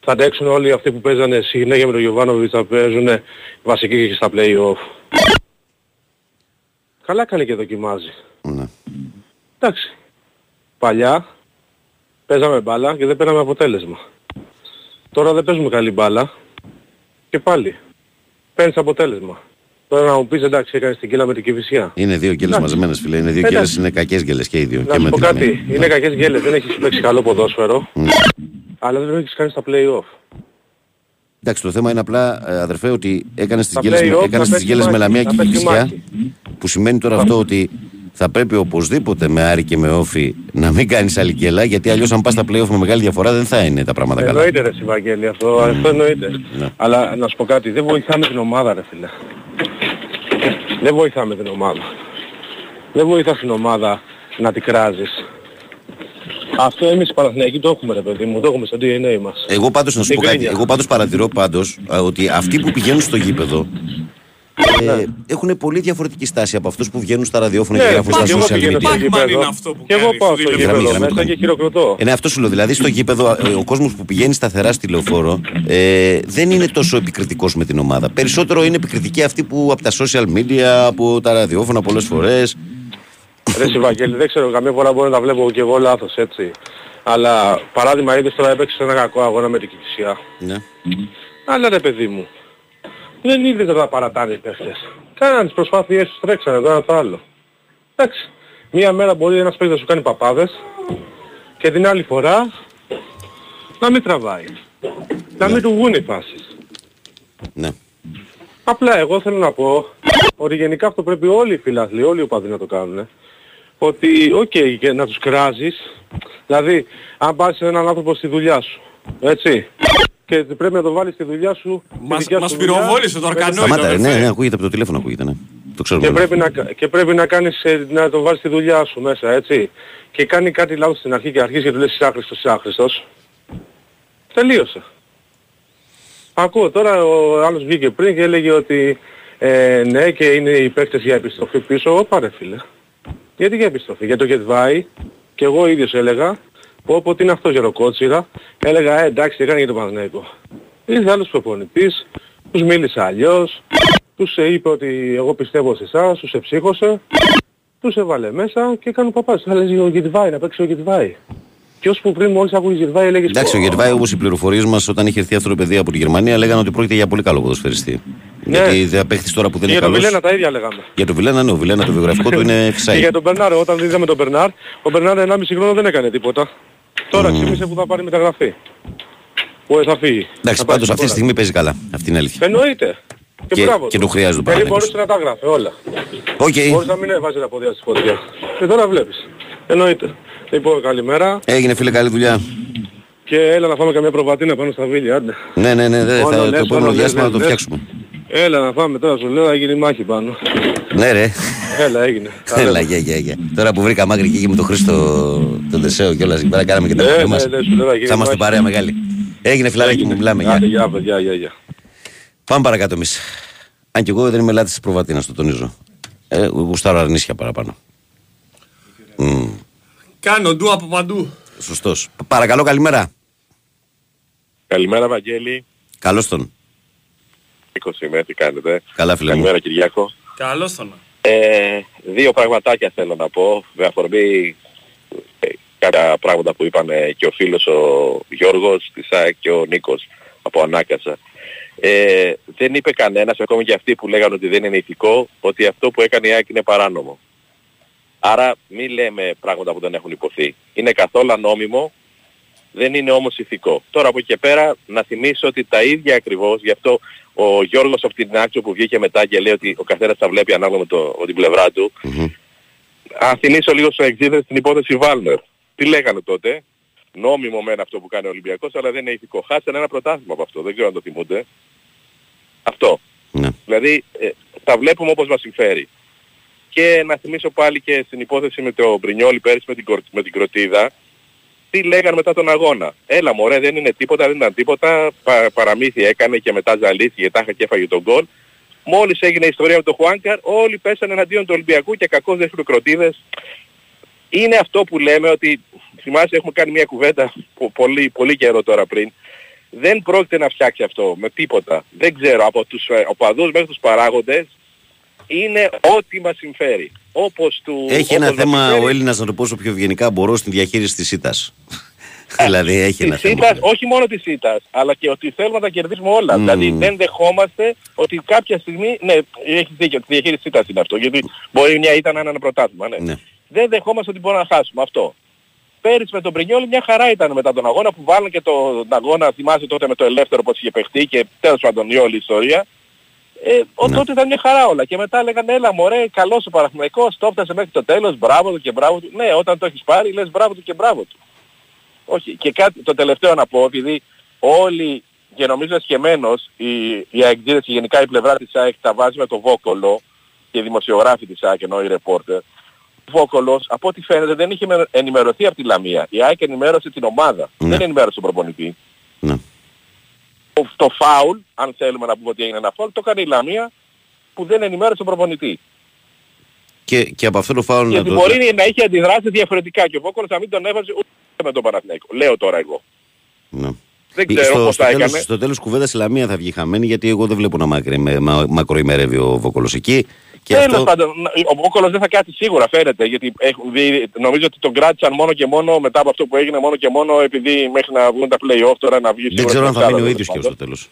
Θα αντέξουν όλοι αυτοί που παίζανε συνέχεια με τον Γιωβάνοβιτς θα παίζουν βασική και στα play-off. Καλά κάνει και δοκιμάζει. ναι. Εντάξει. Παλιά παίζαμε μπάλα και δεν πέραμε αποτέλεσμα. Τώρα δεν παίζουμε καλή μπάλα και πάλι παίρνεις αποτέλεσμα. Τώρα να μου πεις εντάξει έκανες την κύλα με την Κηφισιά. Είναι δύο γκέλες Εντάξει. μαζεμένες, φίλε. Είναι δύο Εντάξει. γκέλες, είναι κακές γκέλες και οι δύο. Να και σου με πω την κάτι, μία. είναι κακές γέλες, δεν έχεις παίξει καλό ποδόσφαιρο, Ναι. αλλά δεν το έχεις κάνει στα play-off. Εντάξει, το θέμα είναι απλά, ε, αδερφέ, ότι έκανες τις Τα γκέλες, με- play-off έκανες θα τις γκέλες με παίξει Λαμία μάχη, και θα παίξει Κηφισιά, μάχη. που σημαίνει τώρα αυτό ότι θα πρέπει οπωσδήποτε με Άρη και με Όφη να μην κάνεις άλλη γκέλα, γιατί αλλιώς αν πας στα play-off με μεγάλη διαφορά δεν θα είναι τα πράγματα καλά. Εννοείται ρε Σιβαγγέλη αυτό, αυτό εννοείται. Ναι. Αλλά να σου πω κάτι, δεν βοηθάμε την ομάδα ρε φίλε. Δεν βοηθάμε την ομάδα. Δεν βοηθάς την ομάδα να την κράζεις. Αυτό εμείς οι Παναθηναϊκοί το έχουμε ρε παιδί μου, το έχουμε στο DNA μας. Εγώ πάντως να σου Την πω κάτι, κρίνια. εγώ πάντως παρατηρώ πάντως α, ότι αυτοί που πηγαίνουν στο γήπεδο Ναι. Ε, έχουν πολύ διαφορετική στάση από αυτούς που βγαίνουν στα ραδιόφωνα Ναι, και γράφουν και στα εγώ social πηγαίνω στο media. Pac-Man γήπεδο. είναι αυτό που Και εγώ κάνεις πάω στο στο τηλέφωνο. γήπεδο Γραμμή, μέσα γραμμή. και χειροκροτώ. Ε, ναι, αυτό σου λέω. Δηλαδή στο γήπεδο, ε, ο κόσμος που πηγαίνει σταθερά στη λεωφόρο ε, δεν είναι τόσο επικριτικός με την ομάδα. Περισσότερο είναι επικριτικοί αυτοί που από τα social media, από τα ραδιόφωνα πολλές φορές. Ρε Σιβαγγέλη, δεν ξέρω, καμία φορά μπορεί να τα βλέπω και εγώ λάθος έτσι. Αλλά παράδειγμα είδες τώρα έπαιξε ένα κακό αγώνα με την Κηφισιά. Ναι. Αλλά ρε παιδί μου, δεν είδες να τα παρατάνε οι παίχτες. Κάναν τις προσπάθειές τους, τρέξανε το ένα το άλλο. Εντάξει, μία μέρα μπορεί ένας παίκτης να σου κάνει παπάδες και και την άλλη φορά να μην τραβάει. Να μην του βγουν οι φάσεις. Ναι. Απλά εγώ θέλω να πω ότι γενικά αυτό πρέπει όλοι οι φιλάθλοι, όλοι οι οπαδοί να το κάνουν. Ότι, οκ, και να τους κράζεις. Δηλαδή, αν πας σε έναν άνθρωπο στη δουλειά σου, έτσι, και πρέπει να το βάλεις στη δουλειά σου, στη Μας, δικιά μας σου δουλειά, πυροβόλησε το πρέπει- αρκανόητο. Σταμάτα, ρε, ναι, αδερφέ. ναι, ακούγεται από το τηλέφωνο, ακούγεται, ναι. Το ξέρουμε. και όλοι. πρέπει, να, κα- και πρέπει να κάνεις, ε, να το βάλεις στη δουλειά σου μέσα, έτσι. Και κάνει κάτι λάθος στην αρχή και αρχίζει και του λες είσαι άχρηστος, είσαι άχρηστος. Τελείωσε. Ακούω τώρα ο άλλος βγήκε πριν και έλεγε ότι ε, ναι και είναι οι παίκτες για επιστροφή πίσω. Ω πάρε φίλε. Γιατί για επιστροφή. Για το Γετβάη και εγώ ίδιος έλεγα πω πω τι είναι αυτό γεροκότσιρα. Έλεγα ε, εντάξει τι έκανε για τον Παναθηναϊκό. Ήρθε άλλος προπονητής, τους μίλησε αλλιώς, τους ε, είπε ότι εγώ πιστεύω σε εσάς, τους εψύχωσε, τους έβαλε μέσα και έκανε παπάς. Θα λες ο Γετβάη, να παίξει ο Γετβάη. Και ώσπου πριν μόλις άκουγε Γετβάη έλεγες Εντάξει, ο «Πω, Γερβάη, όπως οι πληροφορίες μας, όταν είχε έρθει αυτό το παιδί από τη Γερμανία, λέγανε ότι πρόκειται για πολύ καλό ποδοσφαιριστή. Ναι. Γιατί δεν παίχτη τώρα που δεν Για είναι τον καλός. Βιλένα τα ίδια λέγαμε. Για τον Βιλένα, ναι, ο Βιλένα το βιογραφικό του είναι *laughs* Και φυσάει. για τον Μπερνάρ, όταν είδαμε τον Μπερνάρ, ο Μπερνάρ 1,5 χρόνο δεν έκανε τίποτα. Τώρα ξύπνησε που θα πάρει μεταγραφή. Που θα φύγει. Εντάξει, Θα πάει πάντως στην αυτή τη χώρα. στιγμή παίζει καλά. Αυτή είναι η αλήθεια. Εννοείται. Και, Και- μπράβο και του. του χρειάζεται ο Γιατί Παναθηναϊκός. μπορούσε να τα γράφει όλα. Οk, Μπορούσε να μην έβαζε τα πόδια στις φωτιές. Και τώρα βλέπεις. Εννοείται. Λοιπόν, καλημέρα. έγινε φίλε, καλή δουλειά. Και έλα να φάμε καμιά προβατίνα πάνω στα Βίλια, άντε. Ναι, ναι, ναι, δε, Μόνο θα, λες, το επόμενο μόνο λες, διάστημα να το λες, λες. φτιάξουμε. Έλα να φάμε τώρα, σου λέω, θα γίνει μάχη πάνω. Ναι, ρε. Έλα, έγινε. Τα Έλα, λέμε. γεια, γεια, γεια. Τώρα που βρήκα μάκρη και εκεί με τον Χρήστο τον Τεσέο κιόλας εκεί πέρα κάναμε και τα Ναι, παιδιά ναι, μας. ναι, σου λέω, θα γίνει Θα είμαστε μάχη. παρέα μεγάλη. Έγινε φιλαράκι μου, μιλάμε. Άντε, Γεια. γεια, παιδιά, γεια, γεια. Πάμε παρακάτω εμείς. Αν και εγώ δεν είμαι λάτης της προβατίνας, το τονίζω. Ε, γουστάρω αρνίσια παραπάνω. Μμ, Κάνω ντου από παντού. σωστός. Παρακαλώ, καλημέρα. Καλημέρα Βαγγέλη. Καλώς τον. 20 είμαι, τι κάνετε; Καλά, φίλε μου. Καλημέρα Κυριάκο. Καλώς τον. Ε, δύο πραγματάκια θέλω να πω, με αφορμή ε, κάποια πράγματα που είπαν ε, και ο φίλος ο Γιώργος της ΑΕΚ και ο Νίκος από Ανάκασα. Ε, δεν είπε κανένας, ακόμη και αυτοί που λέγανε ότι δεν είναι ηθικό, ότι αυτό που έκανε η ΑΕΚ είναι παράνομο. Άρα μη λέμε πράγματα που δεν έχουν υποθεί. Είναι καθόλου νόμιμο, δεν είναι όμως ηθικό. Τώρα από εκεί και πέρα να θυμίσω ότι τα ίδια ακριβώς, γι' αυτό ο Γιώργος από την Άξιο που βγήκε μετά και λέει ότι ο καθένας τα βλέπει ανάλογα με, το, με την πλευρά του. Μμμ. Αν θυμίσω λίγο στους εξήδες την υπόθεση Βάλνερ. Τι λέγανε τότε; Νόμιμο μεν αυτό που κάνει ο Ολυμπιακός, αλλά δεν είναι ηθικό. Χάσανε ένα πρωτάθλημα από αυτό. Δεν ξέρω αν το θυμούνται. Αυτό. Ναι. Δηλαδή ε, τα βλέπουμε όπως μας συμφέρει. Και να θυμίσω πάλι και στην υπόθεση με το Μπρινιόλι πέρυσι με την, κορ- με την Κροτίδα, τι λέγανε μετά τον αγώνα. Έλα μωρέ δεν είναι τίποτα, δεν ήταν τίποτα, πα, παραμύθι έκανε και μετά ζαλίστηκε, τάχα και έφαγε τον γκολ. Μόλις έγινε η ιστορία με τον Χουάνκαρ, όλοι πέσανε εναντίον του Ολυμπιακού και κακώς δεν έχουν Κροτίδες. Είναι αυτό που λέμε ότι, θυμάσαι έχουμε κάνει μια κουβέντα πο- πολύ, πολύ καιρό τώρα πριν, δεν πρόκειται να φτιάξει αυτό με τίποτα. Δεν ξέρω, από τους ε, οπαδούς μέχρι τους παράγοντες, είναι ό,τι μας συμφέρει. Όπως του... Έχει ένα όπως μας θέμα συμφέρει. ο Έλληνας, να το πω όσο πιο ευγενικά μπορώ, στην διαχείριση της ΣΥΤΑς. δηλαδή έχει ένα της θέμα. ΣΥΤΑς, όχι μόνο της ΣΥΤΑς, αλλά και ότι θέλουμε να τα κερδίσουμε όλα. Μμμ. Δηλαδή δεν δεχόμαστε ότι κάποια στιγμή, ναι, έχεις δίκιο, τη διαχείριση της ΣΥΤΑς είναι αυτό, γιατί μπορεί μια ήταν ένα πρωτάθλημα, ναι. Ναι. Δεν δεχόμαστε ότι μπορούμε να χάσουμε αυτό. Πέρυσι με τον Πρινιόλη μια χαρά ήταν μετά τον αγώνα που βάλουν και τον αγώνα, θυμάσαι τότε με το ελεύθερο πως είχε παιχτεί και τέλος πάντων η όλη ιστορία. Ε, ο, Ναι. τότε ήταν μια χαρά όλα και μετά λέγανε έλα μωρέ καλός ο Παναθηναϊκός, το έφτασε μέχρι το τέλος, μπράβο του και μπράβο του. Ναι, όταν το έχεις πάρει λες μπράβο του και μπράβο του. Όχι. Και κάτι το τελευταίο να πω, επειδή όλοι και νομίζω εσχεμένος οι, οι αεκτζίδες και γενικά η πλευρά της ΑΕΚ τα βάζει με το Βόκολο και οι δημοσιογράφοι της ΑΕΚ ενώ οι ρεπόρτερ. Ο Βόκολος από ό,τι φαίνεται δεν είχε με- ενημερωθεί από τη Λαμία. Η ΑΕΚ ενημέρωσε την ομάδα. Ναι. Δεν ενημέρωσε τον προπονητή. Ναι. Το, το φάουλ, αν θέλουμε να πούμε ότι έγινε ένα φάουλ, το έκανε η Λαμία που δεν ενημέρωσε τον προπονητή. Και, και από αυτό το φάουλ να Γιατί το... μπορεί να είχε αντιδράσεις διαφορετικά και ο Βόκολος να μην τον έβαζε ούτε με τον Παναθηναϊκό. Λέω τώρα εγώ. Ναι. Δεν ξέρω στο, πώς στο θα τέλος, έκανε. στο τέλος κουβέντας η Λαμία θα βγει χαμένη γιατί εγώ δεν βλέπω να μακρι, με, μα, μακροημερεύει ο Βόκολος εκεί. Και Τέλος αυτό... πάντων, ο Βόκολος δεν θα κάτσει σίγουρα φαίνεται γιατί έχουν δει, νομίζω ότι τον κράτησαν μόνο και μόνο μετά από αυτό που έγινε μόνο και μόνο επειδή μέχρι να βγουν τα play-off τώρα να βγει Δεν σίγουρα ξέρω αν στο θα μείνει ο εξάδελφο, ίδιος και τέλος στο τέλος.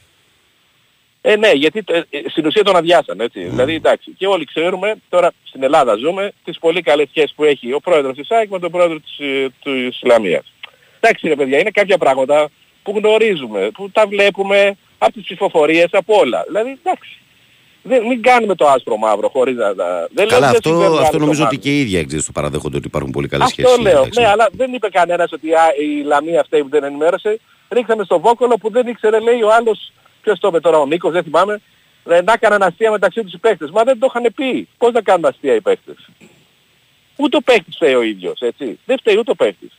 Ε, ναι, γιατί ε, ε, στην ουσία τον αδειάσαν, έτσι. Ναι. Δηλαδή, εντάξει, και όλοι ξέρουμε, τώρα στην Ελλάδα ζούμε, τις πολύ καλές σχέσεις που έχει ο πρόεδρος της ΑΕΚ με τον πρόεδρο της, ε, της Ισλαμίας. Εντάξει ρε παιδιά, είναι κάποια πράγματα που γνωρίζουμε, που τα βλέπουμε από τις ψηφοφορίες, από όλα. Δηλαδή εντάξει. Δεν, μην κάνουμε το άσπρο μαύρο χωρίς να... να- Δεν λέω Καλά, ότι δεν αυτό, συμβαίνουν αυτό άλλες νομίζω ότι ομάδες. και οι ίδιοι εξής το παραδέχονται ότι υπάρχουν πολύ καλές Αυτό σχέσεις. λέω, εντάξει. ναι, αλλά δεν είπε κανένας ότι α, η Λαμία αυτή που δεν ενημέρωσε. Ρίξαμε στο Βόκολο που δεν ήξερε, λέει ο άλλος, ποιος το είπε τώρα, ο Νίκος, δεν θυμάμαι, ε, να έκαναν αστεία μεταξύ τους οι παίκτες. Μα δεν το είχαν πει. Πώς να κάνουν αστεία οι παίκτες. Ούτε ο παίκτης φταίει ο ίδιος, έτσι. Δεν φταίει ούτε ο παίκτης.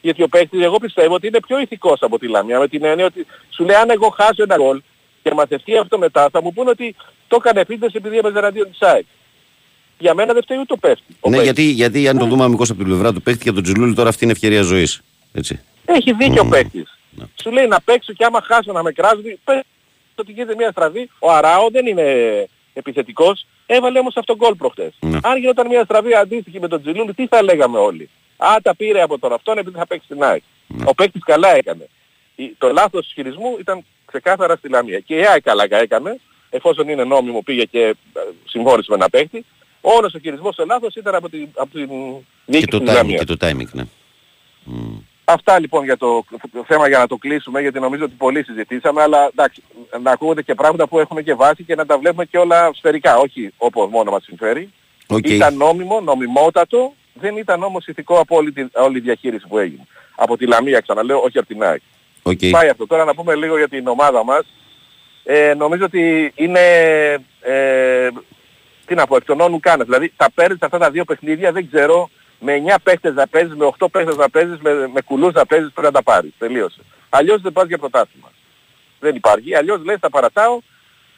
Γιατί ο παίκτης εγώ πιστεύω ότι είναι πιο ηθικός από τη Λαμία με την έννοια ότι σου λέει αν εγώ χάσω ένα γκολ και μαθευτεί αυτό μετά θα μου πούνε ότι το έκανε επίθεση επειδή έπαιζε εναντίον της ΑΕΚ. Για μένα δεν φταίει ούτε ο παίκτης. Ο Ναι, παίκτης. γιατί, γιατί αν το δούμε αμυγός από την πλευρά του παίχτη και τον Τζουλούλη τώρα αυτή είναι ευκαιρία ζωής. Έτσι. Έχει δίκιο ο παίκτης. Ναι. Σου λέει να παίξω και άμα χάσω να με κράζουν, πες ότι γίνεται μια στραβή. Ο Αράο δεν είναι επιθετικός, έβαλε όμως αυτό γκολ προχτές. Ναι. Αν γινόταν μια στραβή αντίστοιχη με τον Τζιλούλη, τι θα λέγαμε όλοι. Α, τα πήρε από τον αυτόν επειδή θα παίξει στην ΑΕΚ. Ναι. Ο παίκτης καλά έκανε. Η- Το λάθος του χειρισμού ήταν ξεκάθαρα στη Λαμία. Και η ΑΕΚ καλά έκανε, εφόσον είναι νόμιμο πήγε και ε, συμφώνησε με ένα παίκτη. Όλος ο χειρισμός στο λάθος ήταν από την, από την Και διοίκηση το της timing, Λαμίας. και το timing, ναι. Μμ. Αυτά λοιπόν για το, το θέμα για να το κλείσουμε γιατί νομίζω ότι πολύ συζητήσαμε αλλά εντάξει να ακούγονται και πράγματα που έχουμε και βάση και να τα βλέπουμε και όλα σφαιρικά όχι όπως μόνο μας συμφέρει. Οκ. Ήταν νόμιμο, νομιμότατο, δεν ήταν όμως ηθικό από όλη, τη, όλη η διαχείριση που έγινε. Από τη Λαμία ξαναλέω, όχι από την ΑΕΚ. Οκ. Πάει αυτό. Τώρα να πούμε λίγο για την ομάδα μας. Ε, νομίζω ότι είναι, ε, τι να πω, εκ των ων ουκ άνευ. Δηλαδή τα παίρνεις αυτά τα δύο παιχνίδια, δεν ξέρω, με 9 παίχτες να παίζεις, με 8 παίχτες να παίζεις, με, με κουλούς να παίζεις, πρέπει να τα πάρεις. Τελείωσε. Αλλιώς δεν πας για πρωτάθλημα. Δεν υπάρχει. Αλλιώς λες τα παρατάω,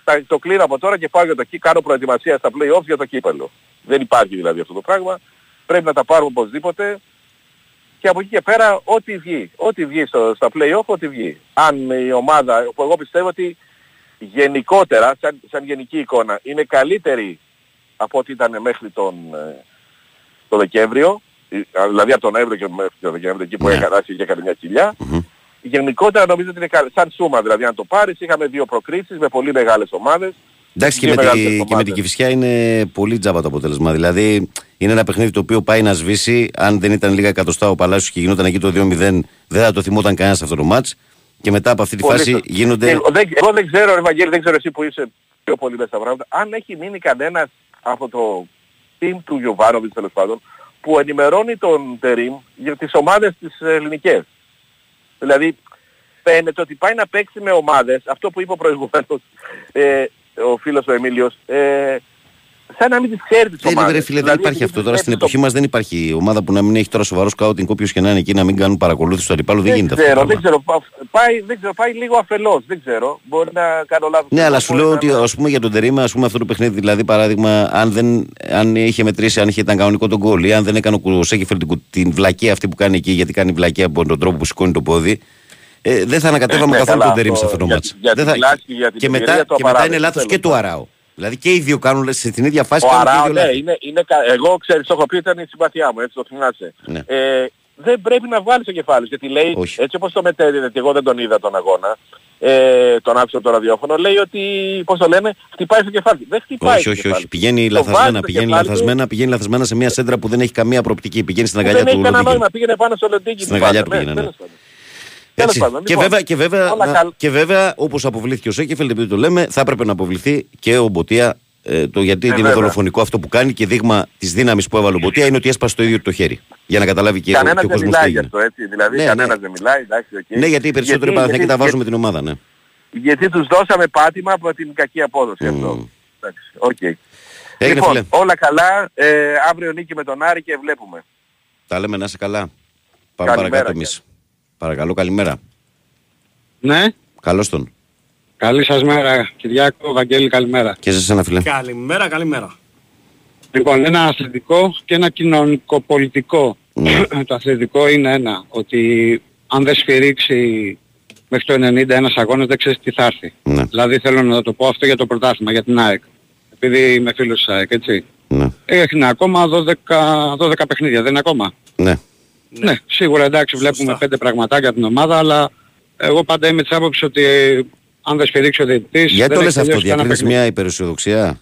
τα, το κλείνω από τώρα και πάω για το εκεί, κάνω προετοιμασία στα play-offs για το κύπελο. Δεν υπάρχει δηλαδή αυτό το πράγμα. Πρέπει να τα πάρουμε οπωσδήποτε και από εκεί και πέρα ό,τι βγει. Ό,τι βγει στο, στα play-off, ό,τι βγει. Αν η ομάδα, που εγώ πιστεύω ότι γενικότερα, σαν, σαν γενική εικόνα, είναι καλύτερη από ό,τι ήταν μέχρι τον, ε, το Δεκέμβριο, ε, δηλαδή από τον Νοέμβριο και μέχρι τον Δεκέμβριο, εκεί που Ναι. έκανε και έκανε μια κοιλιά. Μμμ. Γενικότερα νομίζω ότι είναι καλή. Σαν σούμα δηλαδή, αν το πάρεις, είχαμε δύο προκρίσεις με πολύ μεγάλες ομάδες. Εντάξει και Δύο με, τη, μεγάλες και με ομάδες. την Κηφισιά είναι πολύ τζάμπα το αποτέλεσμα. Δηλαδή είναι ένα παιχνίδι το οποίο πάει να σβήσει. Αν δεν ήταν λίγα εκατοστά ο Παλάσιος και γινόταν εκεί το 2-0, δεν θα το θυμόταν κανένας αυτό το μάτς. Και μετά από αυτή τη Πολύ φάση σωστά. γίνονται. Εγώ δεν, εγώ δεν ξέρω, ρε Ευαγγέλη, δεν ξέρω εσύ που είσαι πιο πολύ μέσα στα πράγματα, αν έχει μείνει κανένας από το team του Γιωβάνοβιτς τέλος πάντων, που ενημερώνει τον Τερίμ για τις ομάδες τις ελληνικές. Δηλαδή, φαίνεται ότι πάει να παίξει με ομάδες, αυτό που είπε ο προηγούμενος, ε, ο φίλος ο Εμίλιος, ε, σαν να μην τις ξέρει τις Δεν, ομάδες. ρε φίλε, δεν Δηλαδή, υπάρχει επειδή αυτό. Τώρα τις στην βλέπει εποχή μας δεν υπάρχει ομάδα που να μην έχει τώρα σοβαρό σκάουτινγκ, όποιος και να είναι εκεί να μην κάνουν παρακολούθηση του αντιπάλου. Δεν, Δεν γίνεται αυτό. ξέρω, το δεν πράγμα. ξέρω, πα- πάει, δεν ξέρω, πάει λίγο αφελώς, δεν ξέρω. Μπορεί να κάνω λάθος. Ναι, αλλά σου Μπορεί λέω να- ότι ας πούμε, για τον Τερήμα, ας πούμε, αυτό το παιχνίδι, δηλαδή παράδειγμα, αν, δεν, αν είχε μετρήσει, αν είχε ήταν κανονικό τον γκολ ή αν δεν έκανε ο Σέκεφελ την, κου- την βλακία αυτή που κάνει εκεί, γιατί κάνει βλακία από τον τρόπο που σηκώνει το πόδι, ε, δεν θα ανακατεύαμε ναι, καθόλου καλά, τον Τερήμα σε αυτό αυτό το για- μάτς. για Δεν την θα- κλάση και για την και μετά, ευκαιρία το και μετά είναι απαράδεκτο, λάθος και τέλος του πάντων. Αράου. Δηλαδή και οι δύο κάνουν στην ίδια φάση Ο κάνουν και οι Αράο, δύο ναι, λάθη. είναι, είναι, κα- εγώ ξέρεις, το έχω πει, ήταν η συμπαθιά μου, έτσι το θυμάσαι. Ναι. Ε, δεν πρέπει να βγάλεις το κεφάλι, γιατί λέει, Όχι. έτσι όπως το μετέδιδε, και εγώ δεν τον είδα τον αγώνα, ε, τον άκουσα το ραδιόφωνο, λέει ότι, πώς το λένε, χτυπάει στο κεφάλι. του. Δεν χτυπάει Όχι, στο όχι, κεφάλι. όχι. Πηγαίνει Το βάζει λαθασμένα, στο πηγαίνει κεφάλι του, λαθασμένα, πηγαίνει λαθασμένα σε μια σέντρα που δεν έχει καμία προοπτική. Πηγαίνει στην που αγκαλιά Δεν του έχει κανένα Λοντίγκιν. νόημα, πήγαινε πάνω στο Λοντίγκιν. Στην αγκαλιά του πήγαινε, ναι. Τέλος πάντων. Τέλος Έτσι. πάντων, και, λοιπόν, βέβαια, και, βέβαια, όλα να- καλά. και βέβαια, όπως αποβλήθηκε ο Σένκεφελντ, επειδή το λέμε, θα έπρεπε να αποβληθεί και ο Μποτία. Ε, το γιατί είναι βέβαια. δολοφονικό αυτό που κάνει και δείγμα της δύναμης που έβαλε ο Μποτία είναι ότι έσπασε το ίδιο το χέρι. Για να καταλάβει και, ο- Κανένας και ο δεν κόσμος τι μιλάει γι' έγινε. αυτό, έτσι. Δηλαδή, Ναι, κανένας ναι. δεν μιλάει, εντάξει, οκ. Ναι, γιατί οι περισσότεροι Παναθηναϊκοί τα βάζουν με την ομάδα, ναι. Γιατί τους δώσαμε πάτημα από την κακή απόδοση αυτό. Εντάξει, οκ. Έγινε, λοιπόν, φίλε. όλα καλά. Ε, αύριο νίκη με τον Άρη και βλέπουμε. Τα λέμε να είσαι καλά. Πάμε Καλημέρα, παρακάτω εμείς. Παρακαλώ, καλημέρα. Ναι, Καλώς τον. καλή σας μέρα Κυριάκο, Βαγγέλη, καλημέρα. Και σε εσένα, φίλε. Καλημέρα, καλημέρα. Λοιπόν, ένα αθλητικό και ένα κοινωνικοπολιτικό. Ναι. *clears throat* το αθλητικό είναι ένα, ότι αν δεν σφυρίξει μέχρι το 90 ένας αγώνας δεν ξέρεις τι θα έρθει. Ναι. Δηλαδή θέλω να το πω αυτό για το πρωτάθλημα, για την ΑΕΚ. Επειδή είμαι φίλος της ΑΕΚ, έτσι. Ναι. Έχει ακόμα 12, 12 παιχνίδια, δεν είναι ακόμα. ναι. Ναι, σίγουρα εντάξει βλέπουμε Σωστά. πέντε πραγματάκια από την ομάδα, αλλά εγώ πάντα είμαι της άποψης ότι ε, αν δεν σφυρίξει ο διαιτητής... Γιατί δεν το έχει λες αυτό, τελειώσει κανένα διακρίνεις παιχνίδι. μια υπεραισιοδοξία;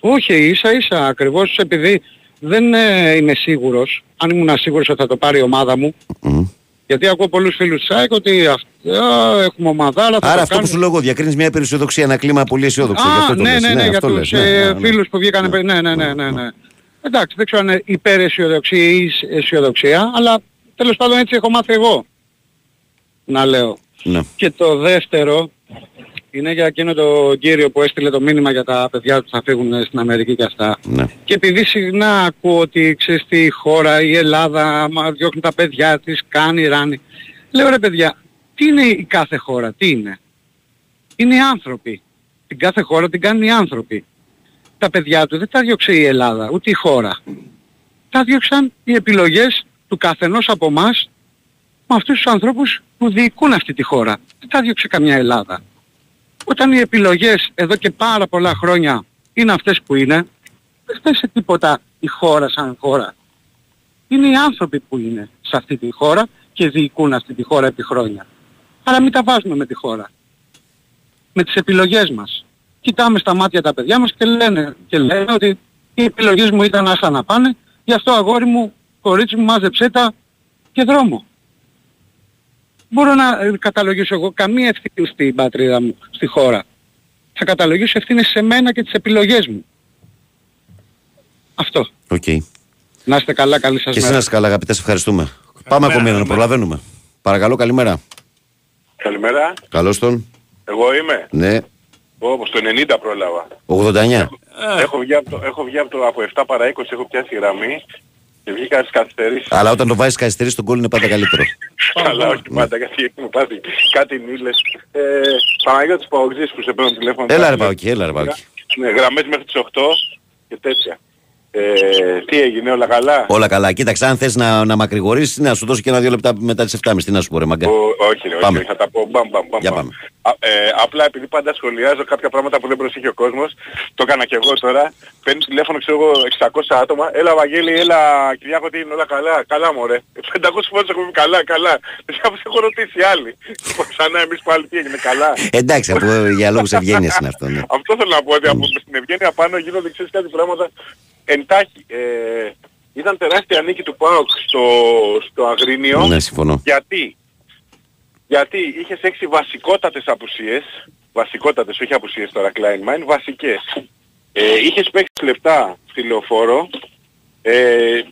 Όχι, ίσα ίσα ακριβώς επειδή δεν ε, είμαι σίγουρος, αν ήμουν σίγουρος ότι θα το πάρει η ομάδα μου, Μμ. Γιατί ακούω πολλούς φίλους της ΑΕΚ ότι αυτό, έχουμε ομαδάρα, θα Άρα το αυτό που κάνουμε. σου λέω εγώ, διακρίνεις μια υπεραισιοδοξία, ένα κλίμα πολύ αισιόδοξο. γι' αυτό Α, το ναι, λες, ναι, ναι, για αυτό τους λες, ε, ναι, ναι. φίλους που βγήκανε πριν. Ναι, ναι, ναι, ναι, ναι. Εντάξει, δεν ξέρω αν είναι υπεραισιοδοξία ή αισιοδοξία, αλλά τέλος πάντων έτσι έχω μάθει εγώ να λέω. Ναι. Και το δεύτερο είναι για εκείνο το κύριο που έστειλε το μήνυμα για τα παιδιά που θα φύγουν στην Αμερική και αυτά. Ναι. Και επειδή συχνά ακούω ότι ξέρεις τι η χώρα, η Ελλάδα, άμα διώχνει τα παιδιά της, κάνει, ράνει. Λέω ρε παιδιά, τι είναι η κάθε χώρα, τι είναι; Είναι οι άνθρωποι. Την κάθε χώρα την κάνουν οι άνθρωποι. Τα παιδιά του δεν τα διώξε η Ελλάδα, ούτε η χώρα. Τα διώξαν οι επιλογές του καθενός από εμάς με αυτούς τους ανθρώπους που διοικούν αυτή τη χώρα. Δεν τα διώξε καμιά Ελλάδα. Όταν οι επιλογές εδώ και πάρα πολλά χρόνια είναι αυτές που είναι, δεν φταίει σε τίποτα η χώρα σαν χώρα. Είναι οι άνθρωποι που είναι σε αυτή τη χώρα και διοικούν αυτή τη χώρα επί χρόνια. Άρα μην τα βάζουμε με τη χώρα. Με τις επιλογές μας. Κοιτάμε στα μάτια τα παιδιά μας και λένε, και λένε ότι οι επιλογές μου ήταν άστα να πάνε, γι' αυτό αγόρι μου, κορίτσι μου μάζεψέ τα και δρόμο. Μπορώ να ε, καταλογίσω εγώ καμία ευθύνη στην πατρίδα μου, στη χώρα. Θα καταλογίσω ευθύνες σε μένα και τις επιλογές μου. Αυτό. Οκ. Να είστε καλά, καλή σας Και εσύ μέρα. να είσαι καλά, αγαπητέ, σε ευχαριστούμε. Πάμε ακόμη ένα, να προλαβαίνουμε. Παρακαλώ, καλημέρα. Καλημέρα. Καλώς τον. Εγώ είμαι. Ναι, Όπως το 90 πρόλαβα. 89. Έχω βγει, από το, έχω βγει από, το, από 7 παρά 20, έχω πιάσει γραμμή και βγήκα στις καθυστερήσεις. Αλλά όταν το βάζεις καθυστερήσεις, το γκολ είναι πάντα καλύτερο. Αλλά όχι πάντα, γιατί 'χουμε πάθει κάτι νίλες. Ε, Παναγιώτης Παοκτσής που σε παίρνω τηλέφωνο. Έλα ρε Παοκτσή, έλα ρε Παοκτσή. Ναι, γραμμές μέχρι τις 8 και τέτοια. Ε, τι έγινε, όλα καλά; Όλα καλά. Κοίταξε, αν θες να, να μακρηγορήσεις, να σου δώσω και ένα-δύο λεπτά μετά τις 7.30. Τι να σου πω, ρε Μαγκά. Ο, όχι, ρε, όχι, Πάμε. όχι, θα τα πω μπαμ, μπαμ, μπαμ. Για μπαμ. πάμε. Α, ε, απλά επειδή πάντα σχολιάζω κάποια πράγματα που δεν προσέχει ο κόσμος, το έκανα και εγώ τώρα, παίρνεις τηλέφωνο ξέρω εγώ 600 άτομα, έλα Βαγγέλη, έλα Κυριάκο τι είναι όλα καλά, καλά μωρέ. 500 φορές έχω πει καλά, καλά. Εσύ όπως έχω ρωτήσει άλλοι. Ξανά εμείς πάλι τι έγινε, καλά. Εντάξει, από, για λόγους ευγένειας είναι αυτό. Ναι. Αυτό θέλω να πω ότι από στην ευγένεια πάνω γίνονται ξέρεις κάτι πράγματα εντάχει. Ε, ήταν τεράστια νίκη του ΠΑΟΚ στο, στο Αγρίνιο. Ναι, συμφωνώ. Γιατί. Γιατί είχες έξι βασικότατες απουσίες, βασικότατες, όχι απουσίες τώρα, Kleinmein, βασικές. Ε, είχες παίξει λεπτά στη λεωφόρο, ε,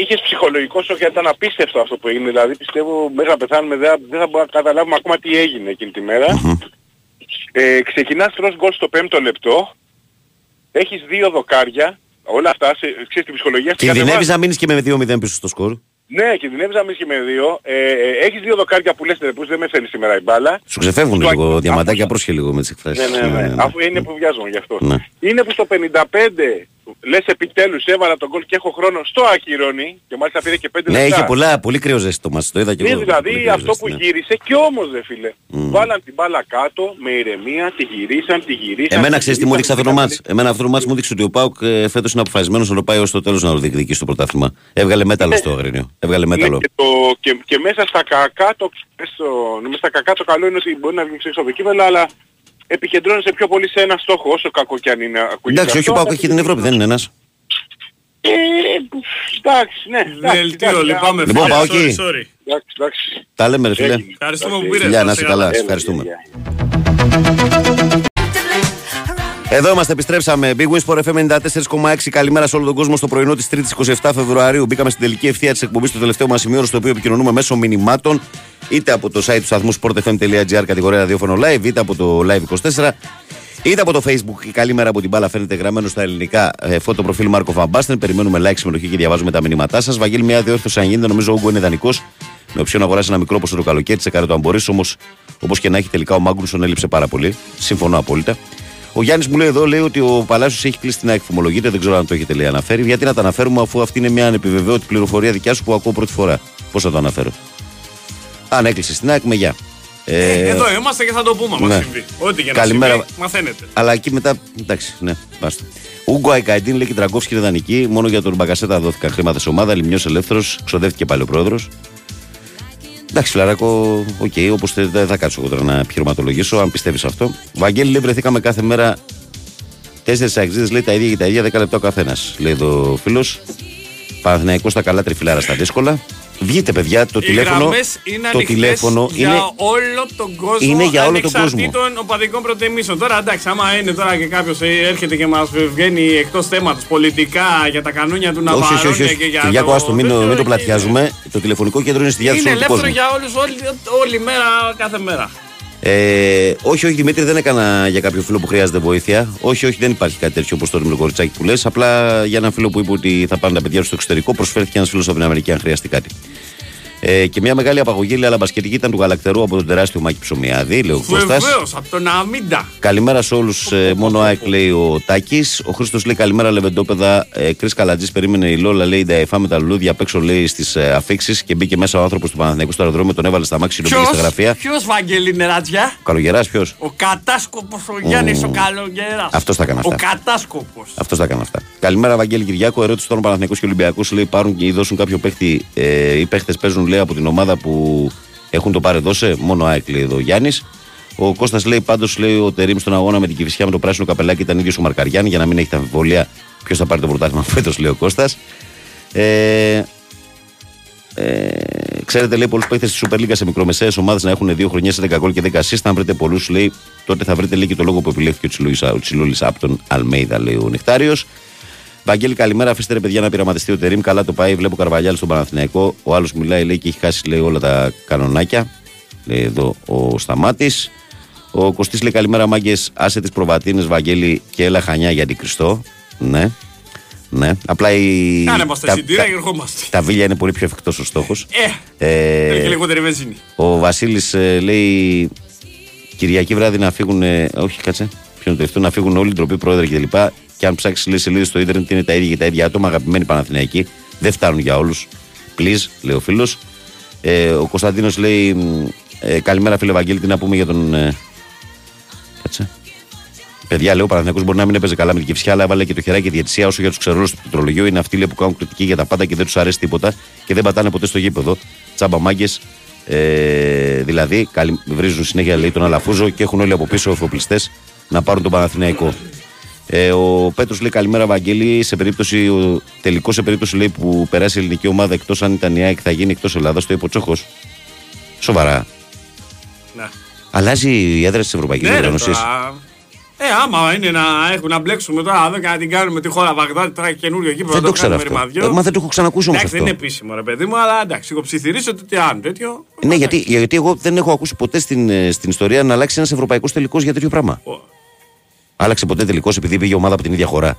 είχες ψυχολογικό σοκ γιατί ήταν απίστευτο αυτό που έγινε, δηλαδή πιστεύω μέχρι να πεθάνουμε δεν, δεν θα μπορούμε να καταλάβουμε ακόμα τι έγινε εκείνη τη μέρα. Ε, ξεκινάς τρως γκολ στο πέμπτο λεπτό, έχεις δύο δοκάρια, όλα αυτά, σε, ξέρεις την ψυχολογία στην Κινδυνεύεις κατεβάζει. να μείνεις και με 2-0 πίσω στο σκορ. Ναι, κινδυνεύεις να μείνεις και με δύο. Ε, ε, έχεις δύο δοκάρια που λες ρε πούς δεν με θέλει σήμερα η μπάλα. Σου ξεφεύγουν Στο λίγο ακ- διαματάκια, πρόσχε λίγο με τις εκφράσεις. Ναι, ναι, ναι. Αφού είναι που βιάζομαι γι' αυτό. Ναι. Είναι που στο 55 λες επιτέλους έβαλα τον γκολ και έχω χρόνο στο ακυρώνει και μάλιστα πήρε και 5 Ναι, λεπτά. είχε πολλά, πολύ κρύο ζέστη το μάτς, το είδα και Ναι, εγώ. Πολύ δηλαδή κρύο αυτό ζέστη, που ναι. γύρισε και όμως δε φίλε. Βάλαν την μπάλα κάτω με ηρεμία, τη γυρίσαν, τη γυρίσαν. Εμένα τη ξέρεις τι μου έδειξε γυρίσαν, αυτό το τη μάτς. Εμένα αυτό το μάτς μου έδειξε ότι ο Πάουκ ε, φέτος είναι αποφασισμένος να το πάει ως το τέλος να το διεκδικήσει στο πρωτάθλημα. Έβγαλε μέταλλο στο Αγρίνιο. Έβγαλε Ναι, μέταλλο. και, το, και, και μέσα στα κακά το, στο, μέσα στα κακά το καλό είναι ότι μπορεί να βγει έξω από το κείμενο, αλλά επικεντρώνεσαι πιο πολύ σε ένα στόχο, όσο κακό και αν είναι. ακούγεται Εντάξει, όχι αυτό, ο Πάουκ αλλά έχει την Ευρώπη, δεν είναι ένας. Ε, εντάξει, ναι. εντάξει, Δελτίο, εντάξει, λυπάμαι. Λοιπόν, φίλε, πάω sorry, εκεί. sorry. Εντάξει, εντάξει. Τα λέμε ρε φίλε. Έγινε. Ευχαριστούμε που πήρες. Φιλιά, να είστε είσαι καλά. Σε Έλα, ευχαριστούμε. Γεια, γεια. Εδώ είμαστε, επιστρέψαμε. Big Wins for FM 94,6. Καλημέρα σε όλο τον κόσμο στο πρωινό της 3η 27 Φεβρουαρίου. Μπήκαμε στην τελική ευθεία της εκπομπής στο τελευταίο μας σημείο, στο οποίο επικοινωνούμε μέσω μηνυμάτων, είτε από το site του σταθμού sportfm.gr κατηγορία ραδιόφωνο live, είτε από το live24, είτε από το facebook. Η καλή μέρα από την μπάλα φαίνεται γραμμένο στα ελληνικά ε, φώτο προφίλ Μάρκο Φαμπάστεν. Περιμένουμε like, συμμετοχή και διαβάζουμε τα μηνύματά σας. Βαγγέλη, μια διόρθωση αν γίνεται. Νομίζω ο Ούγκο είναι δανεικός. Με οψιόν να αγοράσει ένα μικρό ποσό το καλοκαίρι, σε το αν μπορείς. Όμως, όπως και να έχει τελικά ο Μάγκουνσον έλειψε πάρα πολύ. Συμφωνώ απόλυτα. Ο Γιάννης μου λέει εδώ λέει ότι ο Παλάσιος έχει κλείσει την ΑΕΚ. Φημολογείται, δεν ξέρω αν το έχετε λέει αναφέρει. Γιατί να τα αναφέρουμε αφού αυτή είναι μια ανεπιβεβαίωτη πληροφορία δικιά σου που ακούω πρώτη φορά. Πώς θα το αναφέρω; Αν έκλεισε την ΑΕΚ, με γεια. Ε, Εδώ είμαστε και θα το πούμε, άμα ναι. συμβεί. Ό,τι και να Καλημέρα. συμβεί, μαθαίνετε. Αλλά εκεί μετά. Εντάξει, ναι, basta. Ούγκο Αϊκαϊντίν λέει και Τραγκόφσκι είναι δανεική. Μόνο για τον Μπαγκασέτα δόθηκαν χρήματα σε ομάδα. Λιμιό ελεύθερος. Ξοδεύτηκε πάλι ο πρόεδρος. Εντάξει, φιλαράκο, ok, okay, όπω δεν θα κάτσω εγώ τώρα να επιχειρηματολογήσω, αν πιστεύεις αυτό. Βαγγέλη, λέει, βρεθήκαμε κάθε μέρα τέσσερις αξίδε, λέει τα ίδια και τα ίδια, 10 λεπτά ο καθένας. Λέει εδώ ο φίλος. Παναθηναϊκός στα καλά, τριφυλάρα στα δύσκολα. Βγείτε, παιδιά, το Οι τηλέφωνο. γραμμές είναι Το ανοιχτές τηλέφωνο για είναι. όλο τον κόσμο. είναι για όλο τον κόσμο. ανεξαρτήτων οπαδικών προτιμήσεων. Τώρα εντάξει, άμα είναι τώρα και κάποιος έρχεται και μας βγαίνει εκτός θέματος πολιτικά για τα κανόνια του Όχι, όχι, Ναβαρόνια όχι. όχι. και για. Κυριάκο, το άστο, μην, το- τέτοιο, μην το εκεί πλατιάζουμε. Το τηλεφωνικό κέντρο είναι στη Είναι διάθεση όλου του ελεύθερο κόσμου. για όλους, όλη, όλη μέρα, κάθε μέρα. Ε, όχι, όχι, Δημήτρη, δεν έκανα για κάποιο φίλο που χρειάζεται βοήθεια. Όχι, όχι, δεν υπάρχει κάτι τέτοιο όπως το κοριτσάκι που λες. Απλά για έναν φίλο που είπε ότι θα πάνε τα παιδιά του στο εξωτερικό, προσφέρθηκε ένας φίλος από την Αμερική αν χρειαστεί κάτι. Ε, και μια μεγάλη απαγωγή, λέει, αλλά μπασκετική ήταν του γαλακτερού από τον τεράστιο Μάκη Ψωμιάδη, λέει ο Κώστας. Βεβαίως, από τον Αμίντα. Καλημέρα σε όλους. μόνο ΑΕΚ λέει ο Τάκης. Ο Χρήστος λέει καλημέρα λεβεντόπεδα. Ε, Κρι Καλατζής περίμενε η Λόλα λέει τα με τα λουλούδια απ' έξω λέει στις ε, αφήξεις και μπήκε μέσα ο άνθρωπος του Παναθηναϊκού στο αεροδρόμιο. Τον έβαλε στα μάξι και στα γραφεία. Ποιος Βαγγέλη είναι ρατζιά. Καλογεράς ποιος; Ο κατάσκοπος ο Γιάννης ο Καλογεράς. Αυτός τα έκανε Ο αυτά. κατάσκοπος. Αυτός τα έκανε αυτά. Καλημέρα, Βαγγέλη Κυριάκο. Ερώτηση τώρα Παναθηναϊκούς και Ολυμπιακούς λέει πάρουν και ή δώσουν κάποιο παίχτη. Ε, οι παίχτες παίζουν λέει από την ομάδα που έχουν το πάρε δώσε. Μόνο ΑΕΚ λέει εδώ ο Γιάννης. Ο Κώστας λέει πάντως λέει ο Τερήμ στον αγώνα με την Κυφυσιά με το πράσινο καπελάκι ήταν ίδιος ο Μαρκαριάν για να μην έχει τα αμφιβολία ποιος θα πάρει το πρωτάθλημα *laughs* φέτος, λέει ο Κώστας. Ε, ε, ξέρετε, λέει, πολλούς παίχτε της Super League σε μικρομεσαίες ομάδες να έχουν δύο χρονιές σε 10 γκολ και 10 assist. Αν βρείτε πολλούς, λέει, τότε θα βρείτε λέει, και το λόγο που επιλέχθηκε ο Τσιλούλη από τον Αλμέιδα, λέει ο Νεκτάριος. Βαγγέλη, καλημέρα. Αφήστε ρε παιδιά να πειραματιστεί ο Τερήμ. Καλά το πάει. Βλέπω Καρβαλιάλ στον Παναθηναϊκό. Ο άλλος μιλάει, λέει και έχει χάσει λέει, όλα τα κανονάκια. Λέει εδώ ο Σταμάτης. Ο Κωστής λέει καλημέρα, μάγκες. Άσε τις προβατίνες, Βαγγέλη και έλα χανιά για την Χριστό. Ναι. Ναι. Απλά η. Κάνε μας τα τα- εισιτήρια τα- και ερχόμαστε. τα βίλια είναι πολύ πιο εφικτός ο στόχος. Ε, Ε, θέλει και λιγότερη βενζίνη. ο Βασίλης λέει Κυριακή βράδυ να φύγουν. ε, όχι, κάτσε. Ποιο είναι το ευθύνο, να φύγουν όλοι οι ντροποί πρόεδροι κλπ. Και, και αν ψάξεις λέει σελίδε στο ίντερνετ είναι τα ίδια και τα ίδια άτομα, αγαπημένοι Παναθηναϊκοί. Δεν φτάνουν για όλους. Please, λέει ο φίλος. Ε, ο Κωνσταντίνος λέει μ, ε, Καλημέρα, φίλε Βαγγέλη, τι να πούμε για τον. Ε, κάτσε. Παιδιά, λέει ο Παναθηναϊκός μπορεί να μην έπαιζε καλά με την κυφσιά, αλλά έβαλε και το χεράκι διαιτησία όσο για τους ξερόλου του πληκτρολογίου. Είναι αυτοί λέει, που κάνουν κριτική για τα πάντα και δεν τους αρέσει τίποτα και δεν πατάνε ποτέ στο γήπεδο. Τσάμπα μάγκες. Ε, δηλαδή, καλη- βρίζουν συνέχεια λέει, τον Αλαφούζο και έχουν όλοι από πίσω εφοπλιστέ να πάρουν τον Παναθηναϊκό. Ε, ο Πέτρος λέει καλημέρα, Βαγγέλη. Σε περίπτωση, ο, τελικό σε περίπτωση λέει, που περάσει η ελληνική ομάδα εκτός αν ήταν η ΑΕΚ θα γίνει εκτός Ελλάδας, το είπε ο Τσόχος. Σοβαρά. Ναι. Αλλάζει η έδρα της Ευρωπαϊκής Ναι, ρε, Οργάνωση. τώρα. Ε, άμα είναι να έχουν να μπλέξουμε τώρα εδώ και να την κάνουμε τη χώρα Βαγδάτη τώρα και καινούριο εκεί Δεν το ξέρω αυτό. Ε, Μα δεν το έχω ξανακούσει όμως Εντάξει, αυτό. δεν είναι επίσημο ρε παιδί μου, αλλά εντάξει, εγώ ψιθυρίσω ότι αν τέτοιο. Ναι, γιατί, γιατί εγώ δεν έχω ακούσει ποτέ στην, ε, στην ιστορία να αλλάξει ένας ευρωπαϊκός τελικός για τέτοιο πράγμα. Άλλαξε ποτέ τελικό επειδή πήγε ομάδα από την ίδια χώρα.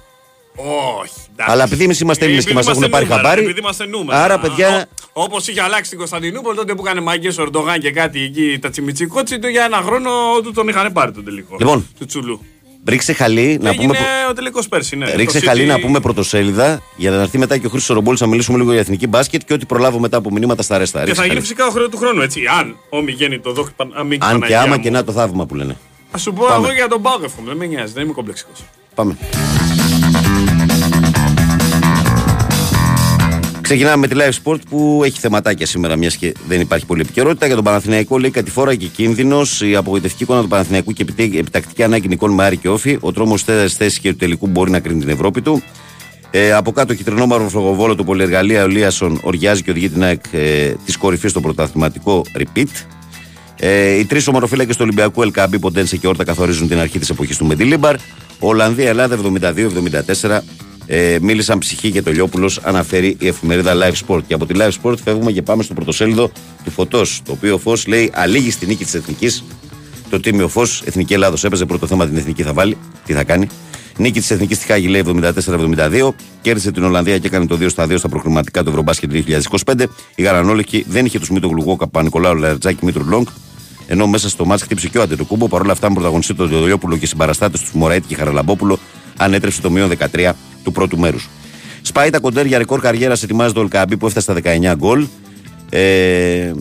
Όχι. εντάξει. Αλλά επειδή εμείς είμαστε Έλληνες και Επειδή μας έχουν είμαστε πάρει νούμερα, χαμπάρι. Επειδή είμαστε νούμερα. Άρα, παιδιά, Όπως είχε αλλάξει την Κωνσταντινούπολη τότε που έκανε μαγκέ ο Ερντογάν και κάτι εκεί τα τσιμιτσικότσι του για ένα χρόνο του τον είχαν πάρει τον τελικό. Λοιπόν, Του Τσουλού. ρίξε χαλί να Έγινε πούμε. ο τελικός πέρσι, ναι. Ρίξε Το χαλί City- να πούμε πρωτοσέλιδα για να έρθει μετά και ο Χρήστος Ρομπόλη να μιλήσουμε λίγο για εθνική μπάσκετ και ό,τι προλάβω μετά από μηνύματα στα ρέστα. Και Ρίξε θα γίνει χαλί. φυσικά ο χρόνο του χρόνου, έτσι. Αν όμοι γίνει το δόχ αμή Αν και άμα και να το θαύμα που λένε. Α σου πω Πάμε. εγώ για τον Πάο εύχομαι, δεν με νοιάζει, δεν είμαι κομπλεξικός. Πάμε. Ξεκινάμε με τη Live Sport που έχει θεματάκια σήμερα, μιας και δεν υπάρχει πολλή επικαιρότητα. Για τον Παναθηναϊκό λέει κατηφόρα και κίνδυνος. Η απογοητευτική εικόνα του Παναθηναϊκού και επιτε- επιτακτική ανάγκη νικών με Άρη και Όφη. Ο τρόμος θέση θέση και του τελικού μπορεί να κρίνει την Ευρώπη του. Ε, από κάτω, κυτρινό μαυροφλογοβόλο του Πολυεργαλεία ο Λίασον οριάζει και οδηγεί την ΑΕΚ ε, της κορυφής στο πρωταθληματικό repeat. Ε, οι τρεις ομοροφύλακε του Ολυμπιακού Ελκαμπή, Ποντένσε και Όρτα καθορίζουν την αρχή της εποχής του Μεντιλίμπαρ. Ολλανδία Ελλάδα 72-74. Ε, μίλησαν ψυχή και το Λιόπουλο, αναφέρει η εφημερίδα Live Sport. Και από τη Live Sport φεύγουμε και πάμε στο πρωτοσέλιδο του Φωτός. Το οποίο φως λέει αλήγη στη νίκη της Εθνικής. Το τίμιο φως, Εθνική Ελλάδος έπαιζε πρώτο θέμα την Εθνική θα βάλει. Τι θα κάνει; Νίκη της Εθνικής στη Χάγη λέει 74-72. Κέρδισε την Ολλανδία και έκανε το 2 στα 2 στα προκριματικά του Ευρωμπάσκετ 2025. Η Γαρανόλικη δεν είχε τους Μήτο Γλουγό Καπα-Νικολάου Λαρτζάκη Μήτρου Λόγκ. Ενώ μέσα στο μάτς χτύπησε και ο Αντετοκούμπο. Παρ' όλα αυτά, με πρωταγωνιστή τον Διοδολιόπουλο και συμπαραστάτες του Μωραήτη και Χαραλαμπόπουλο, ανέτρεψε το μείον 13 του πρώτου μέρους. Σπάει τα κοντέρ για ρεκόρ καριέρας, ετοιμάζεται ο Ελκαμπή που έφτασε στα 19 γκολ. Ε,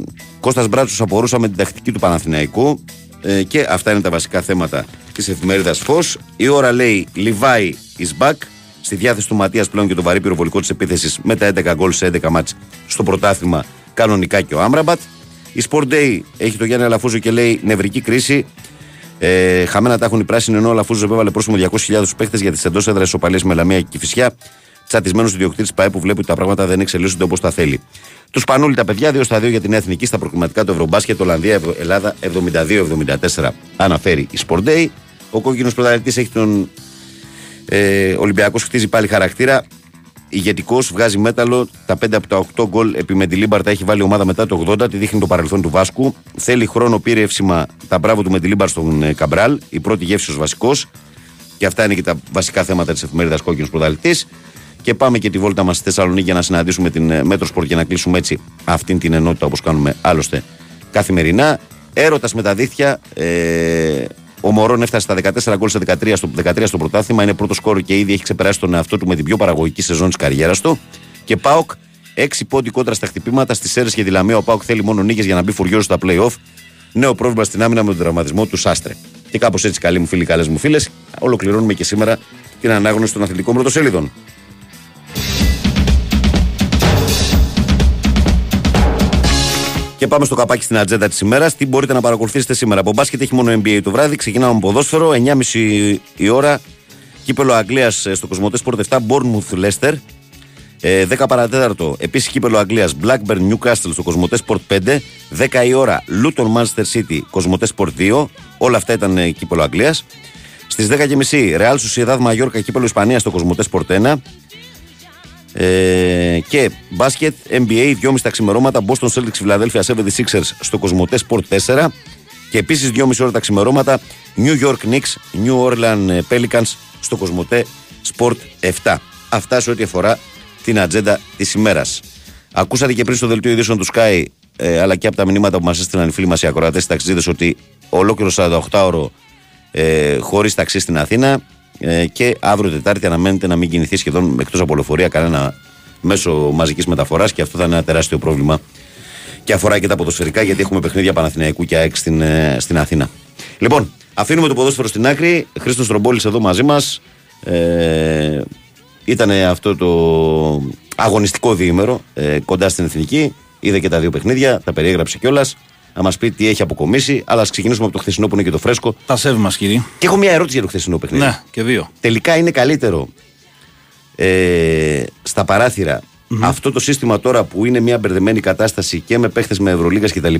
Κώστας Μπράτσος απορούσα με την τακτική του Παναθηναϊκού. Ε, και αυτά είναι τα βασικά θέματα της εφημερίδας Φως. Η ώρα λέει Levi is back. Στη διάθεση του Ματίας πλέον και το βαρύ πυροβολικό της επίθεσης με τα 11 γκολ σε 11 μάτς στο πρωτάθλημα κανονικά και ο Άμραμπατ. Η Sport Day έχει το Γιάννη Αλαφούζο και λέει νευρική κρίση. Ε, χαμένα τα έχουν οι πράσινοι ενώ ο Αλαφούζος επέβαλε πρόσημο 200.000 παίχτε για τις εντός έδρας ισοπαλίε με Λαμία και Κυφυσιά. Τσατισμένος ιδιοκτήτης ΠαΕ που βλέπει ότι τα πράγματα δεν εξελίσσονται όπως τα θέλει. Τους Πανούλη τα παιδιά 2 στα 2 για την εθνική στα προκριματικά του Ευρωμπάσκετ Ολλανδία Ελλάδα 72-74 αναφέρει η Sport Day. Ο κόκκινος πρωταθλητής έχει τον ε, Ολυμπιακός χτίζει πάλι χαρακτήρα. Ηγετικός, βγάζει μέταλλο. Τα 5 από τα 8 γκολ επί Μεντιλίμπαρ τα έχει βάλει η ομάδα μετά το 80. Τη δείχνει το παρελθόν του Βάσκου. Θέλει χρόνο, πήρε εύσημα τα μπράβο του Μεντιλίμπαρ στον ε, Καμπράλ. Η πρώτη γεύση ως βασικός. Και αυτά είναι και τα βασικά θέματα της εφημερίδας Κόκκινος Πρωταθλητής. Και πάμε και τη βόλτα μας στη Θεσσαλονίκη για να συναντήσουμε την ε, Μέτροσπορ και να κλείσουμε έτσι αυτήν την ενότητα όπως κάνουμε άλλωστε καθημερινά. Έρωτας με τα δίχτυα. Ε, ο Μωρόν έφτασε στα 14 γκολ σε 13 στο, 13 στο πρωτάθλημα. Είναι πρώτο σκόρο και ήδη έχει ξεπεράσει τον εαυτό του με την πιο παραγωγική σεζόν της καριέρας του. Και Πάοκ, 6 πόντι κόντρα στα χτυπήματα στις Σέρε και τη Λαμία. Ο Πάοκ θέλει μόνο νίκες για να μπει φουριόζο στα playoff. Νέο πρόβλημα στην άμυνα με τον τραυματισμό του Σάστρε. Και κάπως έτσι, καλοί μου φίλοι, καλές μου φίλες, ολοκληρώνουμε και σήμερα την ανάγνωση των αθλητικών πρωτοσέλιδων. Και πάμε στο καπάκι στην ατζέντα της ημέρας. Τι μπορείτε να παρακολουθήσετε σήμερα. Από μπάσκετ έχει μόνο NBA το βράδυ. Ξεκινάμε με ποδόσφαιρο. 9.30 η ώρα. Κύπελο Αγγλίας στο Κοσμοτέ Sport 7. Bournemouth Leicester. Ε, 10 παρατέταρτο. Επίσης κύπελο Αγγλίας. Blackburn Newcastle στο Κοσμοτέ Sport 5. 10 η ώρα. Luton Manchester City Κοσμοτέ Sport 2. Όλα αυτά ήταν ε, κύπελο Αγγλίας. Στις 10.30 Real Sociedad Mallorca κύπελο Ισπανία στο Κοσμοτέ Sport 1. Ε, και μπάσκετ NBA 2,5 τα ξημερώματα Boston Celtics Philadelphia 76ers στο Κοσμοτέ Sport 4 και επίσης 2,5 ώρα τα ξημερώματα New York Knicks New Orleans Pelicans στο Κοσμοτέ Sport 7 αυτά σε ό,τι αφορά την ατζέντα της ημέρας. Ακούσατε και πριν στο δελτίο ειδήσεων του Sky ε, αλλά και από τα μηνύματα που μας έστειλαν οι φίλοι μας οι ακροατές οι ταξιδίδες ότι ολόκληρο 48ωρο ε, χωρίς ταξί στην Αθήνα ε, και αύριο Τετάρτη αναμένεται να μην κινηθεί σχεδόν εκτός από λεωφορεία κανένα μέσο μαζικής μεταφοράς και αυτό θα είναι ένα τεράστιο πρόβλημα. Και αφορά και τα ποδοσφαιρικά γιατί έχουμε παιχνίδια Παναθηναϊκού και ΑΕΚ στην, ε, στην Αθήνα. Λοιπόν, αφήνουμε το ποδόσφαιρο στην άκρη. Χρήστος Τρομπόλης εδώ μαζί μας. Ε, ήταν αυτό το αγωνιστικό διήμερο ε, κοντά στην Εθνική. Είδε και τα δύο παιχνίδια, τα περιέγραψε κιόλας. Να μας πει τι έχει αποκομίσει. Αλλά ας ξεκινήσουμε από το χθεσινό που είναι και το φρέσκο. Τα σέβη μας, κύριε. Και έχω μια ερώτηση για το χθεσινό παιχνίδι. Ναι, και δύο. Τελικά είναι καλύτερο ε, στα παραθυρα αυτό το σύστημα τώρα που είναι μια μπερδεμένη κατάσταση και με παίχτες με Ευρωλίγα κτλ.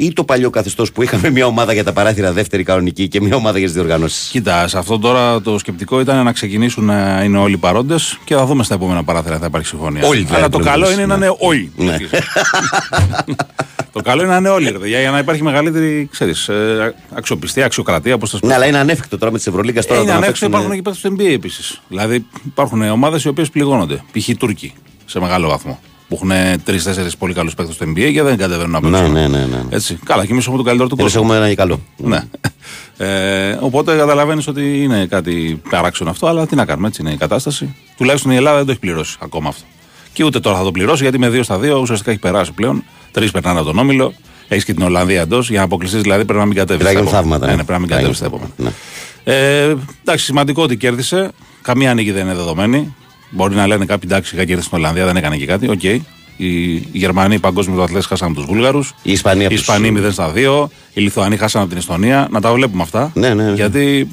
Ή το παλιό καθεστώς που είχαμε μια ομάδα για τα παράθυρα δεύτερη κανονική και μια ομάδα για τις διοργανώσεις. Κοίτα, σε αυτό τώρα το σκεπτικό ήταν να ξεκινήσουν να είναι όλοι παρόντες και θα δούμε στα επόμενα παράθυρα αν θα υπάρχει συμφωνία. Όλοι δηλαδή, Αλλά το πρέπει να καλό είναι, είναι να ναι. είναι όλοι. Ναι. *laughs* το καλό είναι να είναι όλοι, ρε παιδιά, για να υπάρχει μεγαλύτερη ξέρεις, ε, αξιοπιστία, αξιοκρατία. Πώς θα σου πω. Ναι, αλλά είναι ανέφικτο τώρα με τις Ευρωλίγα τώρα Ε, είναι το να ανέξω, παίξουν. υπάρχουν και παίχτε του NBA επίσης. Δηλαδή υπάρχουν ομάδες οι οποίες πληγώνονται. Π.χ. οι Τούρκοι σε μεγάλο βαθμό. Που έχουν τρει-τέσσερι πολύ καλούς παίχτε του NBA και δεν κατεβαίνουν να Ναι, παίξουν. ναι, ναι. ναι. Έτσι. Καλά, και εμείς έχουμε τον καλύτερο του Εμείς κόσμου. έχουμε ένα καλό. Ναι. *laughs* Ε, οπότε καταλαβαίνεις ότι είναι κάτι παράξενο αυτό, αλλά τι να κάνουμε, έτσι είναι η κατάσταση. Τουλάχιστον η Ελλάδα δεν το έχει πληρώσει ακόμα αυτό. Και ούτε τώρα θα το πληρώσει, γιατί με δύο στα δύο ουσιαστικά έχει περάσει πλέον. Τρεις περνάνε από τον Όμιλο. Έχεις και την Ολλανδία εντός. Για να αποκλειστεί δηλαδή πρέπει να μην κατέβεις. Πρέπει να γίνουν θαύματα, Ναι, ναι. ναι, πρέπει να μην Πρέπει να κατέβει στα γίνουν επόμενα. θαύματα, Ε, εντάξει, σημαντικό ότι κέρδισε. Καμία νίκη δεν είναι δεδομένη. Μπορεί να λένε κάποιοι εντάξει, είχα κέρδισει την Ολλανδία, δεν έκανε και κάτι. Οκ. Οι, οι Γερμανοί, οι παγκόσμιοι αθλέ, χάσαν από τους Βούλγαρους. Η Ισπανία Οι από τους- Ισπανοί 0 στα 2. Οι Λιθουανοί χάσαν από την Εστονία. Να τα βλέπουμε αυτά. Ναι, ναι, ναι. Γιατί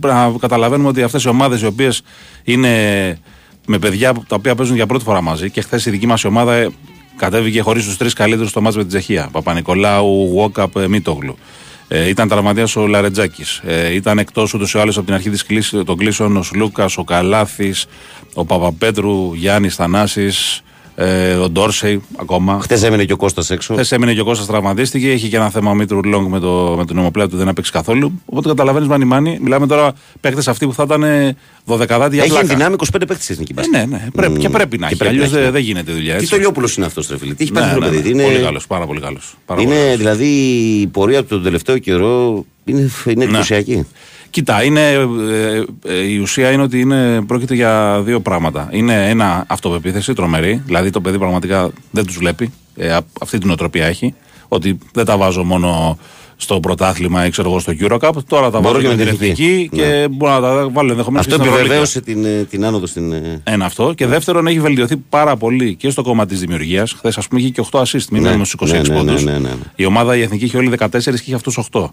πρέπει να καταλαβαίνουμε ότι αυτές οι ομάδες οι οποίες είναι με παιδιά τα οποία παίζουν για πρώτη φορά μαζί και χθες η δική μας ομάδα ε, κατέβηκε χωρίς τους τρεις καλύτερους στο μάτς με την Τσεχία. Παπανικολάου, Ουόκαπ, ε, Μίτογλου. Ε, ήταν τραυματίας ο Λαρεντζάκης. Ε, ήταν εκτός ούτως ή άλλως από την αρχή της κλίσης- των κλήσεων ο Σλούκας, ο Καλάθης, ο Παπαπέτρου, Γιάννης Θανάσης, ε, ο Ντόρσεϊ ακόμα. Χθες έμεινε και ο Κώστας έξω. Χθες έμεινε και ο Κώστας τραυματίστηκε. Έχει και ένα θέμα ο Μήτρου-Λονγκ με το, με την ωμοπλάτη του, δεν έπαιξε καθόλου. Οπότε καταλαβαίνεις μάνι μάνι. Μιλάμε τώρα παίχτες αυτοί που θα ήταν δωδεκαδάτη για Έχει πλάκα. δυνάμει 25 παίκτες τη εθνική Ε, μπάσκετ. ναι, ναι. Πρέπει, Μμμ. και πρέπει να Και έχει. πρέπει να Αλλιώς έχει, δεν ναι. δεν γίνεται δουλειά Τι έτσι. Τολιόπουλος είναι αυτός, ρε φίλε. Τι έχει Ναι, πάθει το ναι, παιδί. ναι. Είναι- Πολύ καλός. Πάρα πολύ καλός. Πάρα πολύ Είναι καλός. δηλαδή η πορεία του τον τελευταίο καιρό είναι, είναι εντυπωσιακή. Κοίτα, είναι, ε, ε, η ουσία είναι ότι είναι, πρόκειται για δύο πράγματα. Είναι ένα αυτοπεποίθηση τρομερή, δηλαδή το παιδί πραγματικά δεν τους βλέπει. Ε, α- αυτή την οτροπία έχει. Ότι δεν τα βάζω μόνο στο πρωτάθλημα ή ξέρω εγώ στο Eurocup. Τώρα τα Μπορώ βάζω και και με με την την εθνική. εθνική και Ναι. μπορώ να τα βάλω ενδεχομένως Αυτό επιβεβαίωσε την, ε, την άνοδο στην. ε, ένα αυτό. Και δεύτερον, έχει βελτιωθεί πάρα πολύ και στο κομμάτι της δημιουργίας. Χθες, ας πούμε, είχε και 8 assist. Μην Ναι, ναι, στου 26 ναι, ναι, πόντους. ναι, ναι, ναι. Η ομάδα η εθνική είχε όλοι 14 και είχε αυτούς 8.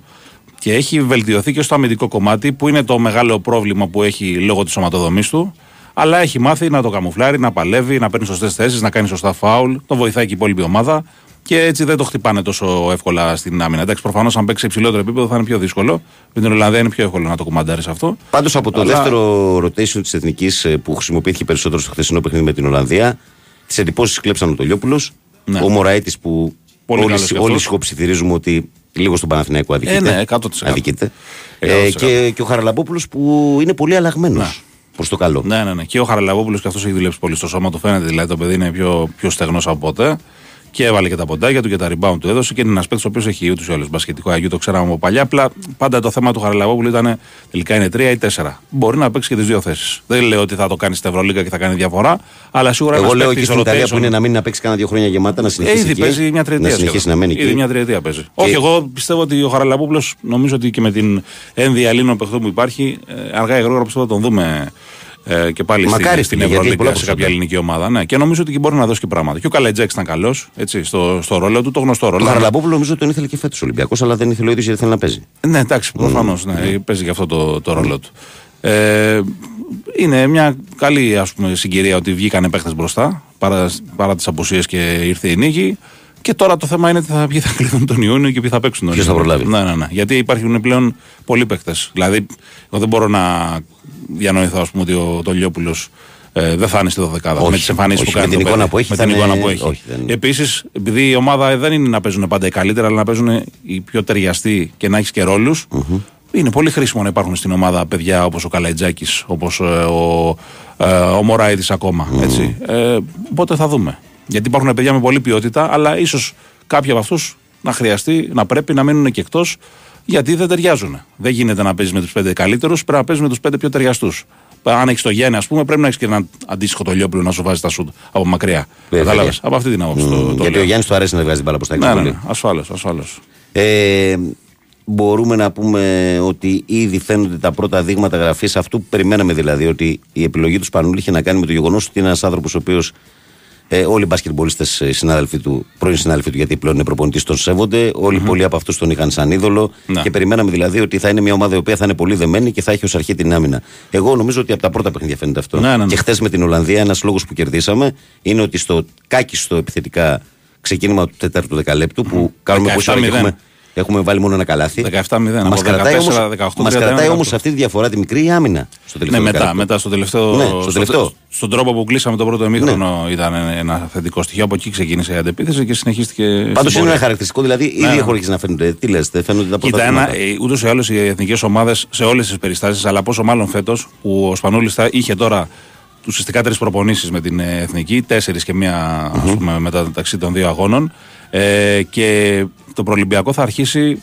Και έχει βελτιωθεί και στο αμυντικό κομμάτι, που είναι το μεγάλο πρόβλημα που έχει λόγω της σωματοδομής του. Αλλά έχει μάθει να το καμουφλάρει, να παλεύει, να παίρνει σωστές θέσεις, να κάνει σωστά φάουλ. Το βοηθάει και η υπόλοιπη ομάδα. Και έτσι δεν το χτυπάνε τόσο εύκολα στην άμυνα. Εντάξει, προφανώς αν παίξει σε υψηλότερο επίπεδο θα είναι πιο δύσκολο. Με την Ολλανδία είναι πιο εύκολο να το κουμαντάρει αυτό. Πάντως από το Αλλά- δεύτερο rotation της Εθνικής που χρησιμοποιήθηκε περισσότερο στο χθεσινό παιχνίδι με την Ολλανδία, τις εντυπώσεις κλέψαν ο Τολιόπουλο. Ναι. Ο Μωραήτης που Πολύ όλοι, καλός κι όλοι αυτός. σιγοψιθυρίζουμε ότι λίγο στον Παναθηναϊκό αδικείται. Ε, ναι, 100%. Αδικείται. 100%. Ε, και, και ο Χαραλαμπόπουλος που είναι πολύ αλλαγμένος Ναι. προς το καλό. Ναι, ναι, ναι. Και ο Χαραλαβόπουλο και αυτό έχει δουλέψει πολύ στο σώμα του. Φαίνεται δηλαδή το παιδί είναι πιο, πιο στεγνός από ποτέ. Και έβαλε και τα ποντάκια του και τα rebound του έδωσε και είναι ένας παίκτης ο οποίος έχει ούτως ή άλλως μπασκετικό αγίου, το ξέραμε από παλιά. Απλά πάντα το θέμα του Χαραλαβόπουλου ήταν τελικά είναι τρία ή τέσσερα. Μπορεί να παίξει και τις δύο θέσεις. Δεν λέω ότι θα το κάνει στην Ευρωλίγα και θα κάνει διαφορά, αλλά σίγουρα Εγώ ένας λέω παίκτης εκεί στην Ιταλία rotation- που είναι να μην να παίξει κάνα δύο χρόνια γεμάτα, να ε, συνεχίσει. ήδη εκεί, παίζει μια τριετία. Να συνεχίσει σχεδόν. να μένει Ήδη εκεί. μια τριετία παίζει. Όχι, εγώ πιστεύω ότι ο Χαραλαμπόπουλος, νομίζω ότι και με την ένδυα Ελλήνων παιχτών που υπάρχει, ε, αργά ή γρήγορα πιστεύω θα τον δούμε ε, και πάλι Μακάρι, στην, στην γιατί έχει πολλά Ευρωλίγα σε προσόντα. κάποια ελληνική ομάδα. Ναι. Και νομίζω ότι και μπορεί να δώσει και πράγματα. Και ο Καλετζάκη ήταν καλός στο, στο ρόλο του, το γνωστό Ο ρόλο. Χαραλαμπόπουλο νομίζω ότι τον ήθελε και φέτος Ολυμπιακός, αλλά δεν ήθελε ο ίδιος γιατί θέλει να παίζει. Ναι, εντάξει, προφανώς. Ναι, παίζει και αυτό το, το ρόλο του. Ε, είναι μια καλή ας πούμε, συγκυρία ότι βγήκαν παίχτε μπροστά παρά, παρά τις απουσίες και ήρθε η νίκη. Και τώρα το θέμα είναι τι θα, ποιοι θα κλειδούν τον Ιούνιο και ποιοι θα παίξουν τον Ποιος θα Ιούνιο. προλάβει; Ναι, ναι, ναι. Γιατί υπάρχουν πλέον πολλοί παίχτε. Δηλαδή, εγώ δεν μπορώ να διανοηθώ ας πούμε, ότι ο Τολιόπουλος ε, δεν θα είναι στη δωδεκάδα. Όχι, με τις εμφανίσεις όχι, που κάνει. με την το εικόνα παιδί. που έχει Με θα την είναι- εικόνα που έχει. όχι, δεν είναι. Επίσης, επειδή η ομάδα δεν είναι να παίζουν πάντα οι καλύτερα, αλλά να παίζουν οι πιο ταιριαστοί και να έχεις και ρόλους, είναι πολύ χρήσιμο να υπάρχουν στην ομάδα παιδιά όπως ο Καλαϊτζάκης, όπως ο, ε, ο Μωράητη ακόμα. Έτσι. Ε, οπότε θα δούμε. Γιατί υπάρχουν παιδιά με πολλή ποιότητα, αλλά ίσως κάποιοι από αυτούς να χρειαστεί, να πρέπει να μείνουν και εκτός γιατί δεν ταιριάζουν. Δεν γίνεται να παίζεις με τους πέντε καλύτερους, πρέπει να παίζεις με τους πέντε πιο ταιριαστούς. Αν έχεις το γέννη, ας πούμε, πρέπει να έχεις και έναν αντίστοιχο το Λιόπουλο να σου βάζει τα σουτ από μακριά. Βέβαια. Κατάλαβες; Από αυτή την άποψη. το, το γιατί λέω. ο Γιάννης του αρέσει να βγάζει την μπάλα προς τα έξω. Ναι, ναι, πολύ. ναι. Ασφάλως, ασφάλως. Ε, μπορούμε να πούμε ότι ήδη φαίνονται τα πρώτα δείγματα γραφής αυτού που περιμέναμε δηλαδή. Ότι η επιλογή του Σπανούλη είχε να κάνει με το γεγονός ότι είναι ένας άνθρωπος ο οποίος ε, όλοι οι μπασκετμπολίστες συνάδελφοι του, πρώην συνάδελφοι του, γιατί πλέον είναι προπονητής, τον σέβονται. Όλοι πολλοί από αυτούς τον είχαν σαν είδωλο. Ναι. Και περιμέναμε δηλαδή ότι θα είναι μια ομάδα η οποία θα είναι πολύ δεμένη και θα έχει ως αρχή την άμυνα. Εγώ νομίζω ότι από τα πρώτα παιχνίδια φαίνεται αυτό. Ναι, ναι, ναι. Και χθες με την Ολλανδία, ένας λόγος που κερδίσαμε είναι ότι στο κάκιστο επιθετικά ξεκίνημα του τέταρτου δεκαλέπτου που κάνουμε 17-0. πόση ώρα και έχουμε, έχουμε βάλει μόνο ένα καλάθι. 17-0. Μας από κρατάει 14, όμως, 18, μας 31, κρατάει 18. όμως αυτή τη διαφορά τη μικρή η άμυνα στο τελευταίο Ναι, μετά, δεκάλεπτο. μετά στο τελευταίο. Ναι, στο τελευταίο. στον τρόπο που κλείσαμε το πρώτο ημίχρονο ήταν ένα θετικό στοιχείο. Από εκεί ξεκίνησε η αντεπίθεση και συνεχίστηκε. Πάντως στην είναι πορεία. ένα χαρακτηριστικό, δηλαδή ήδη Ναι, ναι. έχω αρχίσει να φαίνονται. Τι λε, φαίνονται τα πρώτα Κοίτα, ένα, βήματα. ούτως ή άλλως οι εθνικές ομάδες σε όλες τις περιστάσεις, αλλά πόσο μάλλον φέτος που ο Σπανούλης θα είχε τώρα ουσιαστικά τρεις προπονήσεις με την ε, εθνική, τέσσερις και μία ας πούμε, μετά μεταξύ των δύο αγώνων. Ε, και το προολυμπιακό θα αρχίσει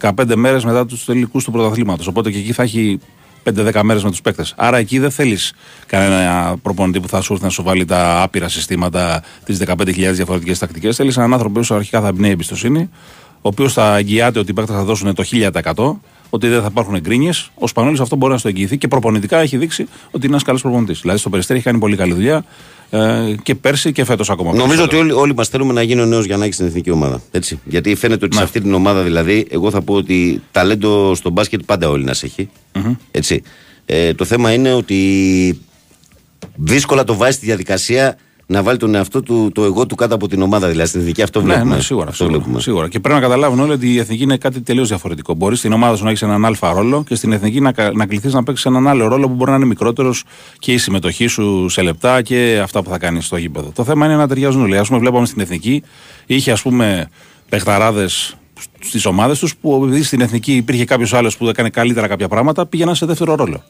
15 μέρες μετά τους τελικούς του πρωταθλήματος. Οπότε και εκεί θα έχει 5-10 μέρες με τους παίκτες. Άρα εκεί δεν θέλεις κανένα προπονητή που θα σου έρθει να σου βάλει τα άπειρα συστήματα, τις 15.000 διαφορετικές τακτικές. Θέλεις έναν άνθρωπο που αρχικά θα εμπνέει εμπιστοσύνη, ο οποίος θα εγγυάται ότι οι παίκτες θα δώσουν το 1000%, ότι δεν θα υπάρχουν γκρίνιε. Ο Σπανούλης αυτό μπορεί να στο εγγυηθεί και προπονητικά έχει δείξει ότι είναι ένας καλός προπονητής. Δηλαδή στο περιστέρι έχει κάνει πολύ καλή δουλειά ε, και πέρσι και φέτος ακόμα. Νομίζω ότι περισσότερο. όλοι, όλοι μας θέλουμε να γίνει ο νέο Γιαννάκη στην εθνική ομάδα. Έτσι. Γιατί φαίνεται ότι σε Ναι. αυτή την ομάδα, δηλαδή, εγώ θα πω ότι ταλέντο στο μπάσκετ πάντα όλοι να έχει. Έτσι. Ε, το θέμα είναι ότι δύσκολα το βάζεις στη διαδικασία να βάλει τον εαυτό του, το εγώ του κάτω από την ομάδα. Δηλαδή στην εθνική αυτό Ναι, βλέπουμε. ναι, σίγουρα. Αυτό σίγουρα, βλέπουμε. σίγουρα. Και πρέπει να καταλάβουν όλοι ότι η εθνική είναι κάτι τελείως διαφορετικό. Μπορείς στην ομάδα σου να έχεις έναν αλφα ρόλο και στην εθνική να, κα- να κληθείς να παίξεις έναν άλλο ρόλο που μπορεί να είναι μικρότερος και η συμμετοχή σου σε λεπτά και αυτά που θα κάνεις στο γήπεδο. Το θέμα είναι να ταιριάζουν όλοι. Α πούμε, βλέπαμε στην εθνική, είχε ας πούμε παιχταράδες στις ομάδες τους που επειδή στην εθνική υπήρχε κάποιος άλλος που έκανε καλύτερα κάποια πράγματα, πήγαιναν σε δεύτερο ρόλο.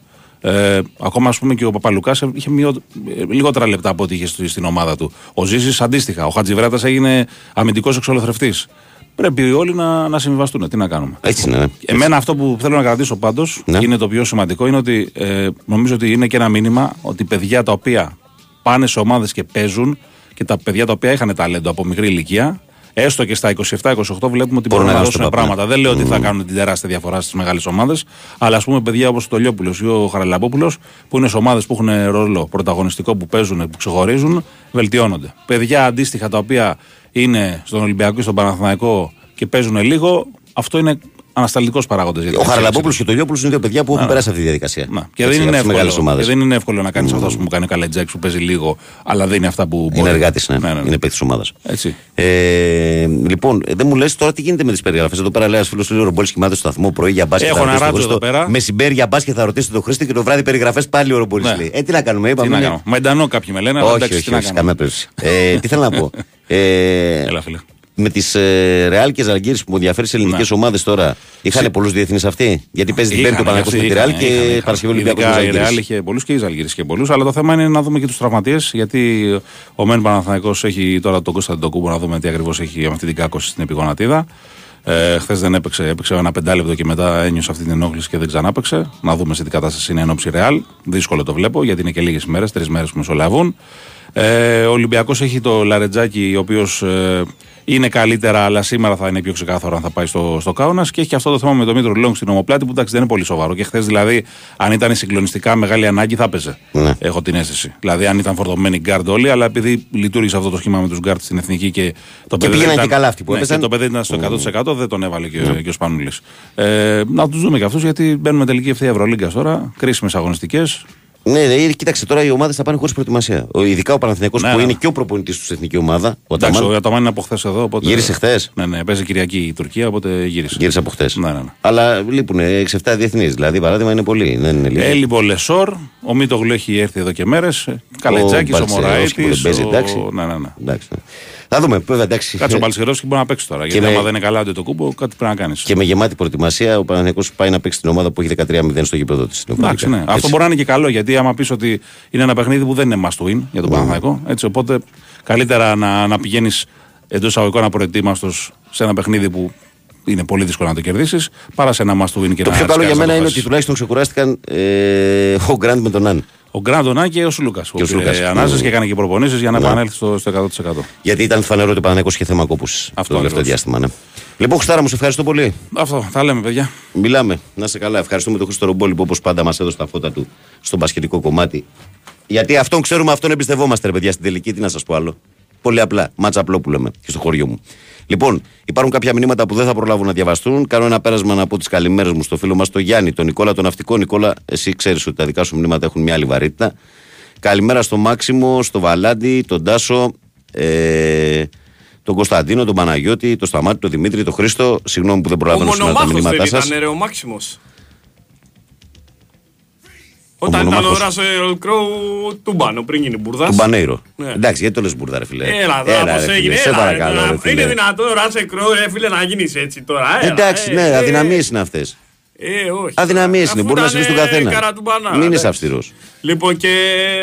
Ε, ακόμα ας πούμε και ο Παπαλουκάς είχε μειω... ε, λιγότερα λεπτά από ό,τι είχε στη- στην ομάδα του. Ο Ζήσης αντίστοιχα. Ο Χατζιβράτα έγινε αμυντικός εξολοθρευτής. Πρέπει όλοι να, να συμβιβαστούν. Τι να κάνουμε; Έτσι είναι. ναι. Εμένα αυτό που θέλω να κρατήσω πάντως Ναι. είναι το πιο σημαντικό είναι ότι ε, νομίζω ότι είναι και ένα μήνυμα ότι παιδιά τα οποία πάνε σε ομάδες και παίζουν και τα παιδιά τα οποία είχαν ταλέντο από μικρή ηλικία, έστω και στα 27-28 βλέπουμε ότι μπορούν να, να δώσουν δώσουν πράγματα. Δεν λέω ότι θα κάνουν την τεράστια διαφορά στις μεγάλες ομάδες, αλλά ας πούμε παιδιά όπως ο Λιόπουλο ή ο Χαραλαμπόπουλος που είναι σε ομάδες που έχουν ρόλο πρωταγωνιστικό που παίζουν, που ξεχωρίζουν, βελτιώνονται. Παιδιά αντίστοιχα τα οποία είναι στον Ολυμπιακό ή στον Παναθηναϊκό και παίζουν λίγο, αυτό είναι ανασταλτικός παράγοντας. Ο Χαραλαμπόπουλος και το Λιόπουλο είναι δύο παιδιά που έχουν Ναι. περάσει αυτή τη διαδικασία. Και δεν, είναι εύκολο, μεγάλες ομάδες. και δεν είναι εύκολο να κάνεις αυτός που μου κάνει ο Καλετζάκη που παίζει λίγο, αλλά δεν είναι αυτά που μπορεί. Είναι εργάτης, ναι. Είναι παίκτης ομάδας. Έτσι. Ε, λοιπόν, ε, δεν μου λες τώρα τι γίνεται με τις περιγραφές. Εδώ πέρα λέει ένας φίλος του Ρομπόλης κοιμάται στο σταθμό πρωί για μπάσκετ. Έχω θα ένα ρωτήσει τον ράτζο Χρήστο. εδώ πέρα. Μεσημπέρι για μπάσκετ θα ρωτήσει τον Χρήστη και το βράδυ περιγραφές πάλι ο Ρομπόλης Ναι. λέει. Ε, τι να κάνουμε, είπαμε. Τι να είναι- κάνω. Μεντανό κάποιοι με λένε, αλλά Όχι, εντάξει, όχι, τι να όχι, κάνω. καμία περίπτωση. Ε, τι θέλω να πω. *laughs* Ε, Έλα, φίλε. Με τις ε, Ρεάλ και Ζαλγκύρη που μου ενδιαφέρει σε ελληνικές Ναι. ομάδες τώρα, είχαν πολλούς διεθνείς αυτοί; Γιατί παίζει την Πέμπτη ο Είχαν, Παναγιώτο με τη είχαν, Ρεάλ είχαν, και είχαν. Παρασκευή Ολυμπιακός Ειδικά η Ζαλγκύρη. Ρεάλ είχε πολλούς και η Ζαλγκύρη είχε πολλούς. Αλλά το θέμα είναι να δούμε και τους τραυματίες. Γιατί ο Μεν Παναθανικό έχει τώρα τον Κωνσταντινό Κούμπο να δούμε τι ακριβώς έχει με αυτή την κάκωση στην επιγονατίδα. Ε, Χθες δεν έπαιξε, έπαιξε ένα πεντάλεπτο και μετά ένιωσε αυτή την ενόχληση και δεν ξανά έπαιξε. Να δούμε σε τι κατάσταση είναι ενόψη Ρεάλ. Δύσκολο το βλέπω γιατί είναι και λίγες μέρες, τρεις μέρες που μεσολαβούν. Ε, ο Ολυμπιακός έχει το Λαρετζάκι, ο οποίος ε, είναι καλύτερα, αλλά σήμερα θα είναι πιο ξεκάθαρο αν θα πάει στο, στο Κάουνας. Και έχει και αυτό το θέμα με τον Μήτρου-Λονγκ στην ωμοπλάτη που εντάξει δεν είναι πολύ σοβαρό. Και χθες δηλαδή, αν ήταν συγκλονιστικά μεγάλη ανάγκη, θα έπαιζε. Ναι. Έχω την αίσθηση. Δηλαδή, αν ήταν φορτωμένοι γκάρντ όλοι, αλλά επειδή λειτούργησε αυτό το σχήμα με τους γκάρντ στην εθνική και το παιδί πήγαιναν δεν και καλά αυτοί που ναι, έπαιζαν. και το παιδί ήταν στο 100% δεν τον έβαλε και, και ο Σπανούλης. Ε, να τους δούμε και αυτούς γιατί μπαίνουμε τελική ευθεία Ευρωλίγκας τώρα. Κρίσιμες αγωνιστικές. Ναι, ναι, κοίταξε τώρα οι ομάδες θα πάνε χωρίς προετοιμασία. Ο, ειδικά ο Παναθηναϊκός Ναι, που ναι. είναι και ο προπονητής τους στην εθνική ομάδα. Ο Εντάξει, Ταμάν, ο Αταμάν είναι από χθες εδώ. Οπότε... Γύρισε χθες; Ναι, ναι, παίζει Κυριακή η Τουρκία, οπότε γύρισε. Γύρισε από χθες. Ναι, ναι, ναι. Αλλά λείπουν 6-7 διεθνείς. Δηλαδή, παράδειγμα είναι πολύ. Δεν είναι λίγοι. Ε, λοιπόν, Λεσόρ, ο Μίτογλου έχει έρθει εδώ και μέρες. Καλετζάκη, ο, Μπαλτσερόφσκι Μωραήτη. που δεν παίζει, εντάξει. Ναι, ναι, ναι. Εντάξει. Θα δούμε, βέβαια, εντάξει. Κάτσε ο Μπαλσερόφσκι μπορεί να παίξει τώρα. Γιατί με- άμα δεν είναι καλά το κούμπο, κάτι πρέπει να κάνεις. Και με γεμάτη προετοιμασία, ο Παναθηναϊκός πάει να παίξει την ομάδα που έχει 13-0 στο γήπεδο της. Εντάξει, ναι. Αυτό μπορεί να είναι και καλό γιατί άμα πεις ότι είναι ένα παιχνίδι που δεν είναι must win για τον Παναθηναϊκό. Έτσι, οπότε καλύτερα να, να πηγαίνεις εντός εισαγωγικών απροετοίμαστο σε ένα παιχνίδι που είναι πολύ δύσκολο να το κερδίσεις παρά σε ένα must win και Το να πιο καλό για σκάσεις μένα είναι ότι αποφάσεις. τουλάχιστον ξεκουράστηκαν ε, ο Γκραντ με τον Αν. Ο Γκράντονα και ο Σουλούκα. Και ο Σλούκας. Ανάζε Mm. και έκανε και προπονήσεις για να Ναι. επανέλθει στο, στο 100%. Γιατί ήταν φανερό ότι ο Παναθηναϊκός είχε θέμα κόπους Αυτό το τελευταίο ακριβώς. διάστημα. Ναι. Λοιπόν, Χουστάρα μου, σε ευχαριστώ πολύ. Αυτό, θα λέμε, παιδιά. Μιλάμε. Να σε καλά. Ευχαριστούμε τον Χρήστο Ρομπόλη που όπως πάντα μας έδωσε τα φώτα του στο μπασκετικό κομμάτι. Γιατί αυτόν ξέρουμε, αυτόν εμπιστευόμαστε, ρε παιδιά, στην τελική. Τι να σας πω άλλο. Πολύ απλά. Μάτσα απλό που λέμε και στο χωριό μου. Λοιπόν, υπάρχουν κάποια μηνύματα που δεν θα προλάβουν να διαβαστούν. Κάνω ένα πέρασμα να πω τις καλημέρες μου στο φίλο μας τον Γιάννη, τον Νικόλα, τον Ναυτικό. Νικόλα, εσύ ξέρεις ότι τα δικά σου μηνύματα έχουν μια άλλη βαρύτητα. Καλημέρα στο Μάξιμο, στο Βαλάντι, τον Τάσο, ε, τον Κωνσταντίνο, τον Παναγιώτη, τον Σταμάτη, τον Δημήτρη, τον Χρήστο. Συγγνώμη που δεν Ο προλάβαινα σήμερα τα μονομάχος δεν μηνύματά σας. ήταν ρε ο Μάξιμος. Όταν ήταν ο μονομάχος. Ράσελ Κρόου του Μπάνο πριν γίνει μπουρδάς. Του Μπανέιρο. Ναι. Εντάξει, γιατί το λες μπουρδα, ρε φιλέ. Έλα εδώ, ρε, πώς φίλε, έγινε. Σε έλα, παρακαλώ, έλα. ρε, φίλε. Είναι δυνατόν ο Ράσελ Κρόου, ρε φίλε, να γίνεις έτσι τώρα. έλα, Εντάξει, ε, ναι, ε, αδυναμίες είναι αυτές. Ε, όχι. Αδυναμίες είναι, Αφού μπορεί να ήταν, συμβεί στον ε, καθένα. καρα του μπανάνα, Μην είσαι εντάξει. αυστηρός. Λοιπόν και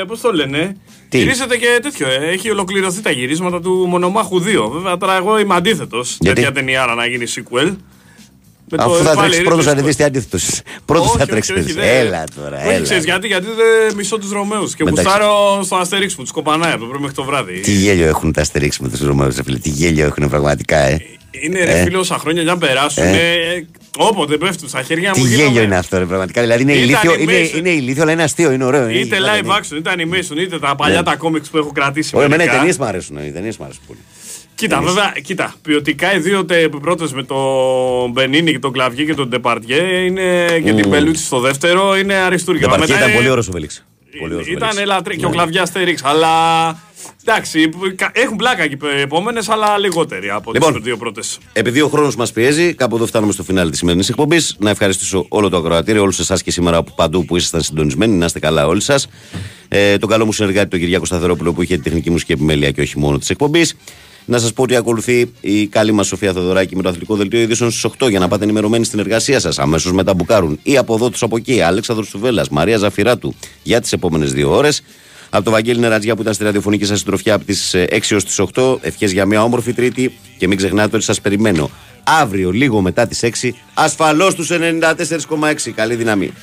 πώς το λένε. Τι; Γυρίζεται και τέτοιο. ε, Έχει ολοκληρωθεί τα γυρίσματα του Μονομάχου 2. Βέβαια τώρα εγώ είμαι αντίθετος. Γιατί; Τέτοια ταινιάρα να γίνεις sequel. Με το Αφού θα πάλι τρέξεις πρώτος, Ridley θα Scott. δεις τι αντίθετος. Πρώτος Όχι, θα όχι, τρέξεις. όχι, δεν- Έλα τώρα, Όχι, έλα. ξέρεις γιατί, γιατί δεν μισώ τους Ρωμαίους και Εντάξει. γουστάρω στο Αστερίξ που τους κοπανάει από το πρωί μέχρι το βράδυ. Τι γέλιο έχουν τα Αστερίξ με τους Ρωμαίους, φίλε. Τι γέλιο έχουν πραγματικά, ε. Είναι ρε Ε. φίλε όσα χρόνια για να περάσουν. Ε. ε, Όποτε πέφτουν στα χέρια Τι μου. γέλιο γίνομαι- είναι αυτό, ρε, πραγματικά. Δηλαδή είναι Ήταν ηλίθιο, είναι, animation. είναι ηλίθιο, αλλά είναι αστείο, είναι ωραίο. είναι- Είτε είναι- live είναι- action, είτε animation, είτε τα παλιά Ναι. τα comics που έχω κρατήσει. Ωραία, εμένα οι μερικά. ταινίες μου αρέσουν. Οι ταινίες μου αρέσουν πολύ. Κοίτα, Ταινίες. βέβαια, κοίτα. Ποιοτικά οι δύο πρώτες με τον Μπενίνι και τον Κλαβιέ και τον Ντεπαρντιέ είναι και την Μμμ. Μπελούτσι στο δεύτερο είναι αριστούργημα. Για παρκή Μετά ήταν είναι- πολύ ωραίος ο Οβελίξ. Πολύ ωραίος ο Ήταν Βέληξ. λατρή και ο Ναι. Κλαβιά Αστέριξ. Αλλά εντάξει, που- κα- έχουν πλάκα και οι επόμενες, αλλά λιγότεροι από Λοιπόν. τι δύο πρώτες. Επειδή ο χρόνος μας πιέζει, κάπου εδώ φτάνουμε στο φινάλι της σημερινής εκπομπής. Να ευχαριστήσω όλο το ακροατήριο, όλους εσάς και σήμερα από παντού που ήσασταν συντονισμένοι. Να είστε καλά όλοι σας. Ε, τον καλό μου συνεργάτη, τον Κυριάκο Σταθερόπουλο, που είχε τη τεχνική μουσική επιμέλεια και όχι μόνο της εκπομπής. Να σας πω ότι ακολουθεί η καλή μας Σοφία Θεοδωράκη με το αθλητικό δελτίο ειδήσεων στις 8 για να πάτε ενημερωμένοι στην εργασία σας. Αμέσως μετά μπουκάρουν ή από εδώ του από εκεί. Αλέξανδρος Τουβέλλα, Μαρία Ζαφυράτου για τις επόμενες δύο ώρες. Από το Βαγγέλη Νερατζιά που ήταν στη ραδιοφωνική σας συντροφιά από τις 6 έω τις 8. Ευχές για μια όμορφη Τρίτη και μην ξεχνάτε ότι σας περιμένω αύριο λίγο μετά τις 6 ασφαλώς τους 94,6. Καλή δύναμη.